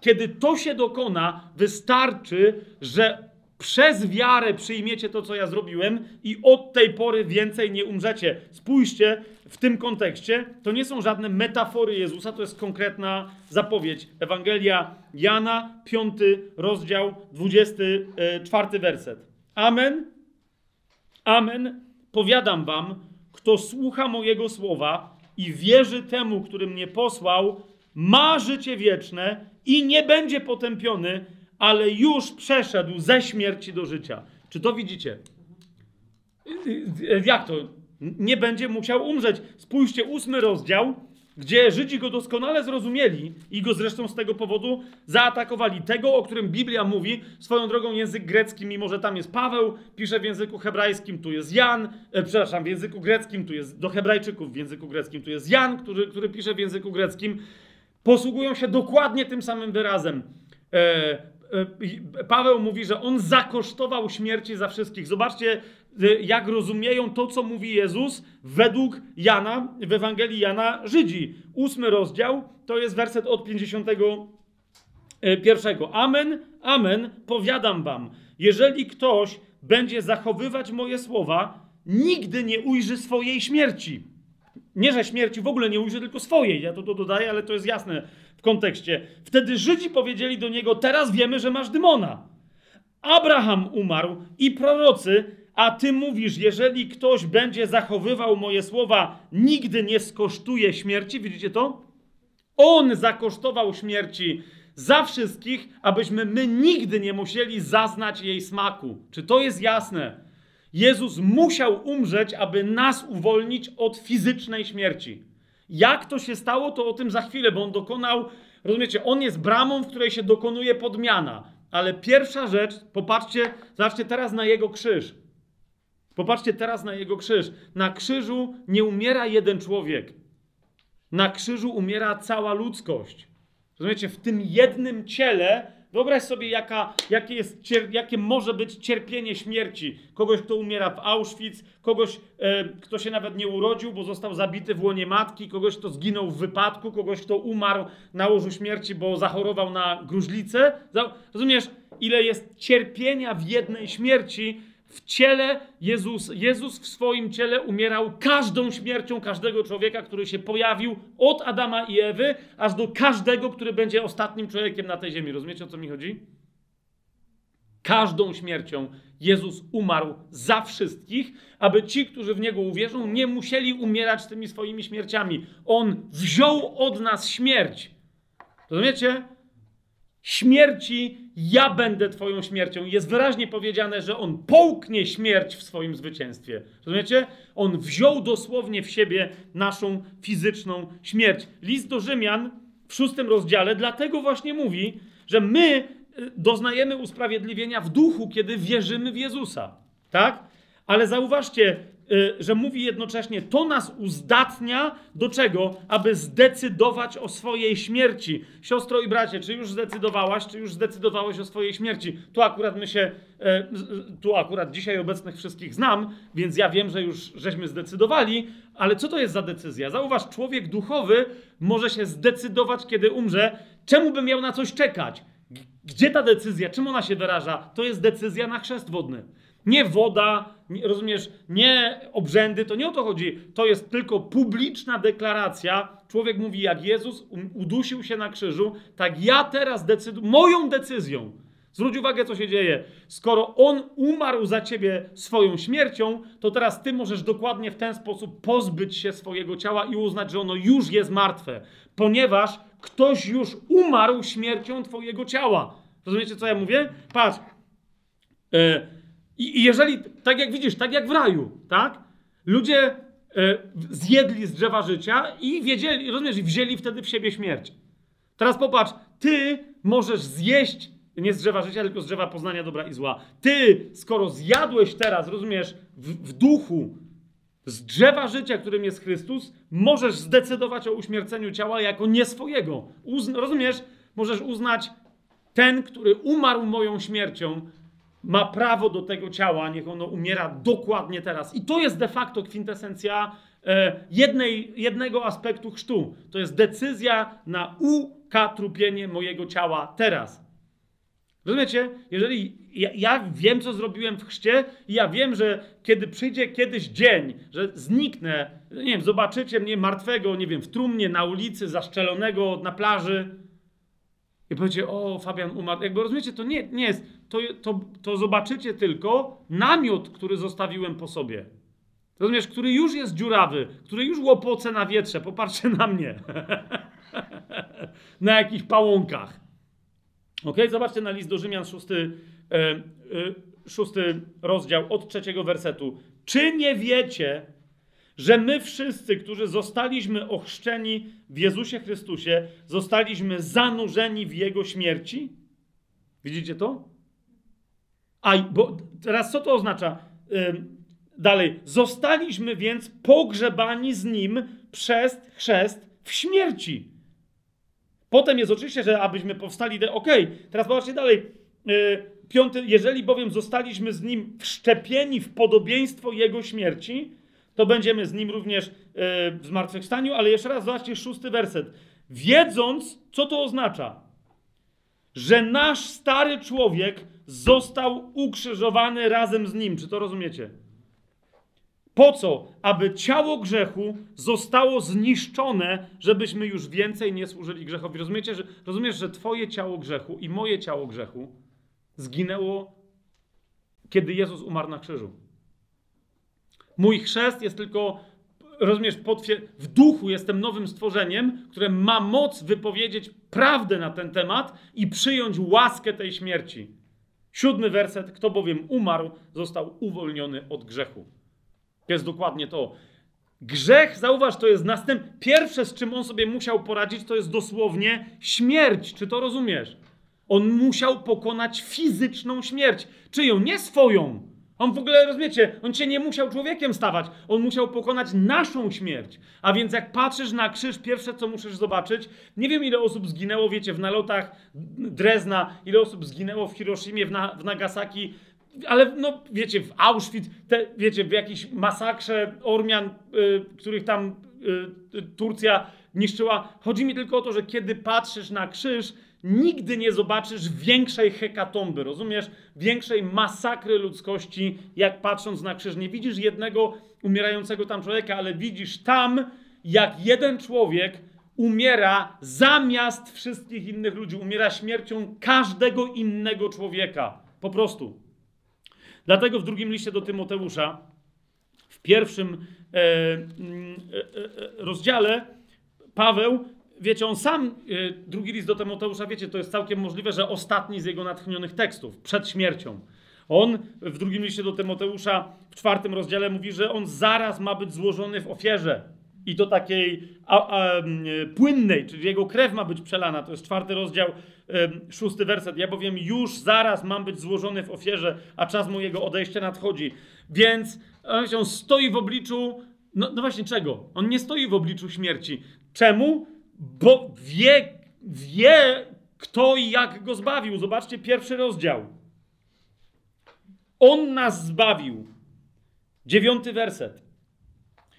kiedy to się dokona, wystarczy, że przez wiarę przyjmiecie to, co ja zrobiłem, i od tej pory więcej nie umrzecie. Spójrzcie w tym kontekście, to nie są żadne metafory Jezusa, to jest konkretna zapowiedź. Ewangelia Jana, 5 rozdział, 24 werset. Amen. Amen. Powiadam wam, kto słucha mojego słowa i wierzy temu, który mnie posłał, ma życie wieczne i nie będzie potępiony, ale już przeszedł ze śmierci do życia. Czy to widzicie? Jak to? Nie będzie musiał umrzeć. Spójrzcie, ósmy rozdział, gdzie Żydzi go doskonale zrozumieli i go zresztą z tego powodu zaatakowali. Tego, o którym Biblia mówi, swoją drogą język grecki, mimo że tam jest Paweł, pisze w języku hebrajskim, tu jest Jan, e, przepraszam, w języku greckim, tu jest do Hebrajczyków w języku greckim, tu jest Jan, który, który pisze w języku greckim, posługują się dokładnie tym samym wyrazem. E, E, Paweł mówi, że on zakosztował śmierci za wszystkich. Zobaczcie, e, jak rozumieją to, co mówi Jezus według Jana, w Ewangelii Jana Żydzi. Ósmy rozdział, to jest werset od 51. Amen, amen, powiadam wam, jeżeli ktoś będzie zachowywać moje słowa, nigdy nie ujrzy swojej śmierci. Nie, że śmierci w ogóle nie ujrzy, tylko swojej. Ja to, to dodaję, ale to jest jasne kontekście. Wtedy Żydzi powiedzieli do niego: Teraz wiemy, że masz demona. Abraham umarł i prorocy, a ty mówisz: Jeżeli ktoś będzie zachowywał moje słowa, nigdy nie skosztuje śmierci. Widzicie to? On zakosztował śmierci za wszystkich, abyśmy my nigdy nie musieli zaznać jej smaku. Czy to jest jasne? Jezus musiał umrzeć, aby nas uwolnić od fizycznej śmierci. Jak to się stało, to o tym za chwilę, bo on dokonał, rozumiecie, on jest bramą, w której się dokonuje podmiana. Ale pierwsza rzecz, popatrzcie, zobaczcie teraz na jego krzyż. Popatrzcie teraz na jego krzyż. Na krzyżu nie umiera jeden człowiek. Na krzyżu umiera cała ludzkość. Rozumiecie, w tym jednym ciele wyobraź sobie, jaka, jakie, jest, jakie może być cierpienie śmierci. Kogoś, kto umiera w Auschwitz, kogoś, e, kto się nawet nie urodził, bo został zabity w łonie matki, kogoś, kto zginął w wypadku, kogoś, kto umarł na łożu śmierci, bo zachorował na gruźlicę. Rozumiesz, ile jest cierpienia w jednej śmierci, w ciele Jezus, Jezus w swoim ciele umierał każdą śmiercią każdego człowieka, który się pojawił od Adama i Ewy, aż do każdego, który będzie ostatnim człowiekiem na tej ziemi. Rozumiecie o co mi chodzi? Każdą śmiercią Jezus umarł za wszystkich, aby ci, którzy w Niego uwierzą, nie musieli umierać tymi swoimi śmierciami. On wziął od nas śmierć. Rozumiecie? Śmierci ja będę Twoją śmiercią. Jest wyraźnie powiedziane, że On połknie śmierć w swoim zwycięstwie. Rozumiecie? On wziął dosłownie w siebie naszą fizyczną śmierć. List do Rzymian w szóstym rozdziale dlatego właśnie mówi, że my y, doznajemy usprawiedliwienia w duchu, kiedy wierzymy w Jezusa. Tak? Ale zauważcie, że mówi jednocześnie, to nas uzdatnia do czego? Aby zdecydować o swojej śmierci. Siostro i bracie, czy już zdecydowałaś, czy już zdecydowałeś o swojej śmierci? Tu akurat my się, e, tu akurat dzisiaj obecnych wszystkich znam, więc ja wiem, że już żeśmy zdecydowali, ale co to jest za decyzja? Zauważ, człowiek duchowy może się zdecydować, kiedy umrze. Czemu by miał na coś czekać? Gdzie ta decyzja? Czym ona się wyraża? To jest decyzja na chrzest wodny. Nie woda, rozumiesz, nie obrzędy, to nie o to chodzi. To jest tylko publiczna deklaracja. Człowiek mówi, jak Jezus udusił się na krzyżu, tak ja teraz decyduję, moją decyzją. Zwróć uwagę, co się dzieje. Skoro On umarł za ciebie swoją śmiercią, to teraz ty możesz dokładnie w ten sposób pozbyć się swojego ciała i uznać, że ono już jest martwe, ponieważ ktoś już umarł śmiercią twojego ciała. Rozumiecie, co ja mówię? Patrz. Yy, i, I, jeżeli, tak jak widzisz, tak jak w raju, tak? Ludzie e, zjedli z drzewa życia i wiedzieli, rozumiesz, wzięli wtedy w siebie śmierć. Teraz popatrz, ty możesz zjeść nie z drzewa życia, tylko z drzewa poznania dobra i zła. Ty, skoro zjadłeś teraz, rozumiesz, w, w duchu z drzewa życia, którym jest Chrystus, możesz zdecydować o uśmierceniu ciała jako nie swojego. Uzn rozumiesz? Możesz uznać ten, który umarł moją śmiercią, ma prawo do tego ciała, niech ono umiera dokładnie teraz. I to jest de facto kwintesencja e, jednej, jednego aspektu chrztu. To jest decyzja na ukatrupienie mojego ciała teraz. Rozumiecie? Jeżeli ja, ja, wiem, co zrobiłem w chrzcie, i ja wiem, że kiedy przyjdzie kiedyś dzień, że zniknę, nie wiem, zobaczycie mnie martwego, nie wiem, w trumnie, na ulicy, zaszczelonego na plaży, i powiecie, o, Fabian umarł. Jakby rozumiecie, to nie, nie jest. To, to, to zobaczycie tylko namiot, który zostawiłem po sobie. Rozumiesz, który już jest dziurawy, który już łopoce na wietrze. Popatrzcie na mnie. [laughs] na jakichś pałąkach. Ok? Zobaczcie na list do Rzymian, szósty, e, e, szósty rozdział, od trzeciego wersetu. Czy nie wiecie, że my wszyscy, którzy zostaliśmy ochrzczeni w Jezusie Chrystusie, zostaliśmy zanurzeni w Jego śmierci? Widzicie to? A bo teraz co to oznacza? Dalej. Zostaliśmy więc pogrzebani z Nim przez chrzest w śmierci. Potem jest oczywiście, że abyśmy powstali. Okej, okay, teraz zobaczcie dalej. Yy, piąty, jeżeli bowiem zostaliśmy z Nim wszczepieni w podobieństwo Jego śmierci, to będziemy z nim również yy, w zmartwychwstaniu, ale jeszcze raz zobaczcie szósty werset. Wiedząc, co to oznacza, że nasz stary człowiek został ukrzyżowany razem z nim. Czy to rozumiecie? Po co? Aby ciało grzechu zostało zniszczone, żebyśmy już więcej nie służyli grzechowi. Rozumiecie, że, rozumiesz, że Twoje ciało grzechu i moje ciało grzechu zginęło, kiedy Jezus umarł na krzyżu. Mój chrzest jest tylko, rozumiesz, w duchu jestem nowym stworzeniem, które ma moc wypowiedzieć prawdę na ten temat i przyjąć łaskę tej śmierci. Siódmy werset, kto bowiem umarł, został uwolniony od grzechu. To jest dokładnie to. Grzech, zauważ, to jest następ. Pierwsze, z czym on sobie musiał poradzić, to jest dosłownie śmierć. Czy to rozumiesz? On musiał pokonać fizyczną śmierć. Czyją? Nie swoją On w ogóle, rozumiecie, on cię nie musiał człowiekiem stawać, on musiał pokonać naszą śmierć. A więc jak patrzysz na krzyż, pierwsze co musisz zobaczyć, nie wiem ile osób zginęło, wiecie, w nalotach Drezna, ile osób zginęło w Hiroshimie, w, na, w Nagasaki, ale no wiecie, w Auschwitz, te, wiecie, w jakiejś masakrze Ormian, y, których tam y, Turcja niszczyła. Chodzi mi tylko o to, że kiedy patrzysz na krzyż, nigdy nie zobaczysz większej hekatomby, rozumiesz? Większej masakry ludzkości, jak patrząc na krzyż. Nie widzisz jednego umierającego tam człowieka, ale widzisz tam, jak jeden człowiek umiera zamiast wszystkich innych ludzi. Umiera śmiercią każdego innego człowieka. Po prostu. Dlatego w drugim liście do Tymoteusza, w pierwszym e, mm, e, e, rozdziale, Paweł wiecie, on sam, y, drugi list do Tymoteusza, wiecie, to jest całkiem możliwe, że ostatni z jego natchnionych tekstów, przed śmiercią. On w drugim liście do Tymoteusza, w czwartym rozdziale mówi, że on zaraz ma być złożony w ofierze. I to takiej a, a, y, płynnej, czyli jego krew ma być przelana. To jest czwarty rozdział, szósty werset. Ja bowiem już zaraz mam być złożony w ofierze, a czas mojego odejścia nadchodzi. Więc on stoi w obliczu, no, no właśnie czego? On nie stoi w obliczu śmierci. Czemu? Bo wie, wie, kto i jak go zbawił. Zobaczcie pierwszy rozdział. On nas zbawił. Dziewiąty werset.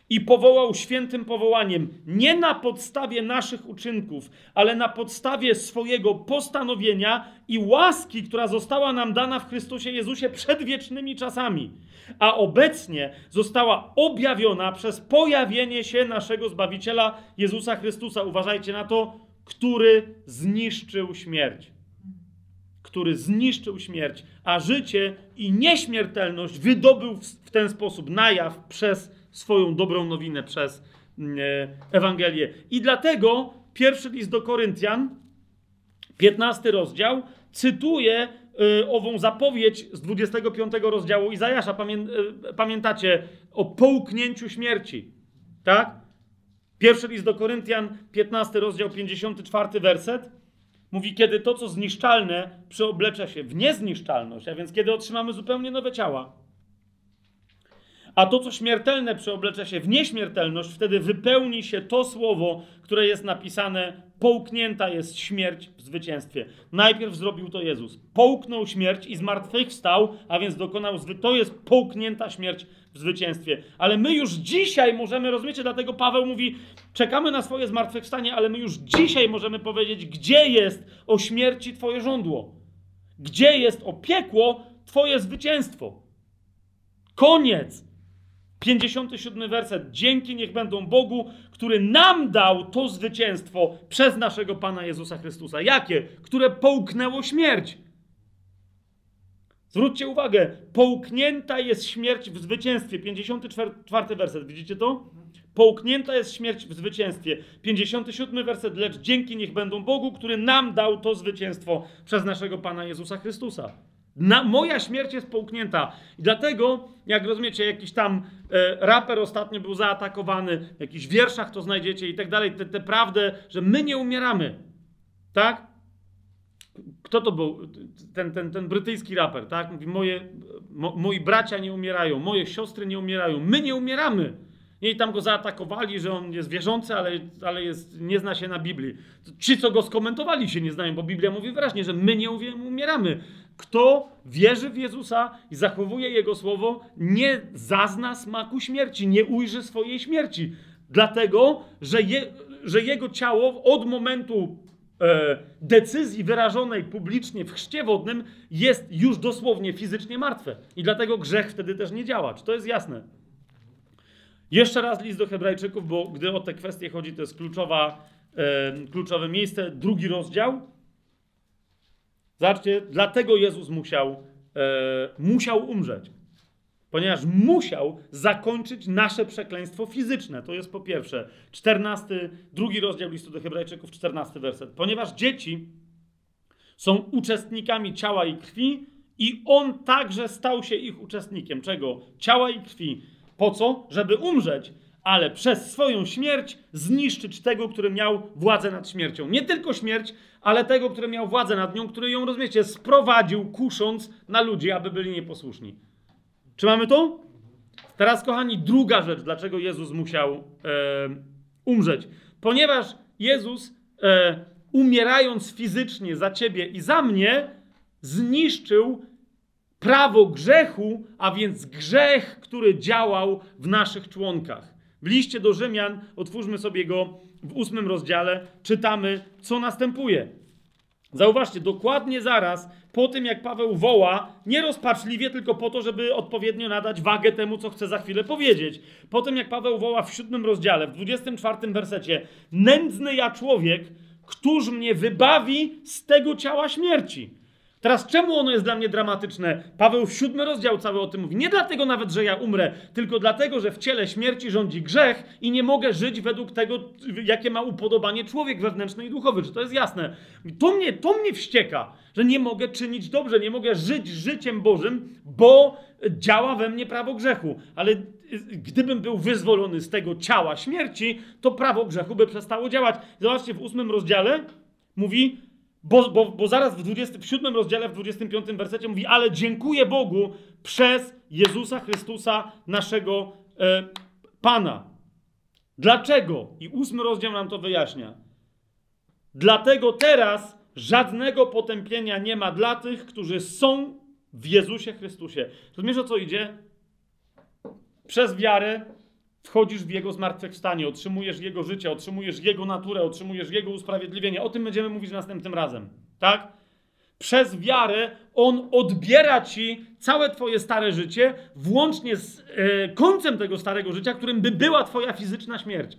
I powołał świętym powołaniem, nie na podstawie naszych uczynków, ale na podstawie swojego postanowienia i łaski, która została nam dana w Chrystusie Jezusie przed wiecznymi czasami, a obecnie została objawiona przez pojawienie się naszego Zbawiciela Jezusa Chrystusa. Uważajcie na to, który zniszczył śmierć. Który zniszczył śmierć, a życie i nieśmiertelność wydobył w ten sposób na jaw przez swoją dobrą nowinę, przez mm, e, Ewangelię. I dlatego pierwszy list do Koryntian, 15 rozdział, cytuje ową zapowiedź z 25 rozdziału Izajasza. Y, pamiętacie o połknięciu śmierci. Tak? Pierwszy list do Koryntian, 15 rozdział, 54 werset. Mówi, kiedy to, co zniszczalne, przeoblecza się w niezniszczalność, a więc kiedy otrzymamy zupełnie nowe ciała. A to, co śmiertelne, przeoblecza się w nieśmiertelność, wtedy wypełni się to słowo, które jest napisane: Połknięta jest śmierć w zwycięstwie. Najpierw zrobił to Jezus. Połknął śmierć i zmartwychwstał, a więc dokonał zwy... To jest połknięta śmierć w zwycięstwie. Ale my już dzisiaj możemy, rozumiecie, dlatego Paweł mówi: czekamy na swoje zmartwychwstanie, ale my już dzisiaj możemy powiedzieć, gdzie jest o śmierci Twoje żądło. Gdzie jest o piekło Twoje zwycięstwo. Koniec. 57 werset. Dzięki niech będą Bogu, który nam dał to zwycięstwo przez naszego Pana Jezusa Chrystusa. Jakie? Które połknęło śmierć. Zwróćcie uwagę, połknięta jest śmierć w zwycięstwie. 54 werset, widzicie to? Połknięta jest śmierć w zwycięstwie. 57 werset, lecz dzięki niech będą Bogu, który nam dał to zwycięstwo przez naszego Pana Jezusa Chrystusa. Na, moja śmierć jest połknięta. I dlatego, jak rozumiecie, jakiś tam e, raper ostatnio był zaatakowany, w jakichś wierszach to znajdziecie i tak dalej, tę te, te prawdę, że my nie umieramy. Tak? Kto to był? Ten, ten, ten brytyjski raper, tak? Mówi, moje, mo, moi bracia nie umierają, moje siostry nie umierają, my nie umieramy. I tam go zaatakowali, że on jest wierzący, ale, ale jest, nie zna się na Biblii. Ci, co go skomentowali, się nie znają, bo Biblia mówi wyraźnie, że my nie umieramy. Kto wierzy w Jezusa i zachowuje Jego słowo, nie zazna smaku śmierci, nie ujrzy swojej śmierci. Dlatego, że, je, że Jego ciało od momentu e, decyzji wyrażonej publicznie w chrzcie wodnym jest już dosłownie fizycznie martwe. I dlatego grzech wtedy też nie działa. Czy to jest jasne? Jeszcze raz list do Hebrajczyków, bo gdy o te kwestie chodzi, to jest kluczowa, e, kluczowe miejsce. Drugi rozdział. Zobaczcie, dlatego Jezus musiał, e, musiał umrzeć. Ponieważ musiał zakończyć nasze przekleństwo fizyczne. To jest po pierwsze. 14, drugi rozdział listu do Hebrajczyków, 14 werset. Ponieważ dzieci są uczestnikami ciała i krwi, i on także stał się ich uczestnikiem. Czego? Ciała i krwi. Po co? Żeby umrzeć, ale przez swoją śmierć zniszczyć tego, który miał władzę nad śmiercią. Nie tylko śmierć, ale tego, który miał władzę nad nią, który ją, rozumiecie, sprowadził, kusząc na ludzi, aby byli nieposłuszni. Czy mamy to? Teraz, kochani, druga rzecz, dlaczego Jezus musiał e, umrzeć. Ponieważ Jezus, e, umierając fizycznie za ciebie i za mnie, zniszczył prawo grzechu, a więc grzech, który działał w naszych członkach. W liście do Rzymian, otwórzmy sobie go w ósmym rozdziale, czytamy, co następuje. Zauważcie, dokładnie zaraz po tym, jak Paweł woła, nie rozpaczliwie, tylko po to, żeby odpowiednio nadać wagę temu, co chce za chwilę powiedzieć. Po tym, jak Paweł woła w siódmym rozdziale, w 24 wersecie, nędzny ja człowiek, któż mnie wybawi z tego ciała śmierci. Teraz czemu ono jest dla mnie dramatyczne? Paweł w siódmy rozdział cały o tym mówi. Nie dlatego nawet, że ja umrę, tylko dlatego, że w ciele śmierci rządzi grzech i nie mogę żyć według tego, jakie ma upodobanie człowiek wewnętrzny i duchowy. Czy to jest jasne? To mnie, to mnie wścieka, że nie mogę czynić dobrze, nie mogę żyć życiem Bożym, bo działa we mnie prawo grzechu. Ale gdybym był wyzwolony z tego ciała śmierci, to prawo grzechu by przestało działać. Zobaczcie, w ósmym rozdziale mówi, bo, bo, bo zaraz w 27 rozdziale, w 25 wersecie mówi, ale dziękuję Bogu przez Jezusa Chrystusa, naszego e, Pana. Dlaczego? I ósmy rozdział nam to wyjaśnia. Dlatego teraz żadnego potępienia nie ma dla tych, którzy są w Jezusie Chrystusie. Rozumiesz o co idzie? Przez wiarę wchodzisz w Jego zmartwychwstanie, otrzymujesz Jego życie, otrzymujesz Jego naturę, otrzymujesz Jego usprawiedliwienie. O tym będziemy mówić następnym razem. Tak? Przez wiarę On odbiera ci całe Twoje stare życie, włącznie z e, końcem tego starego życia, którym by była Twoja fizyczna śmierć.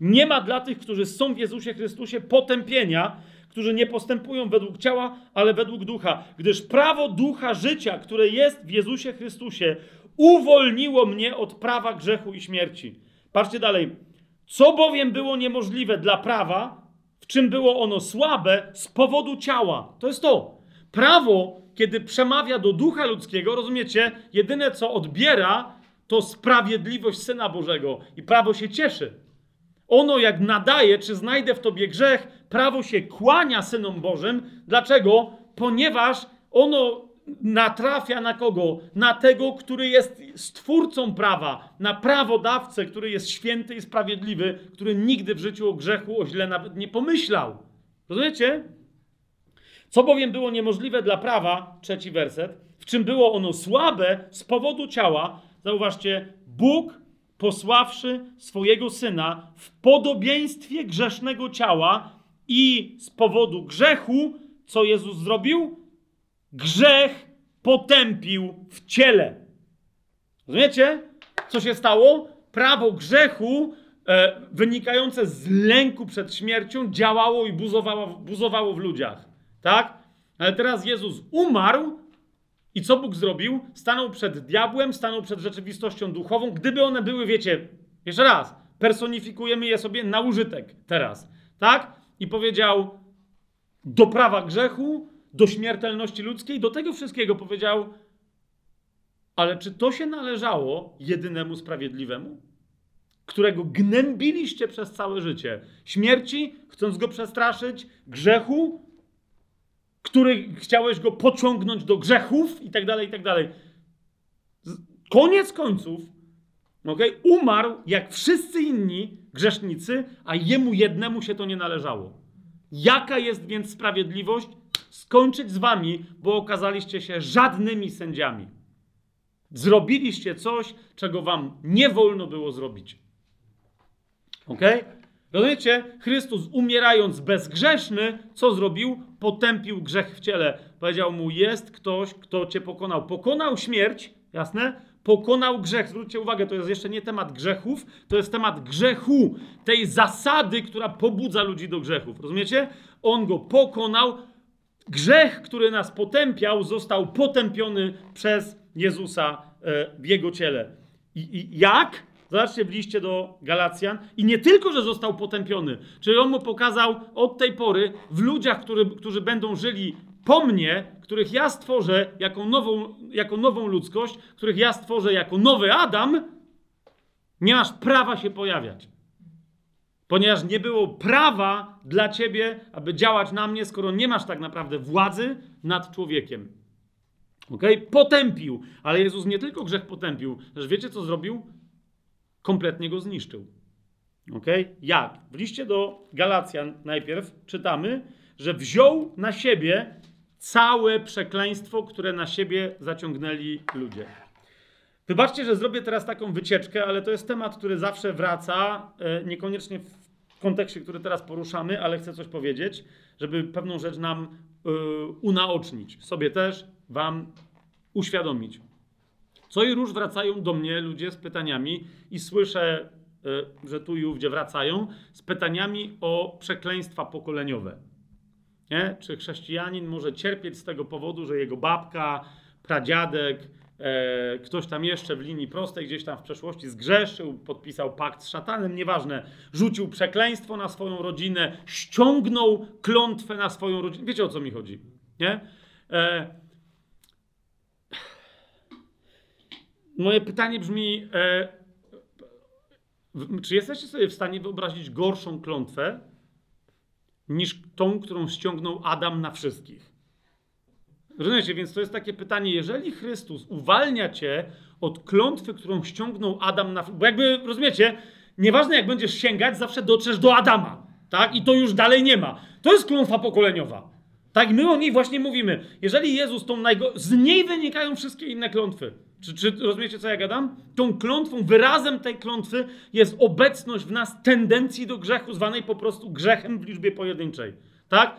Nie ma dla tych, którzy są w Jezusie Chrystusie, potępienia, którzy nie postępują według ciała, ale według ducha. Gdyż prawo ducha życia, które jest w Jezusie Chrystusie, uwolniło mnie od prawa grzechu i śmierci. Patrzcie dalej. Co bowiem było niemożliwe dla prawa, w czym było ono słabe z powodu ciała. To jest to. Prawo, kiedy przemawia do ducha ludzkiego, rozumiecie, jedyne co odbiera, to sprawiedliwość Syna Bożego. I prawo się cieszy. Ono, jak nadaje, czy znajdę w tobie grzech, prawo się kłania synom Bożym. Dlaczego? Ponieważ ono natrafia na kogo? Na tego, który jest stwórcą prawa, na prawodawcę, który jest święty i sprawiedliwy, który nigdy w życiu o grzechu, o źle nawet nie pomyślał. Rozumiecie? Co bowiem było niemożliwe dla prawa, trzeci werset, w czym było ono słabe z powodu ciała, zauważcie, Bóg posławszy swojego syna w podobieństwie grzesznego ciała i z powodu grzechu, co Jezus zrobił? Grzech potępił w ciele. Rozumiecie? Co się stało? Prawo grzechu e, wynikające z lęku przed śmiercią działało i buzowało, buzowało w ludziach. Tak? Ale teraz Jezus umarł i co Bóg zrobił? Stanął przed diabłem, stanął przed rzeczywistością duchową. Gdyby one były, wiecie, jeszcze raz, personifikujemy je sobie na użytek teraz, tak? I powiedział do prawa grzechu, do śmiertelności ludzkiej, do tego wszystkiego powiedział, ale czy to się należało jedynemu sprawiedliwemu, którego gnębiliście przez całe życie? Śmierci, chcąc go przestraszyć, grzechu, który chciałeś go pociągnąć do grzechów i tak dalej, i tak dalej. Koniec końców, okay, umarł jak wszyscy inni grzesznicy, a jemu jednemu się to nie należało. Jaka jest więc sprawiedliwość? Skończyć z wami, bo okazaliście się żadnymi sędziami. Zrobiliście coś, czego wam nie wolno było zrobić. Ok? Rozumiecie? Chrystus umierając bezgrzeszny, co zrobił? Potępił grzech w ciele. Powiedział mu, jest ktoś, kto cię pokonał. Pokonał śmierć, jasne? Pokonał grzech. Zwróćcie uwagę, to jest jeszcze nie temat grzechów, to jest temat grzechu. Tej zasady, która pobudza ludzi do grzechów. Rozumiecie? On go pokonał. Grzech, który nas potępiał, został potępiony przez Jezusa e, w jego ciele. I, i jak? Zobaczcie w liście do Galacjan. I nie tylko, że został potępiony, czyli on mu pokazał od tej pory w ludziach, który, którzy będą żyli po mnie, których ja stworzę jako nową, jako nową ludzkość, których ja stworzę jako nowy Adam, nie masz prawa się pojawiać. Ponieważ nie było prawa dla ciebie, aby działać na mnie, skoro nie masz tak naprawdę władzy nad człowiekiem. Ok? Potępił. Ale Jezus nie tylko grzech potępił, lecz wiecie co zrobił? Kompletnie go zniszczył. Ok? Jak? W liście do Galacjan najpierw czytamy, że wziął na siebie całe przekleństwo, które na siebie zaciągnęli ludzie. Wybaczcie, że zrobię teraz taką wycieczkę, ale to jest temat, który zawsze wraca, e, niekoniecznie w kontekście, który teraz poruszamy, ale chcę coś powiedzieć, żeby pewną rzecz nam yy, unaocznić. Sobie też, wam uświadomić. Co i róż wracają do mnie ludzie z pytaniami i słyszę, yy, że tu i ówdzie wracają z pytaniami o przekleństwa pokoleniowe. Nie? Czy chrześcijanin może cierpieć z tego powodu, że jego babka, pradziadek, e, ktoś tam jeszcze w linii prostej gdzieś tam w przeszłości zgrzeszył, podpisał pakt z szatanem, nieważne, rzucił przekleństwo na swoją rodzinę, ściągnął klątwę na swoją rodzinę. Wiecie o co mi chodzi, nie? E, moje pytanie brzmi, e, czy jesteście sobie w stanie wyobrazić gorszą klątwę niż tą, którą ściągnął Adam na wszystkich? Rozumiecie? Więc to jest takie pytanie, jeżeli Chrystus uwalnia cię od klątwy, którą ściągnął Adam na... Bo jakby, rozumiecie, nieważne jak będziesz sięgać, zawsze dotrzesz do Adama, tak? I to już dalej nie ma. To jest klątwa pokoleniowa. Tak, my o niej właśnie mówimy. Jeżeli Jezus tą najgo... Z niej wynikają wszystkie inne klątwy. Czy, czy rozumiecie, co ja gadam? Tą klątwą, wyrazem tej klątwy jest obecność w nas tendencji do grzechu, zwanej po prostu grzechem w liczbie pojedynczej. Tak?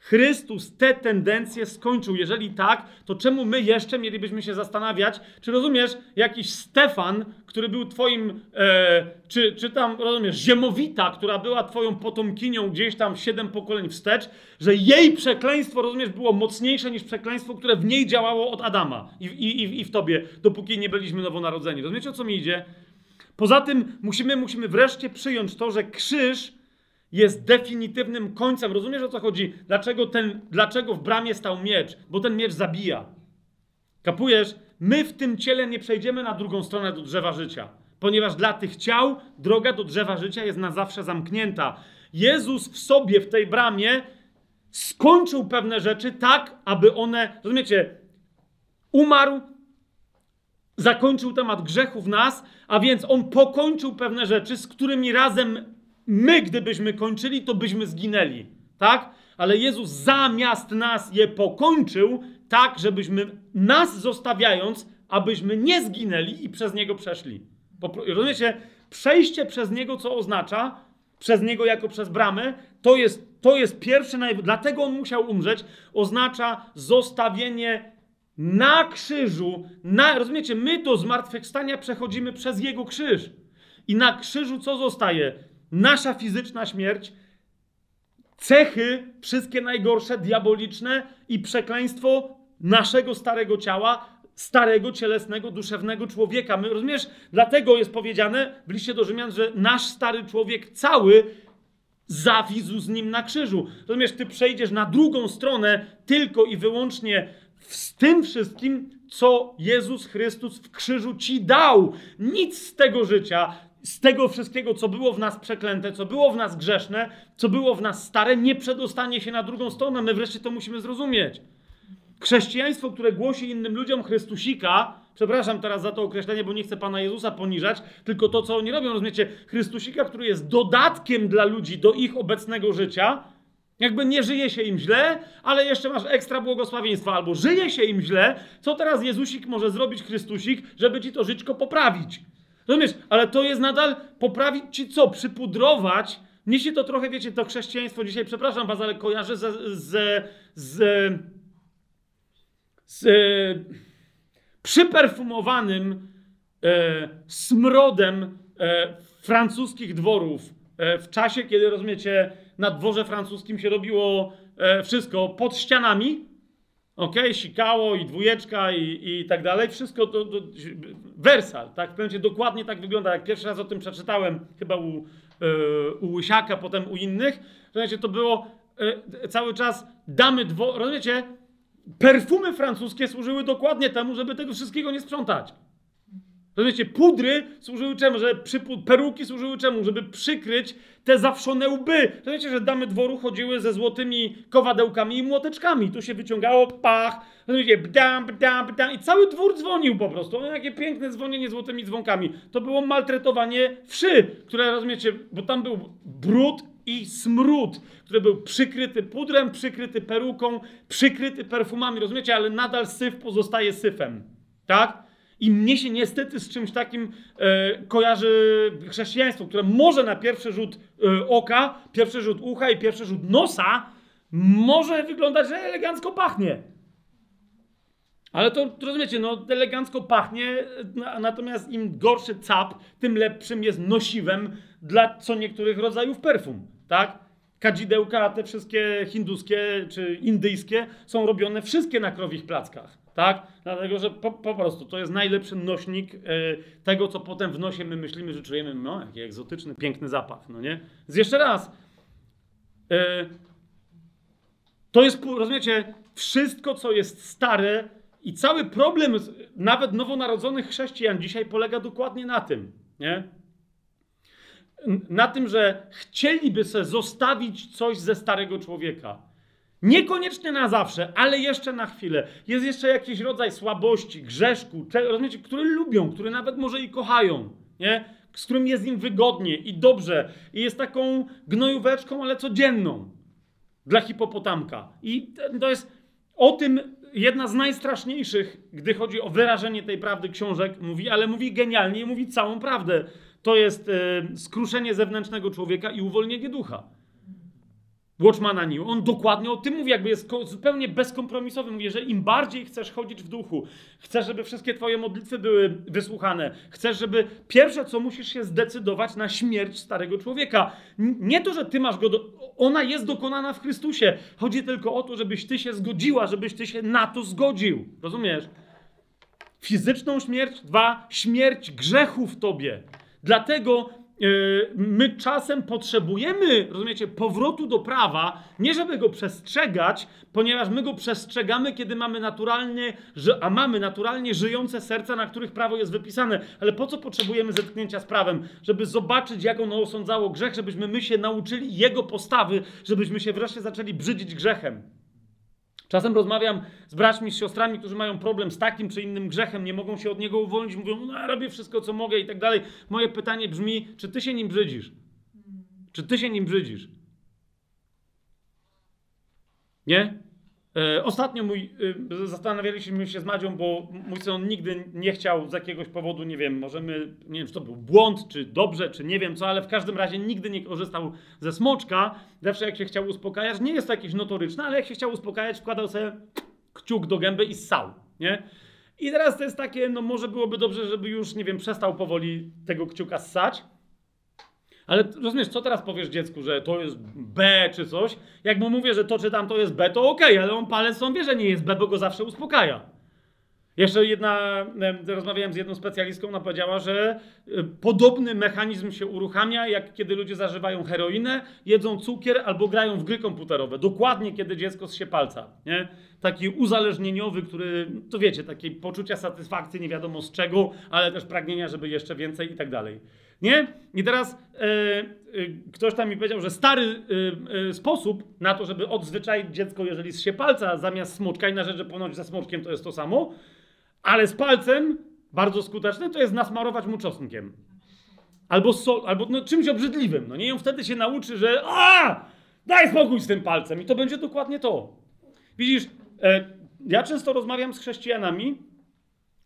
Chrystus te tendencje skończył. Jeżeli tak, to czemu my jeszcze mielibyśmy się zastanawiać, czy rozumiesz, jakiś Stefan, który był twoim, e, czy, czy tam, rozumiesz, Ziemowita, która była twoją potomkinią gdzieś tam siedem pokoleń wstecz, że jej przekleństwo, rozumiesz, było mocniejsze niż przekleństwo, które w niej działało od Adama i, i, i w tobie, dopóki nie byliśmy nowonarodzeni. Rozumiecie, o co mi idzie? Poza tym musimy, musimy wreszcie przyjąć to, że krzyż jest definitywnym końcem. Rozumiesz o co chodzi? Dlaczego, ten, dlaczego w bramie stał miecz? Bo ten miecz zabija. Kapujesz? My w tym ciele nie przejdziemy na drugą stronę do drzewa życia, ponieważ dla tych ciał droga do drzewa życia jest na zawsze zamknięta. Jezus w sobie, w tej bramie, skończył pewne rzeczy tak, aby one, rozumiecie, umarł, zakończył temat grzechu w nas, a więc on pokończył pewne rzeczy, z którymi razem My, gdybyśmy kończyli, to byśmy zginęli, tak? Ale Jezus zamiast nas je pokończył, tak, żebyśmy nas zostawiając, abyśmy nie zginęli i przez Niego przeszli. Rozumiecie? Przejście przez Niego, co oznacza, przez Niego jako przez bramę, to jest, to jest pierwsze, dlatego On musiał umrzeć, oznacza zostawienie na krzyżu, na, rozumiecie, my do zmartwychwstania przechodzimy przez Jego krzyż. I na krzyżu co zostaje? Nasza fizyczna śmierć, cechy, wszystkie najgorsze, diaboliczne i przekleństwo naszego starego ciała, starego, cielesnego, duszewnego człowieka. My, rozumiesz? Dlatego jest powiedziane w liście do Rzymian, że nasz stary człowiek cały zawizł z nim na krzyżu. Rozumiesz, ty przejdziesz na drugą stronę tylko i wyłącznie z tym wszystkim, co Jezus Chrystus w krzyżu ci dał. Nic z tego życia, z tego wszystkiego, co było w nas przeklęte, co było w nas grzeszne, co było w nas stare, nie przedostanie się na drugą stronę. My wreszcie to musimy zrozumieć. Chrześcijaństwo, które głosi innym ludziom Chrystusika, przepraszam teraz za to określenie, bo nie chcę Pana Jezusa poniżać, tylko to, co oni robią, rozumiecie, Chrystusika, który jest dodatkiem dla ludzi do ich obecnego życia, jakby nie żyje się im źle, ale jeszcze masz ekstra błogosławieństwa, albo żyje się im źle, co teraz Jezusik może zrobić, Chrystusik, żeby ci to żyćko poprawić? Rozumiesz? Ale to jest nadal poprawić ci co? Przypudrować. Mnie się to trochę, wiecie, to chrześcijaństwo dzisiaj, przepraszam was, ale kojarzę z, z, z, z przyperfumowanym e, smrodem e, francuskich dworów e, w czasie, kiedy, rozumiecie, na dworze francuskim się robiło e, wszystko pod ścianami, ok, sikało i dwójeczka i, i tak dalej, wszystko to, to wersal, tak, pewnym dokładnie tak wygląda, jak pierwszy raz o tym przeczytałem, chyba u, yy, u Łysiaka, potem u innych, rozumiecie, to było yy, cały czas damy dwo, rozumiecie, perfumy francuskie służyły dokładnie temu, żeby tego wszystkiego nie sprzątać. Rozumiecie, pudry służyły czemu? Że peruki służyły czemu? Żeby przykryć te zawszone łby. Rozumiecie, że damy dworu chodziły ze złotymi kowadełkami i młoteczkami. Tu się wyciągało pach, rozumiecie, bdam, bdam, bdam i cały dwór dzwonił po prostu. O, jakie piękne dzwonienie złotymi dzwonkami. To było maltretowanie wszy, które, rozumiecie, bo tam był brud i smród, który był przykryty pudrem, przykryty peruką, przykryty perfumami, rozumiecie, ale nadal syf pozostaje syfem. Tak? I mnie się niestety z czymś takim e, kojarzy chrześcijaństwo, które może na pierwszy rzut e, oka, pierwszy rzut ucha i pierwszy rzut nosa może wyglądać, że elegancko pachnie. Ale to rozumiecie, no elegancko pachnie, natomiast im gorszy cap, tym lepszym jest nosiwem dla co niektórych rodzajów perfum, tak? Kadzidełka, te wszystkie hinduskie czy indyjskie są robione wszystkie na krowich plackach. Tak? Dlatego, że po, po prostu to jest najlepszy nośnik e, tego, co potem w nosie my myślimy, że czujemy, no, jaki egzotyczny, piękny zapach, no nie? Więc jeszcze raz, e, to jest, rozumiecie, wszystko, co jest stare i cały problem nawet nowonarodzonych chrześcijan dzisiaj polega dokładnie na tym, nie? Na tym, że chcieliby sobie zostawić coś ze starego człowieka. Niekoniecznie na zawsze, ale jeszcze na chwilę. Jest jeszcze jakiś rodzaj słabości, grzeszku, rozumiecie, który lubią, który nawet może i kochają, nie? z którym jest im wygodnie i dobrze. I jest taką gnojóweczką, ale codzienną dla hipopotamka. I to jest o tym jedna z najstraszniejszych, gdy chodzi o wyrażenie tej prawdy książek, mówi, ale mówi genialnie i mówi całą prawdę. To jest e, skruszenie zewnętrznego człowieka i uwolnienie ducha. Watchmana New, on dokładnie o tym mówi, jakby jest zupełnie bezkompromisowy. Mówi, że im bardziej chcesz chodzić w duchu, chcesz, żeby wszystkie twoje modlitwy były wysłuchane, chcesz, żeby pierwsze, co musisz się zdecydować na śmierć starego człowieka. Nie to, że ty masz go, do... ona jest dokonana w Chrystusie. Chodzi tylko o to, żebyś ty się zgodziła, żebyś ty się na to zgodził. Rozumiesz? Fizyczną śmierć, dwa, śmierć grzechu w tobie. Dlatego my czasem potrzebujemy, rozumiecie, powrotu do prawa, nie żeby go przestrzegać, ponieważ my go przestrzegamy, kiedy mamy naturalnie, a mamy naturalnie żyjące serca, na których prawo jest wypisane. Ale po co potrzebujemy zetknięcia z prawem? Żeby zobaczyć, jak ono osądzało grzech, żebyśmy my się nauczyli jego postawy, żebyśmy się wreszcie zaczęli brzydzić grzechem. Czasem rozmawiam z braćmi, z siostrami, którzy mają problem z takim czy innym grzechem, nie mogą się od niego uwolnić, mówią, no robię wszystko, co mogę i tak dalej. Moje pytanie brzmi, czy ty się nim brzydzisz? Czy ty się nim brzydzisz? Nie? E, ostatnio mój, e, zastanawialiśmy się z Madzią, bo mój syn nigdy nie chciał z jakiegoś powodu, nie wiem, możemy, nie wiem, czy to był błąd, czy dobrze, czy nie wiem co, ale w każdym razie nigdy nie korzystał ze smoczka. Zawsze jak się chciał uspokajać, nie jest to jakieś notoryczne, ale jak się chciał uspokajać, wkładał sobie kciuk do gęby i ssał, nie? I teraz to jest takie, no może byłoby dobrze, żeby już, nie wiem, przestał powoli tego kciuka ssać, ale rozumiesz, co teraz powiesz dziecku, że to jest B czy coś? Jak mu mówię, że to czy tam to jest B, to okej, okay, ale on palec on wie, że nie jest B, bo go zawsze uspokaja. Jeszcze jedna, rozmawiałem z jedną specjalistką, ona powiedziała, że e, podobny mechanizm się uruchamia, jak kiedy ludzie zażywają heroinę, jedzą cukier albo grają w gry komputerowe. Dokładnie kiedy dziecko zsie palca. Nie? Taki uzależnieniowy, który, to wiecie, takie poczucia satysfakcji, nie wiadomo z czego, ale też pragnienia, żeby jeszcze więcej i tak dalej. Nie? I teraz e, e, ktoś tam mi powiedział, że stary e, sposób na to, żeby odzwyczaić dziecko, jeżeli zsie palca zamiast smoczka i na rzecz, że ponoć ze smoczkiem to jest to samo, ale z palcem bardzo skuteczny to jest nasmarować mu czosnkiem. Albo, sol, albo no, czymś obrzydliwym. No nie, ją wtedy się nauczy, że a, daj spokój z tym palcem i to będzie dokładnie to. Widzisz, e, ja często rozmawiam z chrześcijanami,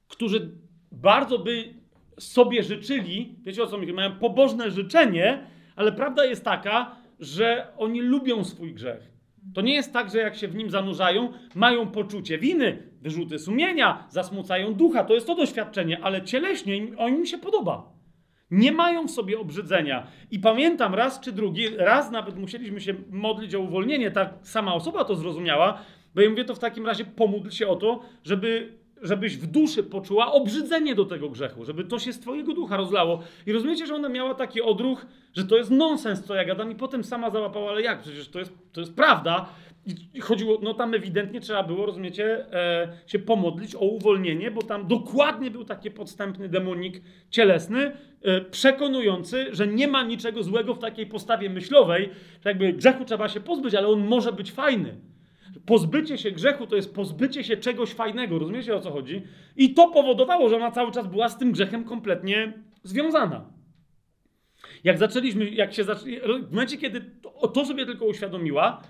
którzy bardzo by sobie życzyli, wiecie o co mi mają pobożne życzenie, ale prawda jest taka, że oni lubią swój grzech. To nie jest tak, że jak się w nim zanurzają, mają poczucie winy, wyrzuty sumienia, zasmucają ducha. To jest to doświadczenie, ale cieleśnie im, o im się podoba. Nie mają w sobie obrzydzenia. I pamiętam raz czy drugi, raz nawet musieliśmy się modlić o uwolnienie. Ta sama osoba to zrozumiała, bo ja mówię to w takim razie pomódl się o to, żeby żebyś w duszy poczuła obrzydzenie do tego grzechu, żeby to się z twojego ducha rozlało. I rozumiecie, że ona miała taki odruch, że to jest nonsens, co ja gadam i potem sama załapała, ale jak? Przecież to jest, to jest prawda. I chodziło, no tam ewidentnie trzeba było, rozumiecie, e, się pomodlić o uwolnienie, bo tam dokładnie był taki podstępny demonik cielesny, e, przekonujący, że nie ma niczego złego w takiej postawie myślowej, że jakby grzechu trzeba się pozbyć, ale on może być fajny. Pozbycie się grzechu to jest pozbycie się czegoś fajnego, rozumiecie o co chodzi? I to powodowało, że ona cały czas była z tym grzechem kompletnie związana. Jak zaczęliśmy, jak się zaczęli, w momencie, kiedy to, to sobie tylko uświadomiła,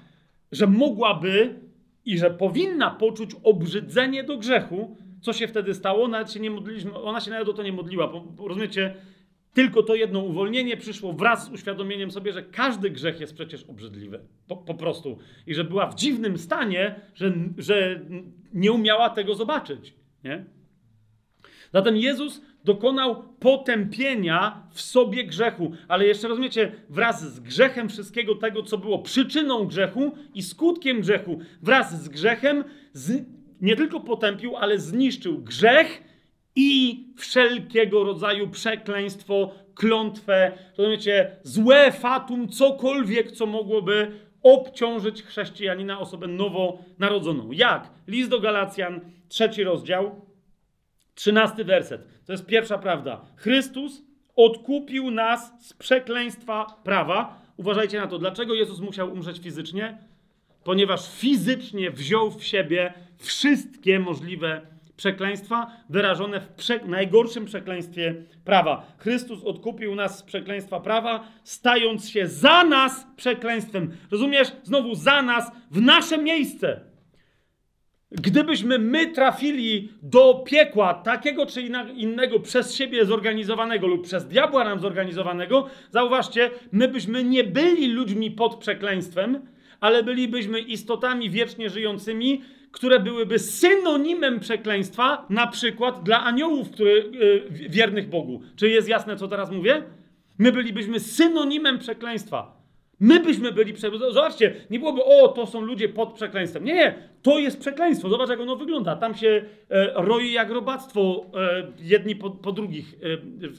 że mogłaby i że powinna poczuć obrzydzenie do grzechu, co się wtedy stało? Nawet się nie modliliśmy, ona się nawet o to nie modliła. Bo, bo rozumiecie, tylko to jedno uwolnienie przyszło wraz z uświadomieniem sobie, że każdy grzech jest przecież obrzydliwy. Po, po prostu. I że była w dziwnym stanie, że, że nie umiała tego zobaczyć. Nie? Zatem Jezus dokonał potępienia w sobie grzechu. Ale jeszcze rozumiecie, wraz z grzechem wszystkiego tego, co było przyczyną grzechu i skutkiem grzechu, wraz z grzechem z, nie tylko potępił, ale zniszczył grzech i wszelkiego rodzaju przekleństwo, klątwę, rozumiecie, złe fatum, cokolwiek, co mogłoby obciążyć chrześcijanina, osobę nowonarodzoną. Jak? List do Galacjan, trzeci rozdział, trzynasty werset. To jest pierwsza prawda. Chrystus odkupił nas z przekleństwa prawa. Uważajcie na to. Dlaczego Jezus musiał umrzeć fizycznie? Ponieważ fizycznie wziął w siebie wszystkie możliwe przekleństwa wyrażone w prze najgorszym przekleństwie prawa. Chrystus odkupił nas z przekleństwa prawa, stając się za nas przekleństwem. Rozumiesz? Znowu za nas, w nasze miejsce. Gdybyśmy my trafili do piekła takiego czy innego przez siebie zorganizowanego lub przez diabła nam zorganizowanego, zauważcie, my byśmy nie byli ludźmi pod przekleństwem, ale bylibyśmy istotami wiecznie żyjącymi, które byłyby synonimem przekleństwa, na przykład dla aniołów który, yy, wiernych Bogu. Czy jest jasne, co teraz mówię? My bylibyśmy synonimem przekleństwa. My byśmy byli przekleństwem. Zobaczcie, nie byłoby, o, to są ludzie pod przekleństwem. Nie, nie, to jest przekleństwo. Zobacz, jak ono wygląda. Tam się e, roi jak robactwo e, jedni po, po drugich e,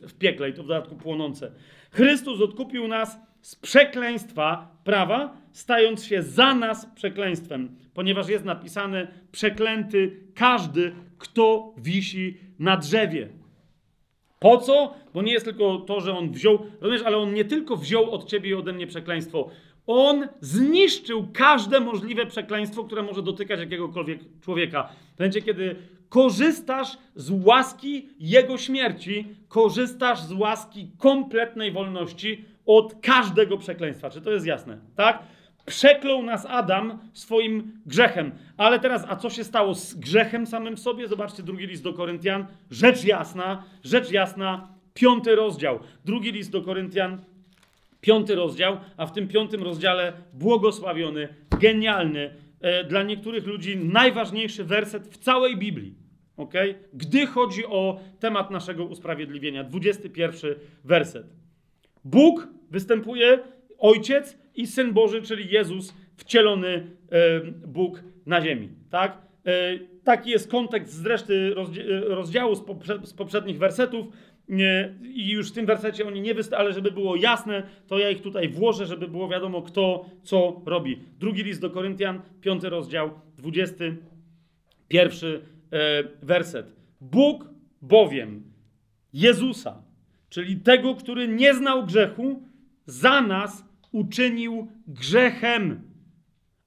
w piekle i to w dodatku płonące. Chrystus odkupił nas z przekleństwa prawa, stając się za nas przekleństwem, ponieważ jest napisane: przeklęty każdy, kto wisi na drzewie. Po co? Bo nie jest tylko to, że on wziął, rozumiesz, ale on nie tylko wziął od ciebie i ode mnie przekleństwo. On zniszczył każde możliwe przekleństwo, które może dotykać jakiegokolwiek człowieka. W momencie, kiedy korzystasz z łaski Jego śmierci, korzystasz z łaski kompletnej wolności od każdego przekleństwa. Czy to jest jasne? Tak? Przeklął nas Adam swoim grzechem. Ale teraz, a co się stało z grzechem samym sobie? Zobaczcie drugi list do Koryntian. Rzecz jasna, rzecz jasna, piąty rozdział. Drugi list do Koryntian, piąty rozdział, a w tym piątym rozdziale błogosławiony, genialny, e, dla niektórych ludzi najważniejszy werset w całej Biblii. Okay? Gdy chodzi o temat naszego usprawiedliwienia. 21 werset. Bóg występuje, Ojciec i Syn Boży, czyli Jezus, wcielony e, Bóg na ziemi. Tak? E, taki jest kontekst z reszty rozdziału, z poprzednich wersetów. I już w tym wersecie oni nie występują, ale żeby było jasne, to ja ich tutaj włożę, żeby było wiadomo, kto co robi. Drugi list do Koryntian, piąty rozdział, dwudziesty pierwszy e, werset. Bóg bowiem Jezusa, czyli tego, który nie znał grzechu, za nas uczynił grzechem,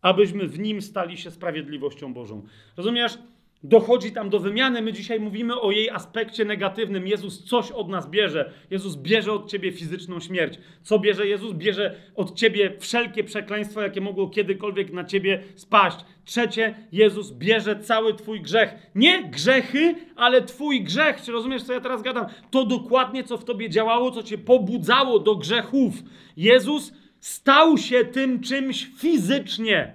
abyśmy w nim stali się sprawiedliwością Bożą. Rozumiesz? Dochodzi tam do wymiany. My dzisiaj mówimy o jej aspekcie negatywnym. Jezus coś od nas bierze. Jezus bierze od ciebie fizyczną śmierć. Co bierze Jezus? Bierze od ciebie wszelkie przekleństwo, jakie mogło kiedykolwiek na ciebie spaść. Trzecie, Jezus bierze cały twój grzech. Nie grzechy, ale twój grzech. Czy rozumiesz, co ja teraz gadam? To dokładnie, co w tobie działało, co cię pobudzało do grzechów. Jezus stał się tym czymś fizycznie.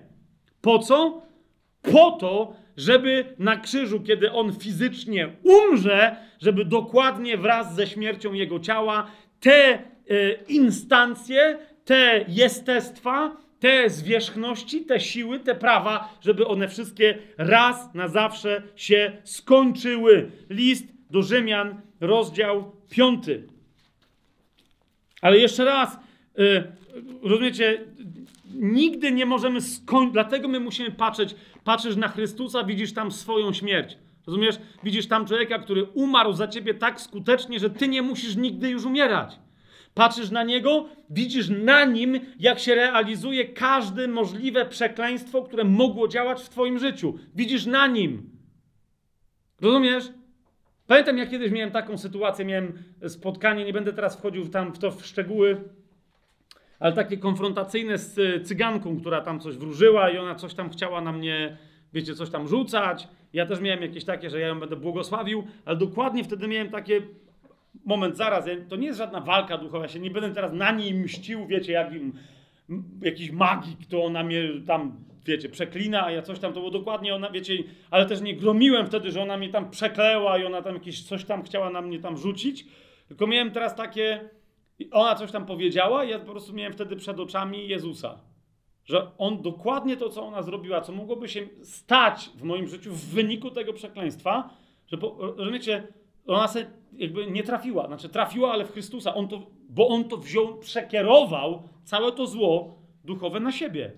Po co? Po to, żeby na krzyżu, kiedy on fizycznie umrze, żeby dokładnie wraz ze śmiercią jego ciała te e, instancje, te jestestwa, te zwierzchności, te siły, te prawa, żeby one wszystkie raz na zawsze się skończyły. List do Rzymian, rozdział 5. Ale jeszcze raz, yy, rozumiecie, nigdy nie możemy skończyć, dlatego my musimy patrzeć, patrzysz na Chrystusa, widzisz tam swoją śmierć. Rozumiesz? Widzisz tam człowieka, który umarł za ciebie tak skutecznie, że ty nie musisz nigdy już umierać. Patrzysz na niego, widzisz na nim, jak się realizuje każde możliwe przekleństwo, które mogło działać w twoim życiu. Widzisz na nim. Rozumiesz? Pamiętam, jak kiedyś miałem taką sytuację, miałem spotkanie, nie będę teraz wchodził tam w to w szczegóły, ale takie konfrontacyjne z cyganką, która tam coś wróżyła i ona coś tam chciała na mnie, wiecie, coś tam rzucać. Ja też miałem jakieś takie, że ja ją będę błogosławił, ale dokładnie wtedy miałem takie moment, zaraz, to nie jest żadna walka duchowa, ja się nie będę teraz na niej mścił, wiecie, jak jakiś magik, to ona mnie tam, wiecie, przeklina, a ja coś tam, to było dokładnie ona, wiecie, ale też nie gromiłem wtedy, że ona mnie tam przekleła i ona tam jakieś coś tam chciała na mnie tam rzucić, tylko miałem teraz takie, ona coś tam powiedziała i ja po prostu miałem wtedy przed oczami Jezusa. Że on dokładnie to, co ona zrobiła, co mogłoby się stać w moim życiu w wyniku tego przekleństwa, że, rozumiecie, ona sobie jakby nie trafiła. Znaczy trafiła, ale w Chrystusa. On to, bo on to wziął, przekierował całe to zło duchowe na siebie.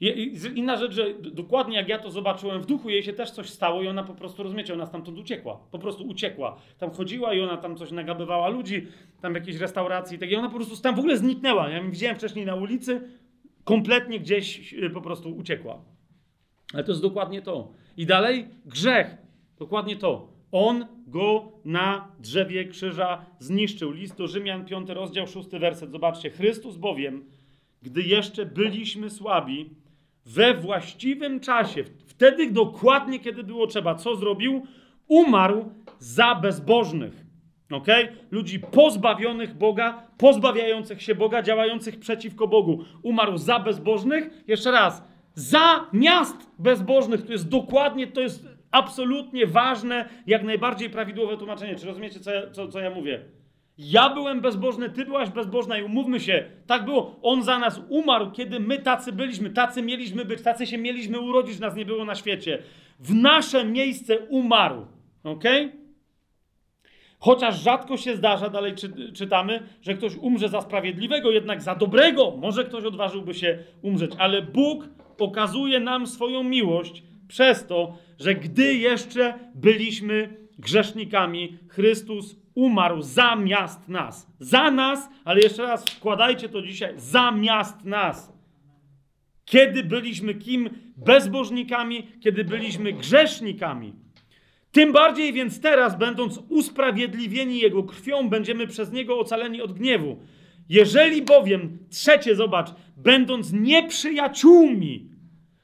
I, inna rzecz, że dokładnie jak ja to zobaczyłem w duchu, jej się też coś stało i ona po prostu, rozumiecie, ona stamtąd uciekła. Po prostu uciekła. Tam chodziła i ona tam coś nagabywała ludzi, tam w jakiejś restauracji tak, i ona po prostu tam w ogóle zniknęła. Ja ją widziałem wcześniej na ulicy, kompletnie gdzieś y, po prostu uciekła. Ale to jest dokładnie to. I dalej grzech. Dokładnie to. On go na drzewie krzyża zniszczył. List do Rzymian, 5 rozdział, 6 werset. Zobaczcie. Chrystus bowiem, gdy jeszcze byliśmy słabi, we właściwym czasie, wtedy dokładnie, kiedy było trzeba, co zrobił? Umarł za bezbożnych. ok? Ludzi pozbawionych Boga, pozbawiających się Boga, działających przeciwko Bogu. Umarł za bezbożnych. Jeszcze raz. Za miast bezbożnych. To jest dokładnie, to jest absolutnie ważne, jak najbardziej prawidłowe tłumaczenie. Czy rozumiecie, co co, co ja mówię? Ja byłem bezbożny, ty byłaś bezbożna i umówmy się, tak było. On za nas umarł, kiedy my tacy byliśmy, tacy mieliśmy być, tacy się mieliśmy urodzić, nas nie było na świecie. W nasze miejsce umarł. Ok? Chociaż rzadko się zdarza, dalej czy, czytamy, że ktoś umrze za sprawiedliwego, jednak za dobrego może ktoś odważyłby się umrzeć. Ale Bóg pokazuje nam swoją miłość przez to, że gdy jeszcze byliśmy grzesznikami, Chrystus umarł zamiast nas. Za nas, ale jeszcze raz wkładajcie to dzisiaj, zamiast nas. Kiedy byliśmy kim? Bezbożnikami, kiedy byliśmy grzesznikami. Tym bardziej więc teraz, będąc usprawiedliwieni Jego krwią, będziemy przez Niego ocaleni od gniewu. Jeżeli bowiem, trzecie, zobacz, będąc nieprzyjaciółmi,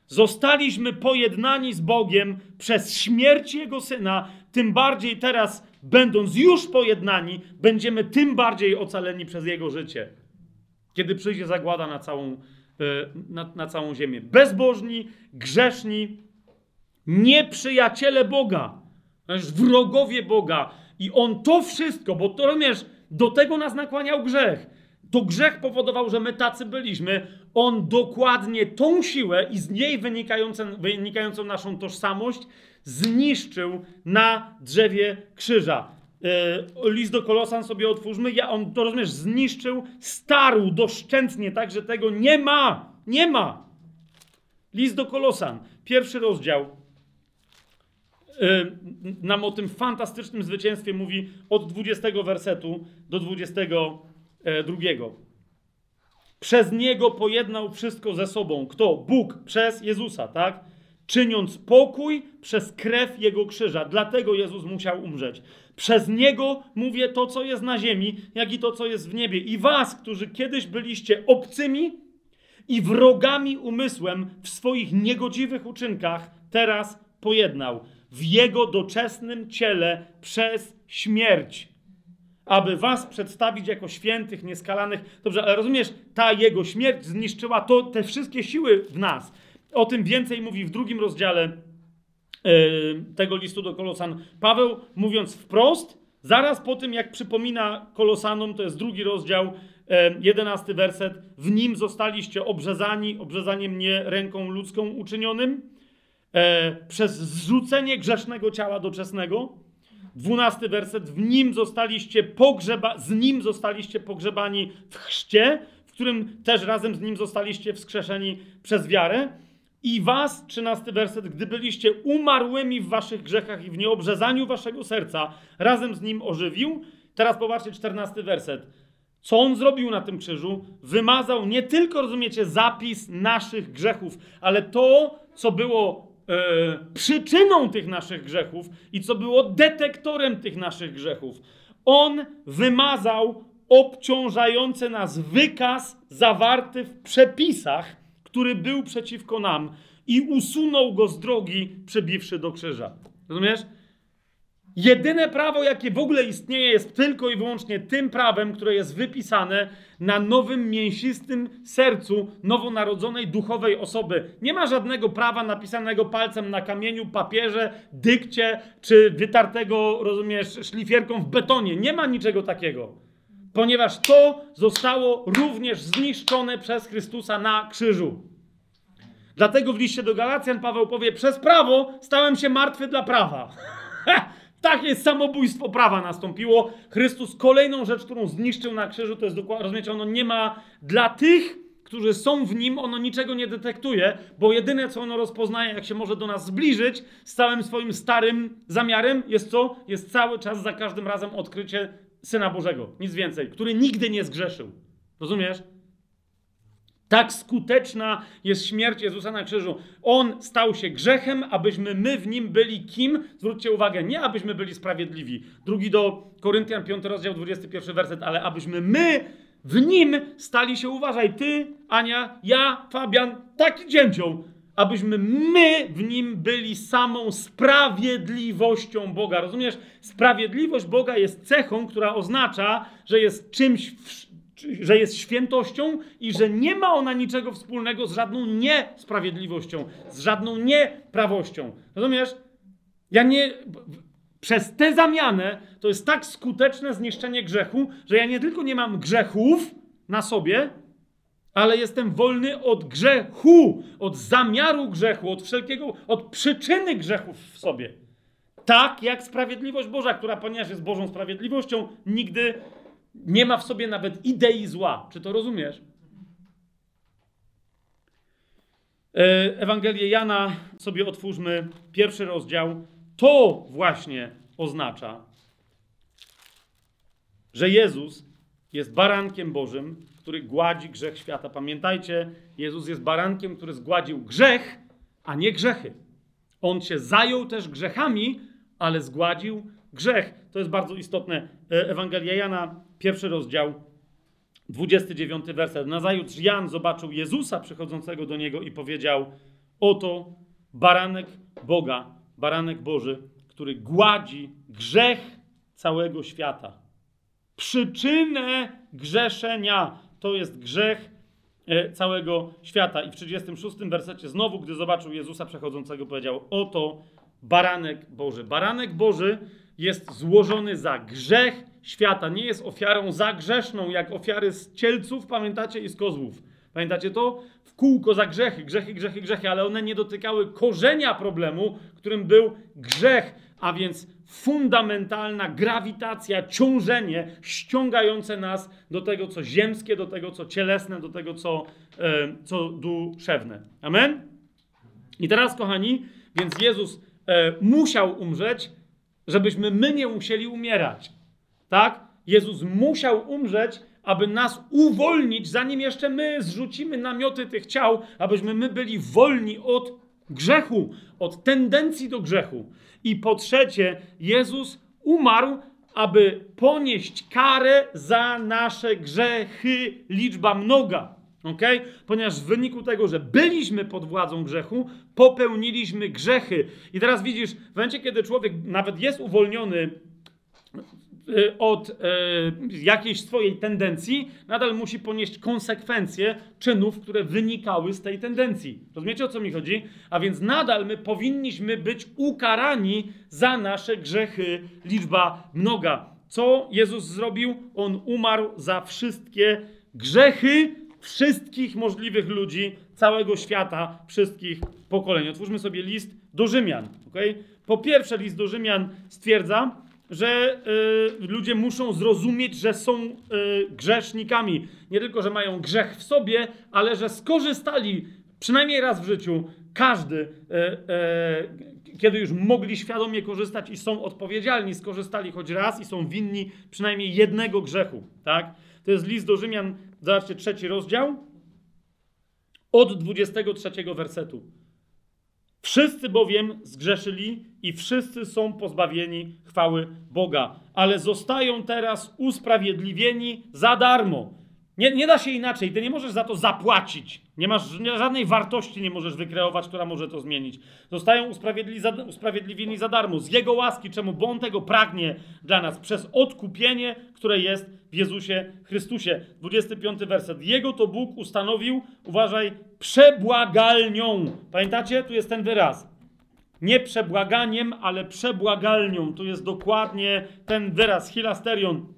Zostaliśmy pojednani z Bogiem przez śmierć Jego Syna, tym bardziej teraz, będąc już pojednani, będziemy tym bardziej ocaleni przez Jego życie. Kiedy przyjdzie zagłada na całą, e, na, na całą ziemię. Bezbożni, grzeszni, nieprzyjaciele Boga, wrogowie Boga. I On to wszystko, bo to rozumiesz, do tego nas nakłaniał grzech to grzech powodował, że my tacy byliśmy. On dokładnie tą siłę i z niej wynikającą naszą tożsamość zniszczył na drzewie krzyża. Yy, list do Kolosan sobie otwórzmy. Ja, on to rozumiesz, zniszczył, starł doszczętnie, tak że tego nie ma. Nie ma. List do Kolosan, pierwszy rozdział. Yy, nam o tym fantastycznym zwycięstwie mówi od 20 wersetu do 20 E. Przez niego pojednał wszystko ze sobą. Kto? Bóg przez Jezusa, tak? Czyniąc pokój przez krew jego krzyża. Dlatego Jezus musiał umrzeć. Przez niego mówię to, co jest na ziemi, jak i to, co jest w niebie. I was, którzy kiedyś byliście obcymi i wrogami umysłem w swoich niegodziwych uczynkach, teraz pojednał w jego doczesnym ciele przez śmierć aby was przedstawić jako świętych, nieskalanych. Dobrze, ale rozumiesz, ta jego śmierć zniszczyła to, te wszystkie siły w nas. O tym więcej mówi w drugim rozdziale yy, tego listu do Kolosan. Paweł, mówiąc wprost, zaraz po tym, jak przypomina Kolosanom, to jest drugi rozdział, jedenasty werset. W nim zostaliście obrzezani, obrzezaniem nie ręką ludzką uczynionym, e, przez zrzucenie grzesznego ciała doczesnego. Dwunasty werset. W nim zostaliście pogrzeba, z nim zostaliście pogrzebani w chrzcie, w którym też razem z nim zostaliście wskrzeszeni przez wiarę. I was, trzynasty werset, gdy byliście umarłymi w waszych grzechach i w nieobrzezaniu waszego serca, razem z nim ożywił. Teraz popatrzcie, czternasty werset. Co on zrobił na tym krzyżu? Wymazał nie tylko, rozumiecie, zapis naszych grzechów, ale to, co było e, przyczyną tych naszych grzechów i co było detektorem tych naszych grzechów. On wymazał obciążający nas wykaz zawarty w przepisach, który był przeciwko nam i usunął go z drogi, przebiwszy do krzyża. Rozumiesz? Jedyne prawo, jakie w ogóle istnieje, jest tylko i wyłącznie tym prawem, które jest wypisane na nowym, mięsistym sercu nowonarodzonej duchowej osoby. Nie ma żadnego prawa napisanego palcem na kamieniu, papierze, dykcie, czy wytartego, rozumiesz, szlifierką w betonie. Nie ma niczego takiego. Ponieważ to zostało również zniszczone przez Chrystusa na krzyżu. Dlatego w liście do Galacjan Paweł powie: Przez prawo stałem się martwy dla prawa. [laughs] Takie samobójstwo prawa nastąpiło. Chrystus kolejną rzecz, którą zniszczył na krzyżu, to jest dokładnie, rozumiecie, ono nie ma dla tych, którzy są w nim, ono niczego nie detektuje, bo jedyne, co ono rozpoznaje, jak się może do nas zbliżyć z całym swoim starym zamiarem, jest co? Jest cały czas, za każdym razem odkrycie Syna Bożego. Nic więcej. Który nigdy nie zgrzeszył. Rozumiesz? Tak skuteczna jest śmierć Jezusa na krzyżu. On stał się grzechem, abyśmy my w nim byli kim? Zwróćcie uwagę, nie abyśmy byli sprawiedliwi. Drugi do Koryntian, 5 rozdział, 21 werset, ale abyśmy my w nim stali się, uważaj, ty, Ania, ja, Fabian, taki dzięcioł, abyśmy my w nim byli samą sprawiedliwością Boga. Rozumiesz? Sprawiedliwość Boga jest cechą, która oznacza, że jest czymś że jest świętością i że nie ma ona niczego wspólnego z żadną niesprawiedliwością, z żadną nieprawością. Rozumiesz? Ja nie. Przez tę zamianę to jest tak skuteczne zniszczenie grzechu, że ja nie tylko nie mam grzechów na sobie, ale jestem wolny od grzechu, od zamiaru grzechu, od wszelkiego, od przyczyny grzechów w sobie. Tak jak sprawiedliwość Boża, która ponieważ jest Bożą sprawiedliwością, nigdy nie ma w sobie nawet idei zła. Czy to rozumiesz? E, Ewangelię Jana sobie otwórzmy, pierwszy rozdział. To właśnie oznacza, że Jezus jest barankiem Bożym, który gładzi grzech świata. Pamiętajcie, Jezus jest barankiem, który zgładził grzech, a nie grzechy. On się zajął też grzechami, ale zgładził grzech. To jest bardzo istotne. E, Ewangelia Jana, pierwszy rozdział, 29 werset. Nazajutrz Jan zobaczył Jezusa przychodzącego do niego i powiedział: Oto baranek Boga, baranek Boży, który gładzi grzech całego świata. Przyczynę grzeszenia to jest grzech e, całego świata. I w 36 wersecie znowu, gdy zobaczył Jezusa przechodzącego, powiedział: Oto baranek Boży. Baranek Boży jest złożony za grzech świata. Nie jest ofiarą za grzeszną, jak ofiary z cielców, pamiętacie, i z kozłów. Pamiętacie to? W kółko za grzechy, grzechy, grzechy, grzechy, ale one nie dotykały korzenia problemu, którym był grzech, a więc fundamentalna grawitacja, ciążenie ściągające nas do tego, co ziemskie, do tego, co cielesne, do tego, co, e, co duszewne. Amen? I teraz, kochani, więc Jezus e, musiał umrzeć, żebyśmy my nie musieli umierać. Tak? Jezus musiał umrzeć, aby nas uwolnić, zanim jeszcze my zrzucimy namioty tych ciał, abyśmy my byli wolni od grzechu, od tendencji do grzechu. I po trzecie, Jezus umarł, aby ponieść karę za nasze grzechy, liczba mnoga. Okay? Ponieważ w wyniku tego, że byliśmy pod władzą grzechu, popełniliśmy grzechy. I teraz widzisz, w momencie, kiedy człowiek nawet jest uwolniony od y, jakiejś swojej tendencji, nadal musi ponieść konsekwencje czynów, które wynikały z tej tendencji. Rozumiecie o co mi chodzi? A więc nadal my powinniśmy być ukarani za nasze grzechy, liczba mnoga. Co Jezus zrobił? On umarł za wszystkie grzechy wszystkich możliwych ludzi, całego świata, wszystkich pokoleń. Otwórzmy sobie list do Rzymian. Okay? Po pierwsze, list do Rzymian stwierdza, że y, ludzie muszą zrozumieć, że są y, grzesznikami. Nie tylko, że mają grzech w sobie, ale że skorzystali przynajmniej raz w życiu, każdy, y, kiedy już mogli świadomie korzystać i są odpowiedzialni, skorzystali choć raz i są winni przynajmniej jednego grzechu. Tak? To jest list do Rzymian, zobaczcie, trzeci rozdział, od 23 wersetu. Wszyscy bowiem zgrzeszyli i wszyscy są pozbawieni chwały Boga, ale zostają teraz usprawiedliwieni za darmo. Nie, nie da się inaczej, ty nie możesz za to zapłacić. Nie masz żadnej wartości, nie możesz wykreować, która może to zmienić. Zostają usprawiedliwieni za, usprawiedliwieni za darmo, z Jego łaski, czemu? Bo On tego pragnie dla nas, przez odkupienie, które jest w Jezusie Chrystusie. 25 werset. Jego to Bóg ustanowił, uważaj, przebłagalnią. Pamiętacie? Tu jest ten wyraz. Nie przebłaganiem, ale przebłagalnią. Tu jest dokładnie ten wyraz, hilasterion.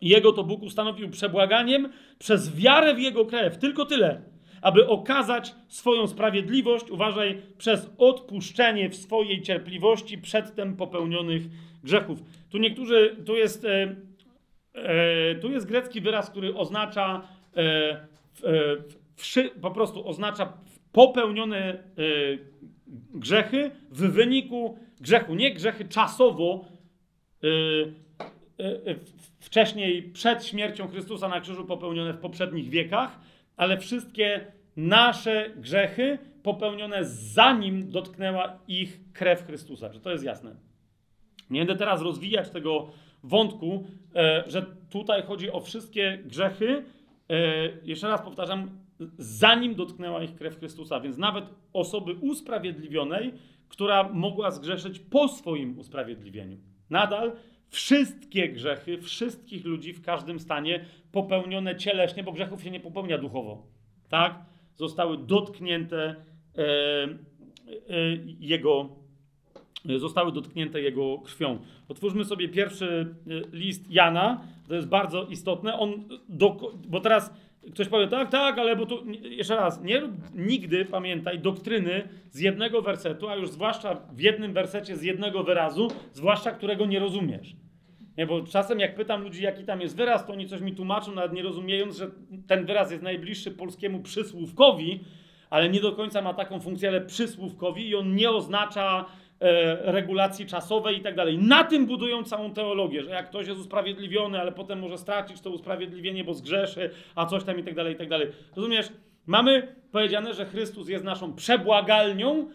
Jego to Bóg ustanowił przebłaganiem przez wiarę w Jego krew. Tylko tyle. Aby okazać swoją sprawiedliwość, uważaj, przez odpuszczenie w swojej cierpliwości przedtem popełnionych grzechów. Tu niektórzy, tu jest, e, e, tu jest grecki wyraz, który oznacza e, wszy, po prostu oznacza popełnione e, grzechy w wyniku grzechu. Nie grzechy czasowo, e, e, wcześniej przed śmiercią Chrystusa na krzyżu popełnione w poprzednich wiekach, ale wszystkie nasze grzechy popełnione zanim dotknęła ich krew Chrystusa. Że to jest jasne. Nie będę teraz rozwijać tego wątku, że tutaj chodzi o wszystkie grzechy. Jeszcze raz powtarzam, zanim dotknęła ich krew Chrystusa. Więc nawet osoby usprawiedliwionej, która mogła zgrzeszyć po swoim usprawiedliwieniu. Nadal wszystkie grzechy wszystkich ludzi w każdym stanie popełnione cieleśnie, bo grzechów się nie popełnia duchowo, tak? Zostały dotknięte e, e, jego zostały dotknięte jego krwią. Otwórzmy sobie pierwszy e, list Jana, to jest bardzo istotne. On do, bo teraz Ktoś powie, tak, tak, ale bo tu, jeszcze raz, nie rób nigdy, pamiętaj, doktryny z jednego wersetu, a już zwłaszcza w jednym wersecie z jednego wyrazu, zwłaszcza którego nie rozumiesz. Nie, bo czasem jak pytam ludzi, jaki tam jest wyraz, to oni coś mi tłumaczą, nawet nie rozumiejąc, że ten wyraz jest najbliższy polskiemu przysłówkowi, ale nie do końca ma taką funkcję, ale przysłówkowi i on nie oznacza regulacji czasowej i tak dalej. Na tym budują całą teologię, że jak ktoś jest usprawiedliwiony, ale potem może stracić to usprawiedliwienie, bo zgrzeszy, a coś tam i tak dalej, i tak dalej. Rozumiesz? Mamy powiedziane, że Chrystus jest naszą przebłagalnią,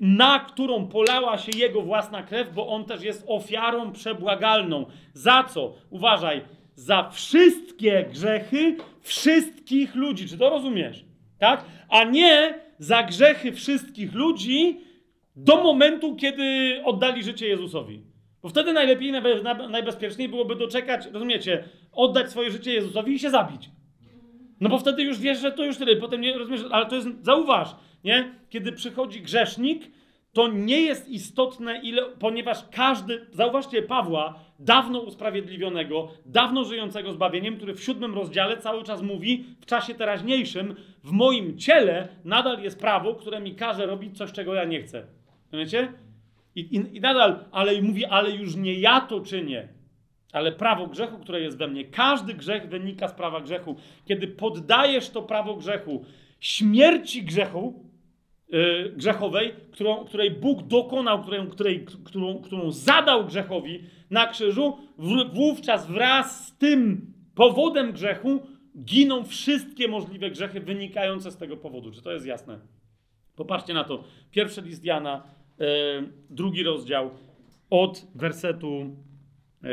na którą polała się Jego własna krew, bo On też jest ofiarą przebłagalną. Za co? Uważaj, za wszystkie grzechy wszystkich ludzi. Czy to rozumiesz? Tak? A nie za grzechy wszystkich ludzi, do momentu, kiedy oddali życie Jezusowi. Bo wtedy najlepiej, najbezpieczniej byłoby doczekać, rozumiecie, oddać swoje życie Jezusowi i się zabić. No bo wtedy już wiesz, że to już tyle. Potem nie rozumiesz, ale to jest, zauważ, nie? Kiedy przychodzi grzesznik, to nie jest istotne, ile, ponieważ każdy, zauważcie Pawła, dawno usprawiedliwionego, dawno żyjącego zbawieniem, który w siódmym rozdziale cały czas mówi, w czasie teraźniejszym, w moim ciele nadal jest prawo, które mi każe robić coś, czego ja nie chcę. Wiecie? I, i, I nadal, ale mówi, ale już nie ja to czynię, ale prawo grzechu, które jest we mnie. Każdy grzech wynika z prawa grzechu. Kiedy poddajesz to prawo grzechu, śmierci grzechu, yy, grzechowej, którą, której Bóg dokonał, której, której, którą, którą zadał grzechowi na krzyżu, wówczas wraz z tym powodem grzechu giną wszystkie możliwe grzechy wynikające z tego powodu. Czy to jest jasne? Popatrzcie na to. Pierwszy list Jana, drugi rozdział, od wersetu e,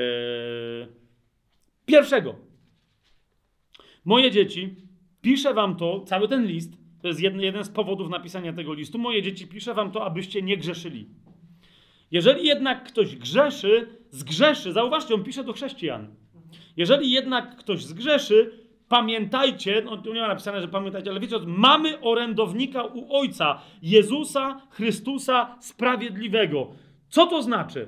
pierwszego. Moje dzieci, piszę wam to, cały ten list, to jest jeden, jeden z powodów napisania tego listu. Moje dzieci, piszę wam to, abyście nie grzeszyli. Jeżeli jednak ktoś grzeszy, zgrzeszy, zauważcie, on pisze do chrześcijan. Jeżeli jednak ktoś zgrzeszy, pamiętajcie, no tu nie ma napisane, że pamiętajcie, ale wiecie, mamy orędownika u Ojca, Jezusa Chrystusa Sprawiedliwego. Co to znaczy?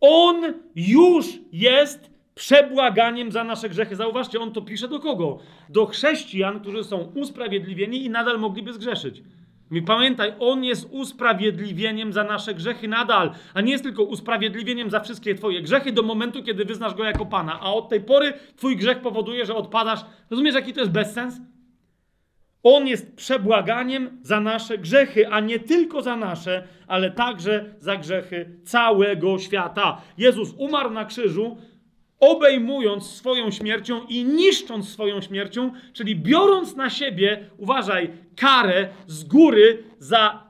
On już jest przebłaganiem za nasze grzechy. Zauważcie, on to pisze do kogo? Do chrześcijan, którzy są usprawiedliwieni i nadal mogliby zgrzeszyć. I pamiętaj, On jest usprawiedliwieniem za nasze grzechy nadal, a nie jest tylko usprawiedliwieniem za wszystkie Twoje grzechy do momentu, kiedy wyznasz Go jako Pana. A od tej pory Twój grzech powoduje, że odpadasz. Rozumiesz, jaki to jest bezsens? On jest przebłaganiem za nasze grzechy, a nie tylko za nasze, ale także za grzechy całego świata. Jezus umarł na krzyżu, obejmując swoją śmiercią i niszcząc swoją śmiercią, czyli biorąc na siebie, uważaj, karę z góry za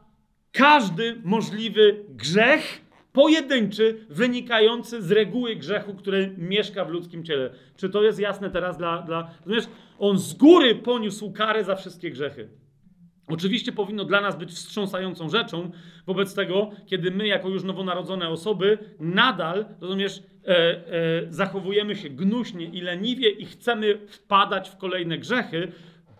każdy możliwy grzech pojedynczy, wynikający z reguły grzechu, który mieszka w ludzkim ciele. Czy to jest jasne teraz dla. dla? On z góry poniósł karę za wszystkie grzechy. Oczywiście powinno dla nas być wstrząsającą rzeczą wobec tego, kiedy my, jako już nowonarodzone osoby, nadal, rozumiesz, zachowujemy się gnuśnie i leniwie i chcemy wpadać w kolejne grzechy,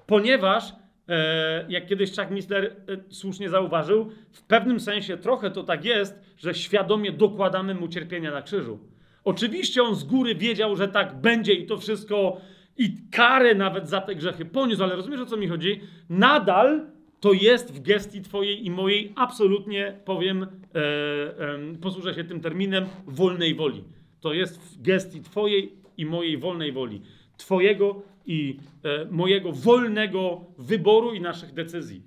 ponieważ, e, jak kiedyś Chuck Missler e, słusznie zauważył, w pewnym sensie trochę to tak jest, że świadomie dokładamy mu cierpienia na krzyżu. Oczywiście on z góry wiedział, że tak będzie i to wszystko, i karę nawet za te grzechy poniósł, ale rozumiesz o co mi chodzi? Nadal to jest w gestii Twojej i mojej absolutnie, powiem, e, e, posłużę się tym terminem, wolnej woli. To jest w gestii Twojej i mojej wolnej woli. Twojego i e, mojego wolnego wyboru i naszych decyzji.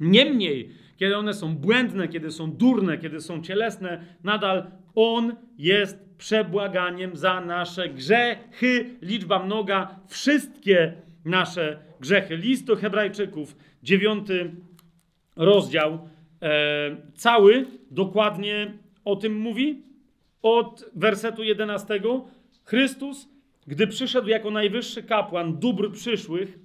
Niemniej, kiedy one są błędne, kiedy są durne, kiedy są cielesne, nadal On jest przebłaganiem za nasze grzechy. Liczba mnoga, wszystkie nasze grzechy. List do Hebrajczyków dziewiąty rozdział, e, cały dokładnie o tym mówi. Od wersetu 11. Chrystus, gdy przyszedł jako najwyższy kapłan dóbr przyszłych,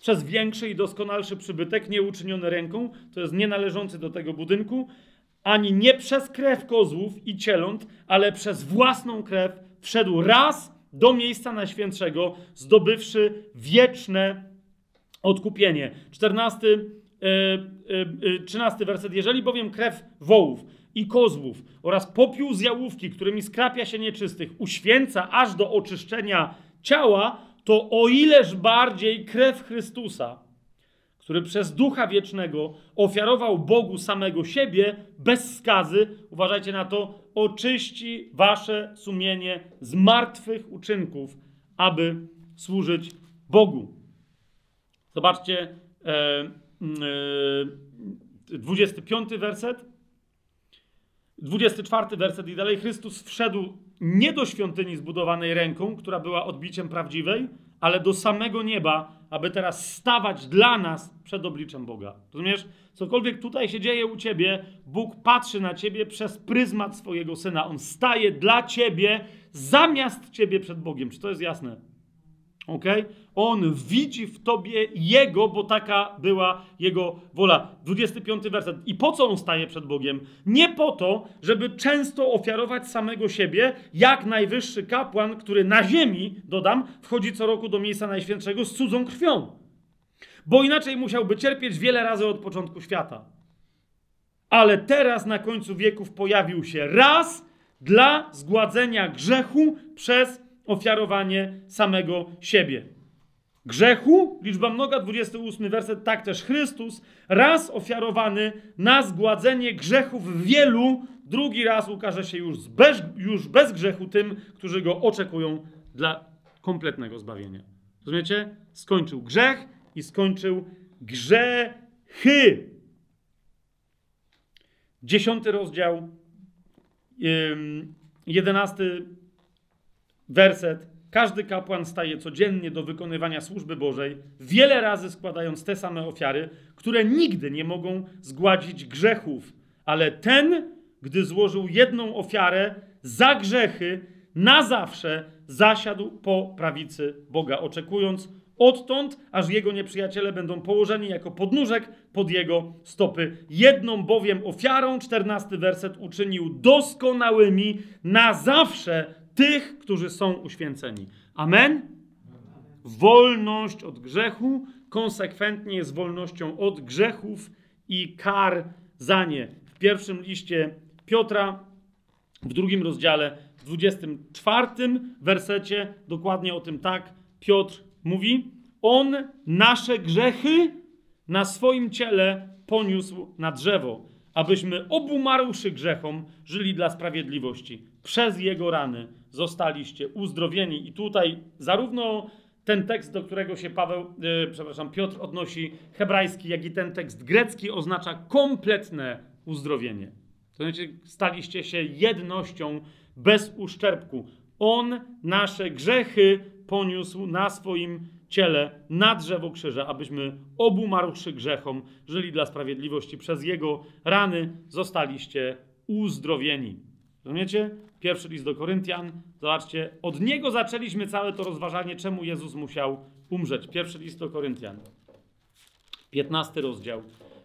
przez większy i doskonalszy przybytek, nie uczyniony ręką, to jest nienależący do tego budynku, ani nie przez krew kozłów i cieląt, ale przez własną krew wszedł raz do miejsca najświętszego, zdobywszy wieczne odkupienie. 14, yy, yy, 13 werset. Jeżeli bowiem krew wołów i kozłów oraz popiół z jałówki, którymi skrapia się nieczystych, uświęca aż do oczyszczenia ciała, to o ileż bardziej krew Chrystusa, który przez Ducha Wiecznego ofiarował Bogu samego siebie bez skazy, uważajcie na to, oczyści wasze sumienie z martwych uczynków, aby służyć Bogu. Zobaczcie, e, e, 25 werset, 24 werset i dalej. Chrystus wszedł nie do świątyni zbudowanej ręką, która była odbiciem prawdziwej, ale do samego nieba, aby teraz stawać dla nas przed obliczem Boga. Rozumiesz? Cokolwiek tutaj się dzieje u ciebie, Bóg patrzy na ciebie przez pryzmat swojego syna. On staje dla ciebie zamiast ciebie przed Bogiem. Czy to jest jasne? Ok? On widzi w tobie Jego, bo taka była Jego wola. 25 werset. I po co on staje przed Bogiem? Nie po to, żeby często ofiarować samego siebie, jak najwyższy kapłan, który na ziemi, dodam, wchodzi co roku do miejsca najświętszego z cudzą krwią. Bo inaczej musiałby cierpieć wiele razy od początku świata. Ale teraz na końcu wieków pojawił się raz dla zgładzenia grzechu przez ofiarowanie samego siebie. Grzechu, liczba mnoga, 28 werset, tak też Chrystus, raz ofiarowany na zgładzenie grzechów wielu, drugi raz ukaże się już bez, już bez grzechu tym, którzy go oczekują dla kompletnego zbawienia. Rozumiecie? Skończył grzech i skończył grzechy. Dziesiąty rozdział, jedenasty werset. Każdy kapłan staje codziennie do wykonywania służby Bożej, wiele razy składając te same ofiary, które nigdy nie mogą zgładzić grzechów. Ale ten, gdy złożył jedną ofiarę za grzechy, na zawsze zasiadł po prawicy Boga, oczekując odtąd, aż jego nieprzyjaciele będą położeni jako podnóżek pod jego stopy. Jedną bowiem ofiarą, czternasty werset, uczynił doskonałymi na zawsze tych, którzy są uświęceni. Amen? Wolność od grzechu konsekwentnie jest wolnością od grzechów i kar za nie. W pierwszym liście Piotra, w drugim rozdziale, w 24 wersecie dokładnie o tym tak Piotr mówi. On nasze grzechy na swoim ciele poniósł na drzewo, abyśmy obumarłszy grzechom żyli dla sprawiedliwości. Przez jego rany zostaliście uzdrowieni. I tutaj zarówno ten tekst, do którego się Paweł, yy, przepraszam, Piotr odnosi hebrajski, jak i ten tekst grecki oznacza kompletne uzdrowienie. To znaczy, staliście się jednością bez uszczerbku. On nasze grzechy poniósł na swoim ciele na drzewo krzyża, abyśmy obu marłszy grzechom żyli dla sprawiedliwości. Przez Jego rany zostaliście uzdrowieni. Rozumiecie? Pierwszy list do Koryntian. Zobaczcie, od niego zaczęliśmy całe to rozważanie, czemu Jezus musiał umrzeć. Pierwszy list do Koryntian. 15 rozdział,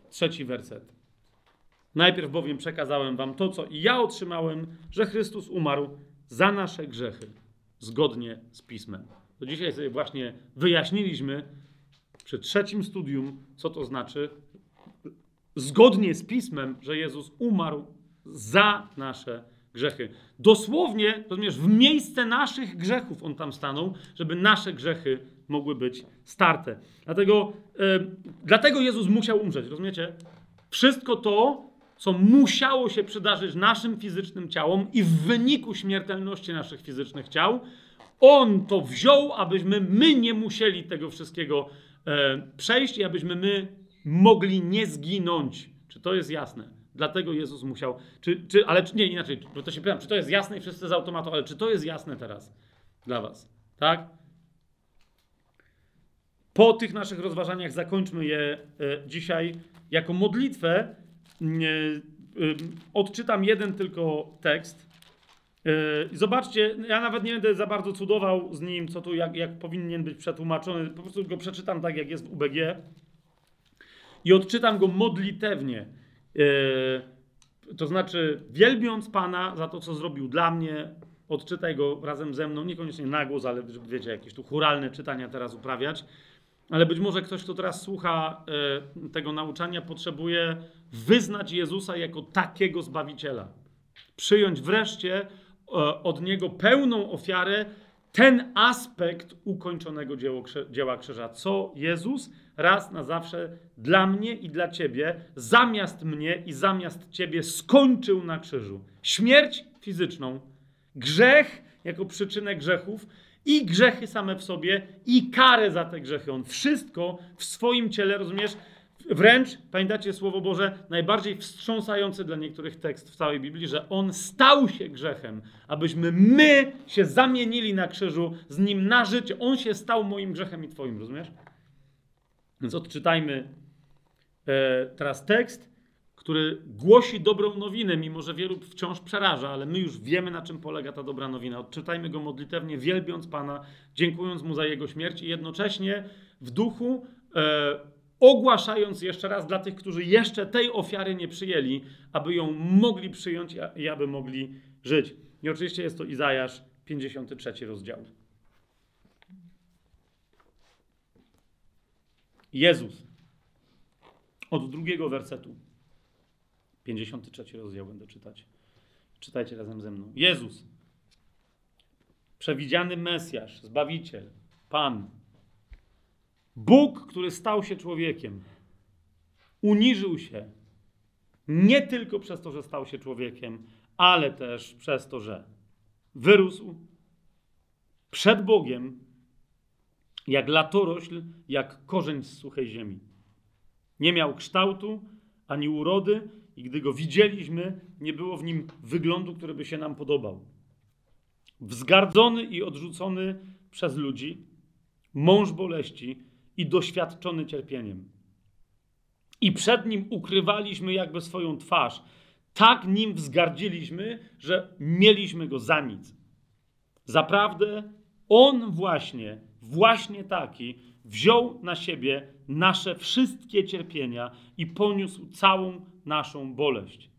trzeci werset. Najpierw bowiem przekazałem wam to, co i ja otrzymałem, że Chrystus umarł za nasze grzechy, zgodnie z Pismem. To dzisiaj sobie właśnie wyjaśniliśmy przy trzecim studium, co to znaczy, zgodnie z Pismem, że Jezus umarł za nasze grzechy. Dosłownie, rozumiesz, w miejsce naszych grzechów On tam stanął, żeby nasze grzechy mogły być starte. Dlatego, yy, dlatego Jezus musiał umrzeć, rozumiecie? Wszystko to, co musiało się przydarzyć naszym fizycznym ciałom i w wyniku śmiertelności naszych fizycznych ciał, On to wziął, abyśmy my nie musieli tego wszystkiego e, przejść i abyśmy my mogli nie zginąć. Czy to jest jasne? Dlatego Jezus musiał. Czy, czy, ale nie inaczej, bo to się pytam, czy to jest jasne i wszyscy z automatu, ale czy to jest jasne teraz dla Was? Tak? Po tych naszych rozważaniach zakończmy je e, dzisiaj jako modlitwę odczytam jeden tylko tekst. Zobaczcie, ja nawet nie będę za bardzo cudował z nim, co tu, jak, jak powinien być przetłumaczony. Po prostu go przeczytam tak, jak jest w UBG. I odczytam go modlitewnie. Yy, to znaczy, wielbiąc Pana za to, co zrobił dla mnie, odczytaj go razem ze mną, niekoniecznie na głos, ale wiecie, jakieś tu churalne czytania teraz uprawiać. Ale być może ktoś, kto teraz słucha e, tego nauczania, potrzebuje wyznać Jezusa jako takiego zbawiciela. Przyjąć wreszcie e, od niego pełną ofiarę, ten aspekt ukończonego dzieło, dzieła krzyża. Co Jezus raz na zawsze dla mnie i dla ciebie, zamiast mnie i zamiast ciebie skończył na krzyżu. Śmierć fizyczną, grzech jako przyczynę grzechów i grzechy same w sobie, i karę za te grzechy. On wszystko w swoim ciele, rozumiesz? Wręcz, pamiętacie Słowo Boże, najbardziej wstrząsający dla niektórych tekst w całej Biblii, że On stał się grzechem, abyśmy my się zamienili na krzyżu z Nim na życie. On się stał moim grzechem i Twoim, rozumiesz? Więc odczytajmy e, teraz tekst który głosi dobrą nowinę, mimo że wielu wciąż przeraża, ale my już wiemy, na czym polega ta dobra nowina. Odczytajmy go modlitewnie, wielbiąc Pana, dziękując Mu za Jego śmierć i jednocześnie w duchu e, ogłaszając jeszcze raz dla tych, którzy jeszcze tej ofiary nie przyjęli, aby ją mogli przyjąć i aby mogli żyć. I oczywiście jest to Izajasz, 53 rozdział. Jezus. Od drugiego wersetu. 53 rozdział będę czytać. Czytajcie razem ze mną. Jezus, przewidziany Mesjasz, Zbawiciel, Pan, Bóg, który stał się człowiekiem, uniżył się nie tylko przez to, że stał się człowiekiem, ale też przez to, że wyrósł przed Bogiem jak latorośl, jak korzeń z suchej ziemi. Nie miał kształtu ani urody, i gdy go widzieliśmy, nie było w nim wyglądu, który by się nam podobał. Wzgardzony i odrzucony przez ludzi, mąż boleści i doświadczony cierpieniem. I przed nim ukrywaliśmy jakby swoją twarz. Tak nim wzgardziliśmy, że mieliśmy go za nic. Zaprawdę on właśnie, właśnie taki, wziął na siebie nasze wszystkie cierpienia i poniósł całą naszą boleść.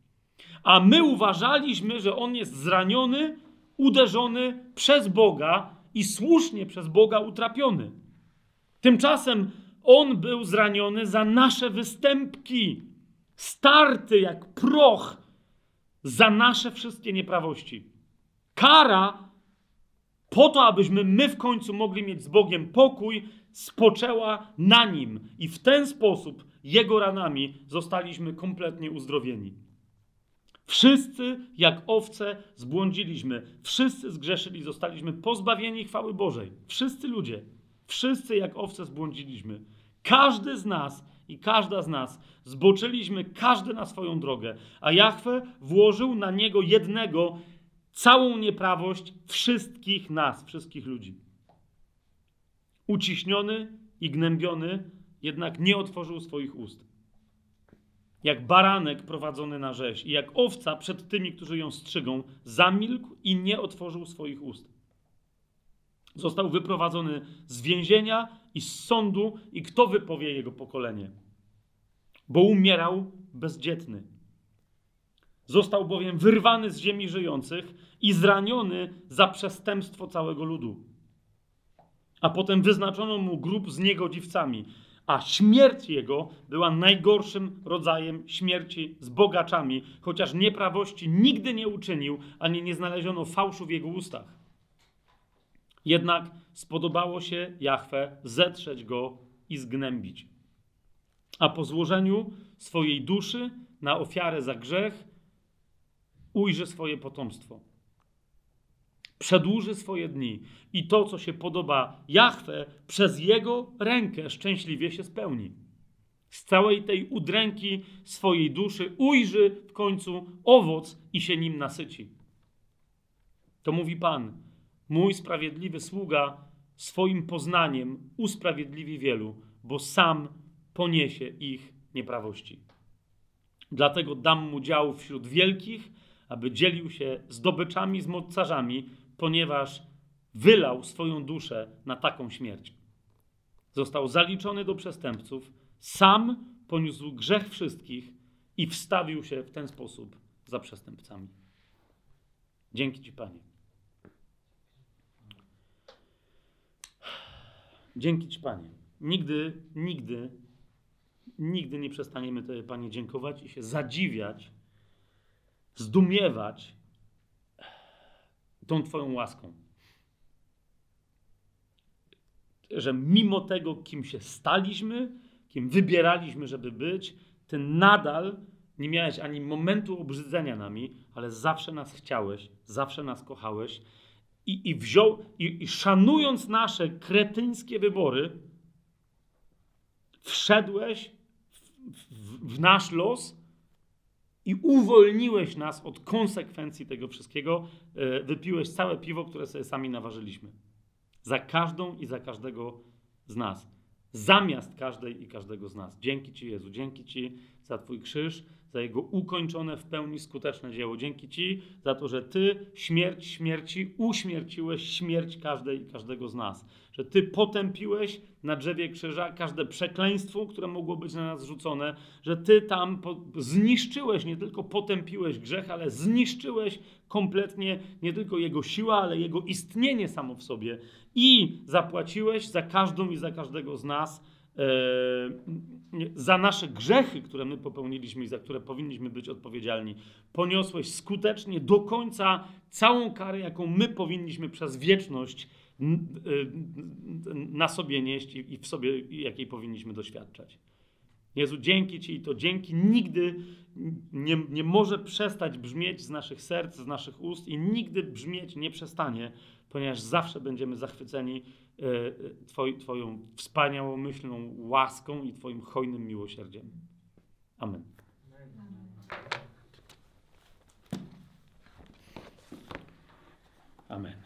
A my uważaliśmy, że on jest zraniony, uderzony przez Boga i słusznie przez Boga utrapiony. Tymczasem on był zraniony za nasze występki, starty jak proch za nasze wszystkie nieprawości. Kara po to, abyśmy my w końcu mogli mieć z Bogiem pokój, spoczęła na nim. I w ten sposób jego ranami zostaliśmy kompletnie uzdrowieni. Wszyscy jak owce zbłądziliśmy, wszyscy zgrzeszyli, zostaliśmy pozbawieni chwały Bożej. Wszyscy ludzie, wszyscy jak owce zbłądziliśmy. Każdy z nas i każda z nas zboczyliśmy każdy na swoją drogę, a Jahwe włożył na niego jednego całą nieprawość wszystkich nas, wszystkich ludzi. Uciśniony i gnębiony, jednak nie otworzył swoich ust. Jak baranek prowadzony na rzeź i jak owca przed tymi, którzy ją strzygą, zamilkł i nie otworzył swoich ust. Został wyprowadzony z więzienia i z sądu, i kto wypowie jego pokolenie? Bo umierał bezdzietny. Został bowiem wyrwany z ziemi żyjących i zraniony za przestępstwo całego ludu. A potem wyznaczono mu grób z niegodziwcami, a śmierć jego była najgorszym rodzajem śmierci z bogaczami, chociaż nieprawości nigdy nie uczynił, ani nie znaleziono fałszu w jego ustach. Jednak spodobało się Jahwe zetrzeć go i zgnębić. A po złożeniu swojej duszy na ofiarę za grzech ujrzy swoje potomstwo. Przedłuży swoje dni i to, co się podoba Jahwe, przez jego rękę szczęśliwie się spełni. Z całej tej udręki swojej duszy ujrzy w końcu owoc i się nim nasyci. To mówi Pan, mój sprawiedliwy sługa swoim poznaniem usprawiedliwi wielu, bo sam poniesie ich nieprawości. Dlatego dam mu dział wśród wielkich, aby dzielił się zdobyczami z mocarzami, ponieważ wylał swoją duszę na taką śmierć. Został zaliczony do przestępców, sam poniósł grzech wszystkich i wstawił się w ten sposób za przestępcami. Dzięki Ci, Panie. Dzięki Ci, Panie. Nigdy, nigdy, nigdy nie przestaniemy Tobie, Panie, dziękować i się zadziwiać, zdumiewać tą Twoją łaską. Że mimo tego, kim się staliśmy, kim wybieraliśmy, żeby być, Ty nadal nie miałeś ani momentu obrzydzenia nami, ale zawsze nas chciałeś, zawsze nas kochałeś i, i wziął, i, i szanując nasze kretyńskie wybory, wszedłeś w, w, w nasz los i uwolniłeś nas od konsekwencji tego wszystkiego. E, wypiłeś całe piwo, które sobie sami naważyliśmy. Za każdą i za każdego z nas. Zamiast każdej i każdego z nas. Dzięki Ci, Jezu, dzięki Ci za Twój krzyż, za Jego ukończone w pełni skuteczne dzieło. Dzięki Ci za to, że Ty śmierć śmierci uśmierciłeś śmierć każdej i każdego z nas. Że Ty potępiłeś na drzewie krzyża każde przekleństwo, które mogło być na nas rzucone, że Ty tam zniszczyłeś, nie tylko potępiłeś grzech, ale zniszczyłeś kompletnie nie tylko jego siła, ale jego istnienie samo w sobie i zapłaciłeś za każdą i za każdego z nas za nasze grzechy, które my popełniliśmy i za które powinniśmy być odpowiedzialni. Poniosłeś skutecznie do końca całą karę, jaką my powinniśmy przez wieczność e, na sobie nieść i w sobie, jakiej powinniśmy doświadczać. Jezu, dzięki Ci i to dzięki nigdy nie, nie może przestać brzmieć z naszych serc, z naszych ust i nigdy brzmieć nie przestanie, ponieważ zawsze będziemy zachwyceni e, twoi, Twoją wspaniałą myślną łaską i Twoim hojnym miłosierdziem. Amen. Amen.